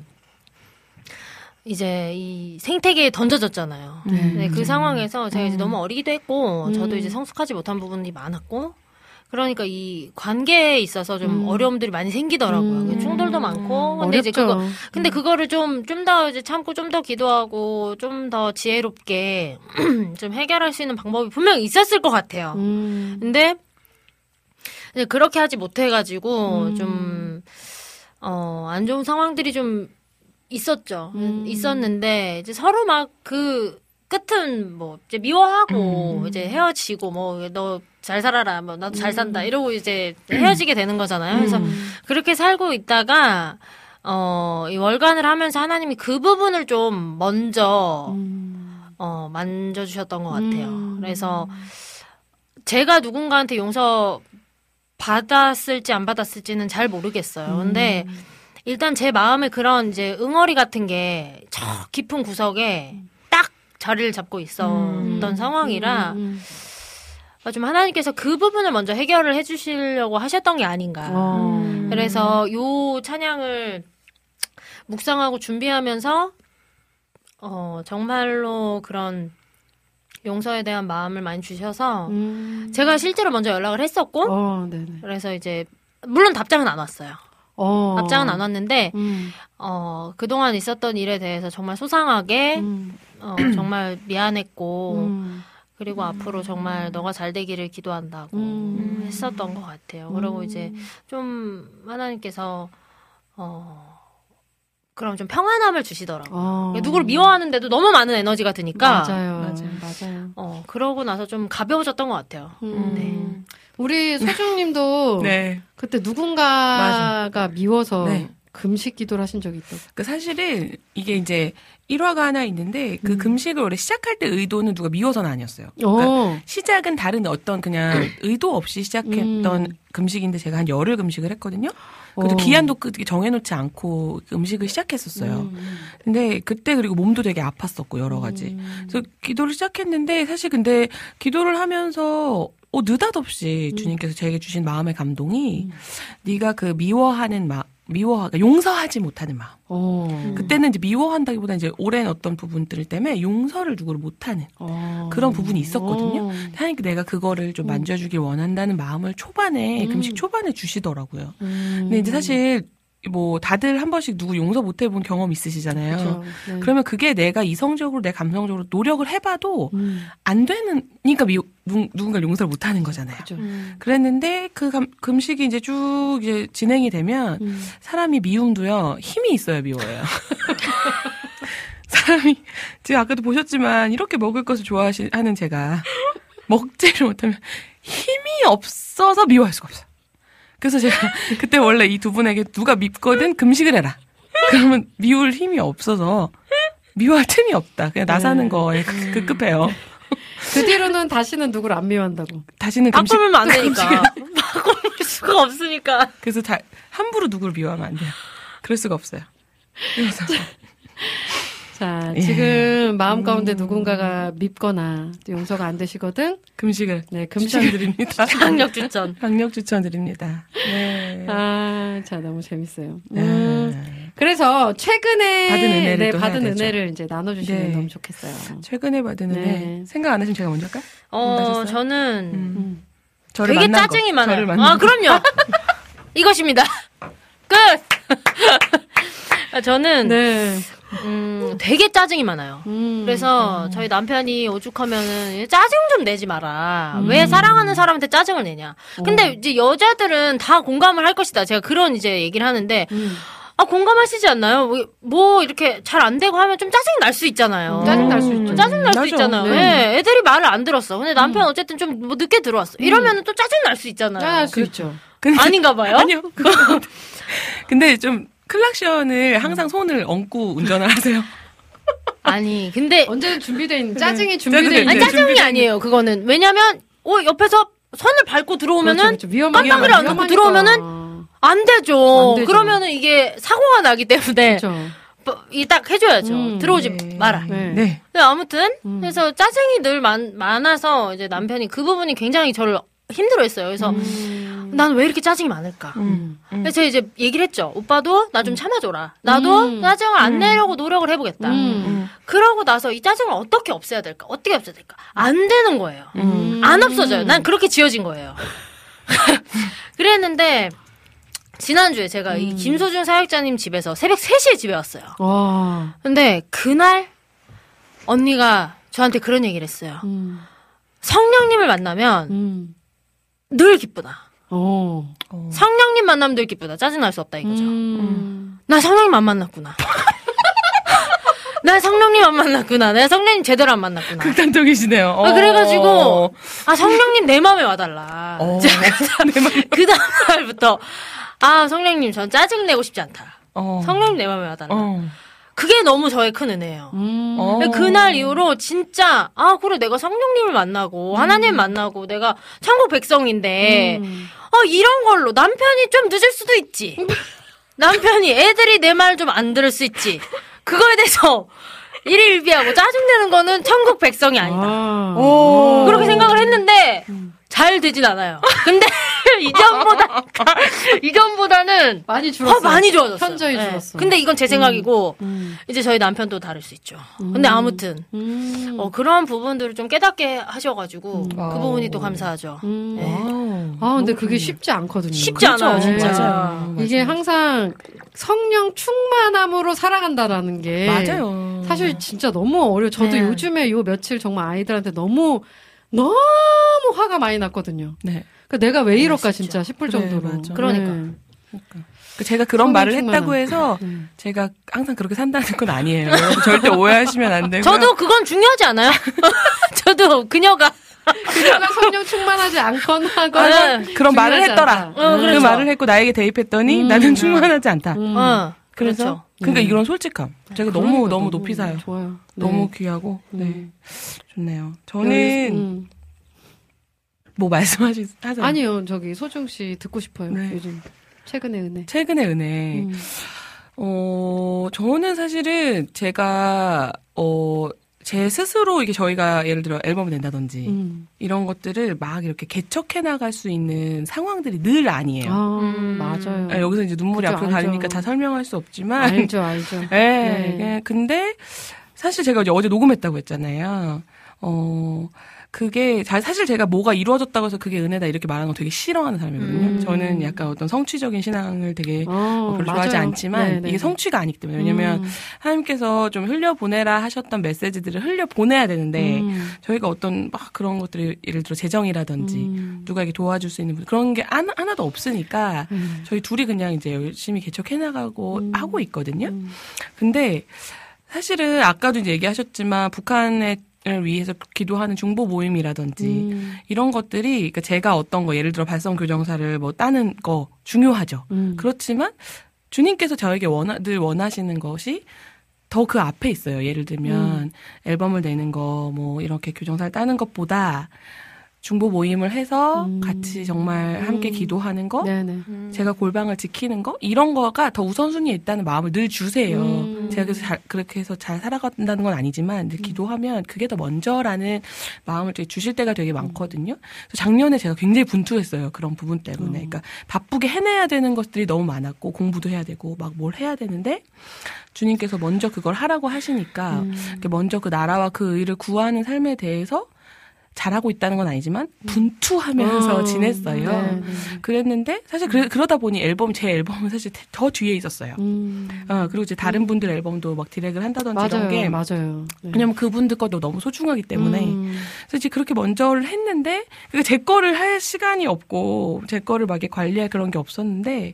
이제 이 생태계에 던져졌잖아요. 네. 네, 그 상황에서 제가 이제 음. 너무 어리기도 했고 저도 음. 이제 성숙하지 못한 부분이 많았고 그러니까 이 관계에 있어서 좀 음. 어려움들이 많이 생기더라고요. 음. 충돌도 많고 근데 어렵죠. 이제 그거 근데 그거를 좀 좀 더 이제 참고 좀 더 기도하고 좀 더 지혜롭게 좀 해결할 수 있는 방법이 분명히 있었을 것 같아요. 음. 근데 그렇게 하지 못해가지고 음. 좀 어, 안 좋은 상황들이 좀 있었죠. 음. 있었는데 이제 서로 막 그 끝은 뭐 이제 미워하고 음. 이제 헤어지고 뭐 너 잘 살아라 뭐 나도 잘 음. 산다 이러고 이제 헤어지게 되는 거잖아요. 그래서 음. 그렇게 살고 있다가 어, 이 월간을 하면서 하나님이 그 부분을 좀 먼저 음. 어, 만져주셨던 것 같아요. 음. 그래서 제가 누군가한테 용서 받았을지 안 받았을지는 잘 모르겠어요. 근데 음. 일단 제 마음에 그런 이제 응어리 같은 게 저 깊은 구석에 딱 자리를 잡고 있었던 음. 상황이라 음. 어, 좀 하나님께서 그 부분을 먼저 해결을 해주시려고 하셨던 게 아닌가. 어. 음. 그래서 요 찬양을 묵상하고 준비하면서 어 정말로 그런 용서에 대한 마음을 많이 주셔서 음. 제가 실제로 먼저 연락을 했었고 어. 그래서 이제 물론 답장은 안 왔어요. 어. 답장은 안 왔는데 음. 어 그동안 있었던 일에 대해서 정말 소상하게 음. 어 정말 미안했고 음. 그리고 앞으로 정말 너가 잘 되기를 기도한다고 음. 했었던 것 같아요. 그리고 이제 좀 하나님께서 어 그럼 좀 평안함을 주시더라고요. 어. 누구를 미워하는데도 너무 많은 에너지가 드니까 맞아요. 맞아요. 맞아요. 어 그러고 나서 좀 가벼워졌던 것 같아요. 음. 네. 우리 소중님도 네. 그때 누군가가 미워서 네. 금식 기도를 하신 적이 있다고. 그 사실은 이게 이제 일화가 하나 있는데 그 음. 금식을 원래 시작할 때 의도는 누가 미워서는 아니었어요. 그러니까 어. 시작은 다른 어떤 그냥 의도 없이 시작했던 음. 금식인데 제가 한 열흘 금식을 했거든요. 그래도 어. 기한도 그- 정해놓지 않고 음식을 시작했었어요. 음. 근데 그때 그리고 몸도 되게 아팠었고 여러 가지. 음. 그래서 기도를 시작했는데 사실 근데 기도를 하면서 어, 느닷없이 음. 주님께서 제게 주신 마음의 감동이 네가 그 미워하는 마 미워 그러니까 용서하지 못하는 마음. 어. 그때는 이제 미워한다기보다 이제 오랜 어떤 부분들 때문에 용서를 누구를 못하는 어. 그런 부분이 있었거든요. 어. 하나님께 내가 그거를 좀 만져주길 원한다는 마음을 초반에 음. 금식 초반에 주시더라고요. 음. 근데 이제 사실 뭐 다들 한 번씩 누구 용서 못 해본 경험 있으시잖아요. 그렇죠. 네. 그러면 그게 내가 이성적으로 내 감성적으로 노력을 해봐도 음. 안 되는 그러니까 미, 누, 누군가 용서를 못 하는 거잖아요. 그렇죠. 음. 그랬는데 그 감, 금식이 이제 쭉 이제 진행이 되면 음. 사람이 미움도요 힘이 있어야 미워요. 사람이 지금 아까도 보셨지만 이렇게 먹을 것을 좋아하는 제가 먹지를 못하면 힘이 없어서 미워할 수가 없어요. 그래서 제가 그때 원래 이 두 분에게 누가 밉거든 금식을 해라. 그러면 미울 힘이 없어서 미워할 틈이 없다. 그냥 나 사는 네. 거에 급- 급급해요. 그 뒤로는 다시는 누구를 안 미워한다고. 다시는 금식 바꾸면 안 되니까. 바꿀 수가 없으니까. 그래서 다 함부로 누구를 미워하면 안 돼요. 그럴 수가 없어요. 자, 예. 지금 마음 가운데 누군가가 밉거나 용서가 안 되시거든? 금식을 네, 금식. 추천드립니다. 강력 추천. 강력 추천드립니다. 네. 아, 자, 너무 재밌어요. 네. 음, 그래서 최근에 받은 은혜를 네, 또 받은 해야 되죠. 은혜를 이제 나눠주시면 네. 너무 좋겠어요. 최근에 받은 은혜 네. 생각 안 하시면 제가 먼저 할까요? 어, 나셨어요? 저는 음. 저를 되게 만난 짜증이 거. 많아요. 저를 만난 아, 거. 그럼요. 이것입니다. 끝! 아, 저는, 네. 음, 되게 짜증이 많아요. 음, 그래서 저희 남편이 오죽하면은 짜증 좀 내지 마라. 음. 왜 사랑하는 사람한테 짜증을 내냐. 어. 근데 이제 여자들은 다 공감을 할 것이다. 제가 그런 이제 얘기를 하는데, 음. 아, 공감하시지 않나요? 뭐, 뭐 이렇게 잘 안 되고 하면 좀 짜증 날 수 있잖아요. 짜증 날 수 있죠. 짜증 날 수. 있잖아요. 네. 예, 애들이 말을 안 들었어. 근데 남편 어쨌든 좀 뭐 늦게 들어왔어. 이러면은 또 짜증 날 수 있잖아요. 짤수 있죠. 아닌가 봐요. 아니요. 근데 좀 클락션을 항상 손을 얹고 운전을 하세요. 아니, 근데 언제든 준비돼 있는, 짜증이 준비돼 짜증이 있는. 아니, 네, 짜증이 준비된 아니에요. 그거는 왜냐면 어 옆에서 선을 밟고 들어오면은 그렇죠, 그렇죠. 깜빡이를 안 닫고 들어오면은 안 되죠. 안 되죠. 그러면은 이게 사고가 나기 때문에 그렇죠. 이딱 해줘야죠. 음, 들어오지 네. 마라. 네. 네. 아무튼 음. 그래서 짜증이 늘 많, 많아서 이제 남편이 그 부분이 굉장히 저를 힘들어했어요. 그래서 음. 난왜 이렇게 짜증이 많을까? 음. 음. 그래서 제가 이제 얘기를 했죠. 오빠도 나 좀 참아줘라. 나도 음. 짜증을 안 내려고 노력을 해보겠다. 음. 그러고 나서 이 짜증을 어떻게 없애야 될까? 어떻게 없애야 될까? 안 되는 거예요. 음. 안 없어져요. 난 그렇게 지어진 거예요. 그랬는데 지난주에 제가 이 김소준 사역자님 집에서 새벽 3시에 집에 왔어요. 와. 근데 그날 언니가 저한테 그런 얘기를 했어요. 음. 성령님을 만나면 음. 늘 기쁘다. 어. 어. 성령님 만나면 늘 기쁘다. 짜증날 수 없다 이거죠. 음. 나 성령님 안 만났구나. 나 성령님 안 만났구나. 내가 성령님 제대로 안 만났구나. 극단적이시네요. 아, 그래가지고 아 성령님 내 마음에 와달라. 어. 그 다음 날부터 아 성령님 전 짜증 내고 싶지 않다. 어. 성령님 내 마음에 와달라. 어. 그게 너무 저의 큰 은혜예요. 음. 어. 근데 그날 이후로 진짜 아 그래 내가 성령님을 만나고 하나님 만나고 내가 천국 백성인데 음. 어 이런 걸로 남편이 좀 늦을 수도 있지. 남편이 애들이 내 말 좀 안 들을 수 있지. 그거에 대해서 일일비하고 짜증내는 거는 천국 백성이 아니다. 아. 오. 그렇게 생각을 했는데 잘 되진 않아요. 근데 이전보다 이전보다는 많이 줄었어. 어, 많이 좋아졌어요. 현저히 네. 줄었어. 근데 이건 제 생각이고 음. 이제 저희 남편도 다를 수 있죠. 근데 아무튼 음. 어, 그런 부분들을 좀 깨닫게 하셔가지고 그 와우. 부분이 또 감사하죠. 음. 네. 아, 근데 그게 쉽지 않거든요. 쉽지 않아요, 진짜. 맞아요. 이게 항상 성령 충만함으로 살아간다라는 게 맞아요. 사실 진짜 너무 어려. 저도 네. 요즘에 요 며칠 정말 아이들한테 너무 너무 화가 많이 났거든요. 네. 그 내가 왜 이럴까 진짜 싶을 그래, 정도로. 맞아. 그러니까. 네. 그 제가 그런 말을. 했다고 해서 네. 제가 항상 그렇게 산다는 건 아니에요. 절대 오해하시면 안 되고요. 저도 그건 중요하지 않아요. 저도 그녀가 그녀가 성령 충만하지 않거나 네. 그런 말을 했더라. 않다. 어, 그 그렇죠. 말을 했고 나에게 대입했더니 음. 나는 충만하지 않다. 음. 어, 그래서 그렇죠. 그러니까 이런 솔직함. 제가 너무 그러니까 너무 높이 사요. 좋아요. 너무 네. 귀하고 네 음. 좋네요. 저는 음. 뭐 말씀하시 하세요. 아니요, 저기 소중 씨 듣고 싶어요. 네. 요즘 최근의 은혜. 최근의 은혜. 음. 어, 저는 사실은 제가, 어, 제 스스로 이게 저희가 예를 들어 앨범을 낸다든지 음. 이런 것들을 막 이렇게 개척해 나갈 수 있는 상황들이 늘 아니에요. 아, 음. 맞아요. 아, 여기서 이제 눈물이 앞으로 가리니까. 다 설명할 수 없지만. 알죠, 알죠. 예, 예. 근데 사실 제가 이제 어제 녹음했다고 했잖아요. 어, 그게 잘 사실 제가 뭐가 이루어졌다고 해서 그게 은혜다 이렇게 말하는 거 되게 싫어하는 사람이거든요. 음. 저는 약간 어떤 성취적인 신앙을 되게 어, 별로 좋아하지 맞아요. 않지만 네, 네. 이게 성취가 아니기 때문에 왜냐면 음. 하나님께서 좀 흘려 보내라 하셨던 메시지들을 흘려 보내야 되는데 음. 저희가 어떤 막 그런 것들이 예를 들어 재정이라든지 음. 누가에게 도와줄 수 있는 분 그런 게 하나, 하나도 없으니까 음. 저희 둘이 그냥 이제 열심히 개척해 나가고 음. 하고 있거든요. 음. 근데 사실은 아까도 이제 얘기하셨지만 북한을 위해서 기도하는 중보 모임이라든지 음. 이런 것들이 그러니까 제가 어떤 거 예를 들어 발성 교정사를 뭐 따는 거 중요하죠. 음. 그렇지만 주님께서 저에게 원하, 늘 원하시는 것이 더 그 앞에 있어요. 예를 들면 음. 앨범을 내는 거 뭐 이렇게 교정사를 따는 것보다 중보 모임을 해서 음. 같이 정말 함께 음. 기도하는 거 네네. 제가 골방을 지키는 거 이런 거가 더 우선순위에 있다는 마음을 늘 주세요. 음. 제가 그래서 잘, 그렇게 해서 잘 살아간다는 건 아니지만 늘 기도하면 그게 더 먼저라는 마음을 되게 주실 때가 되게 많거든요. 그래서 작년에 제가 굉장히 분투했어요. 그런 부분 때문에. 음. 그러니까 바쁘게 해내야 되는 것들이 너무 많았고 공부도 해야 되고 막 뭘 해야 되는데 주님께서 먼저 그걸 하라고 하시니까 음. 먼저 그 나라와 그 의를 구하는 삶에 대해서 잘하고 있다는 건 아니지만 분투하면서 어. 지냈어요. 네, 네. 그랬는데 사실 그래, 그러다 보니 앨범 제 앨범은 사실 더 뒤에 있었어요. 음. 어, 그리고 이제 다른 분들 앨범도 막 디렉을 한다든지 이런 맞아요, 게 맞아요. 네. 왜냐면 그분들 것도 너무 소중하기 때문에 음. 그래서 이제 그렇게 먼저를 했는데 그게 제 거를 할 시간이 없고 제 거를 막 이렇게 관리할 그런 게 없었는데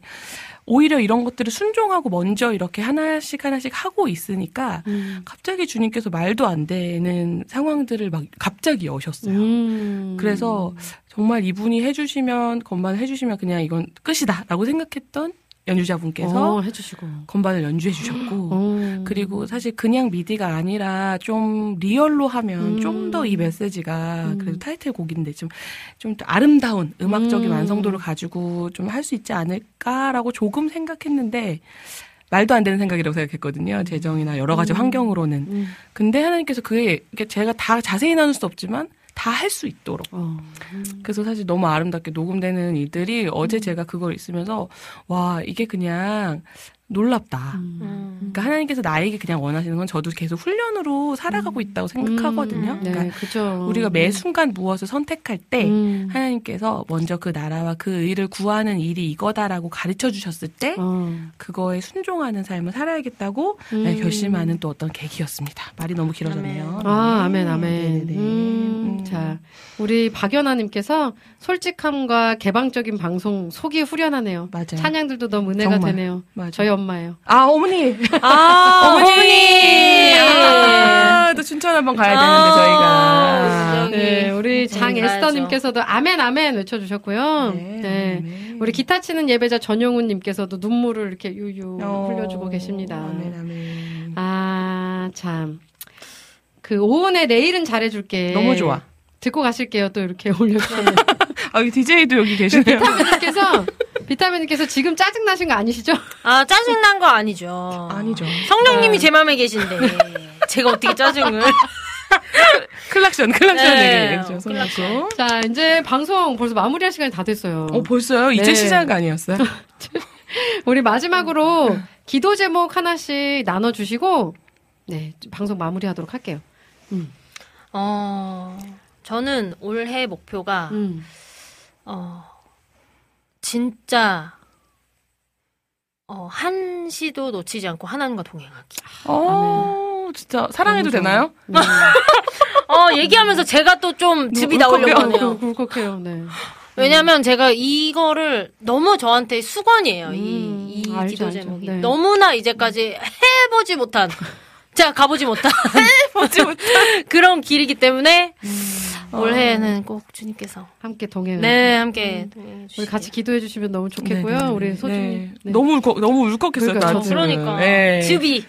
오히려 이런 것들을 순종하고 먼저 이렇게 하나씩 하나씩 하고 있으니까 음. 갑자기 주님께서 말도 안 되는 상황들을 막 갑자기 여셨어요. 음. 그래서 정말 이분이 해주시면 건반을 해주시면 그냥 이건 끝이다라고 생각했던 연주자분께서 어, 해주시고. 건반을 연주해 주셨고 어. 그리고 사실 그냥 미디가 아니라 좀 리얼로 하면 음. 좀더 이 메시지가 음. 그래도 타이틀곡인데 좀좀 아름다운 음악적인 음. 완성도를 가지고 좀 할 수 있지 않을까라고 조금 생각했는데 말도 안 되는 생각이라고 생각했거든요. 재정이나 여러 가지 음. 환경으로는. 음. 근데 하나님께서 그게 제가 다 자세히 나눌 수 없지만 다 할 수 있도록 어. 그래서 사실 너무 아름답게 녹음되는 일들이 어제 제가 그걸 있으면서 와 이게 그냥 놀랍다. 음. 음. 그러니까 하나님께서 나에게 그냥 원하시는 건 저도 계속 훈련으로 살아가고 있다고 생각하거든요. 음. 네, 그러니까 그죠. 우리가 매 순간 무엇을 선택할 때 음. 하나님께서 먼저 그 나라와 그 의를 구하는 일이 이거다라고 가르쳐 주셨을 때 어. 그거에 순종하는 삶을 살아야겠다고 네, 음. 결심하는 또 어떤 계기였습니다. 말이 너무 길어졌네요. 아, 네. 아멘, 아멘. 네네네. 음, 음. 자, 우리 박연아님께서 솔직함과 개방적인 방송 속이 후련하네요. 맞아요. 찬양들도 너무 은혜가 정말. 되네요. 맞아요. 저희 엄마예요. 아 어머니 아, 어머니 아, 또 춘천 한번 가야 되는데 아, 저희가 여기. 네, 우리 음, 장에스터님께서도 아멘, 아멘 외쳐주셨고요. 네, 네. 아멘. 우리 기타 치는 예배자 전용훈님께서도 눈물을 이렇게 유유 어, 흘려주고 계십니다. 아멘 아멘. 아, 참. 그 오은의 내일은 잘해줄게. 너무 좋아. 듣고 가실게요. 또 이렇게 올려주세요. 아, DJ도 여기 계시네요. 비타민님께서 비타민님께서 지금 짜증 나신 거 아니시죠? 아, 짜증 난 거 아니죠. 아니죠. 성령님이 제 마음에 계신데. 제가 어떻게 짜증을. 클락션, 클락션 네, 얘기해줘, 손잡고. 자, 이제 방송 벌써 마무리할 시간이 다 됐어요. 어, 벌써요? 이제 네. 시작 아니었어요? 우리 마지막으로 기도 제목 하나씩 나눠주시고, 네, 방송 마무리하도록 할게요. 어, 저는 올해 목표가, 음. 어, 진짜, 어, 한 시도 놓치지 않고 하나님과 동행하기. 어, 진짜, 사랑해도 너무 좋아요. 되나요? 네. 어, 얘기하면서 제가 또좀 즙이 나오려고 하네요. 네. 왜냐면 제가 이거를 너무 저한테 수건이에요. 음, 이, 이 알죠, 기도. 제목이. 네. 너무나 이제까지 해보지 못한, 제가 가보지 못한, 보지 못해. 그런 길이기 때문에, 음. 올해는 꼭 주님께서, 함께 동행. 네, 함께 동행해 우리 주시길. 같이 기도해 주시면 너무 좋겠고요. 네, 네, 우리 네. 소중히. 네. 네. 너무 울컥, 너무 울컥했어요, 그러니까, 나도. 그러니까. 네. 즙이.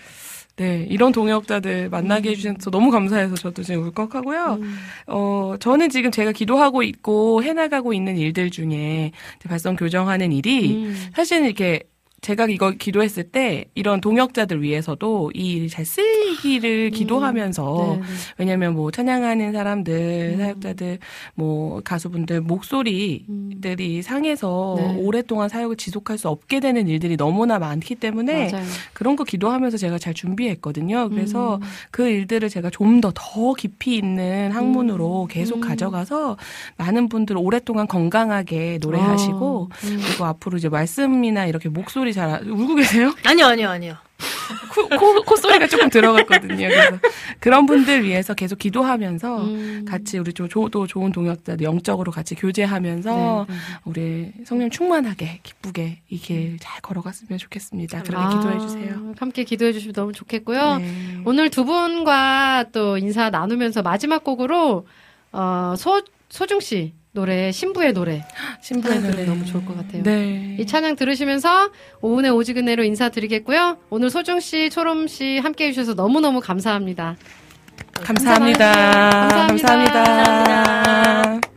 네, 이런 동역자들 만나게 해주셔서 너무 감사해서 저도 지금 울컥하고요. 음. 어, 저는 지금 제가 기도하고 있고 해나가고 있는 일들 중에 이제 발성 교정하는 일이 음. 사실은 이렇게 제가 이거 기도했을 때 이런 동역자들 위해서도 이 일이 잘 쓰이기를 기도하면서 네, 네. 왜냐면 뭐 찬양하는 사람들, 음. 사역자들, 뭐 가수분들 목소리들이 상해서 네. 오랫동안 사역을 지속할 수 없게 되는 일들이 너무나 많기 때문에 맞아요. 그런 거 기도하면서 제가 잘 준비했거든요. 그래서 음. 그 일들을 제가 좀더더 깊이 있는 학문으로 계속 음. 가져가서 많은 분들 오랫동안 건강하게 노래하시고 어, 음. 그리고 앞으로 이제 말씀이나 이렇게 목소리 잘 아- 울고 계세요? 아니요, 아니요, 아니요. 코, 코, 콧소리가 조금 들어갔거든요. 그래서 그런 분들 위해서 계속 기도하면서 음. 같이 우리 좀 조, 또 좋은 동역자들 영적으로 같이 교제하면서 네, 네. 우리 성령 충만하게 기쁘게 이 길 잘 걸어갔으면 좋겠습니다. 그렇게 아, 기도해 주세요. 함께 기도해 주시면 너무 좋겠고요. 네. 오늘 두 분과 또 인사 나누면서 마지막 곡으로 어, 소 소중 씨 노래 신부의 노래 신부의 찬양 노래 너무 좋을 것 같아요. 네. 이 찬양 들으시면서 오은의 오지근해로 인사드리겠고요. 오늘 소중 씨, 초롬 씨 함께 해 주셔서 너무너무 감사합니다. 감사합니다. 감사합니다. 감사합니다. 주님의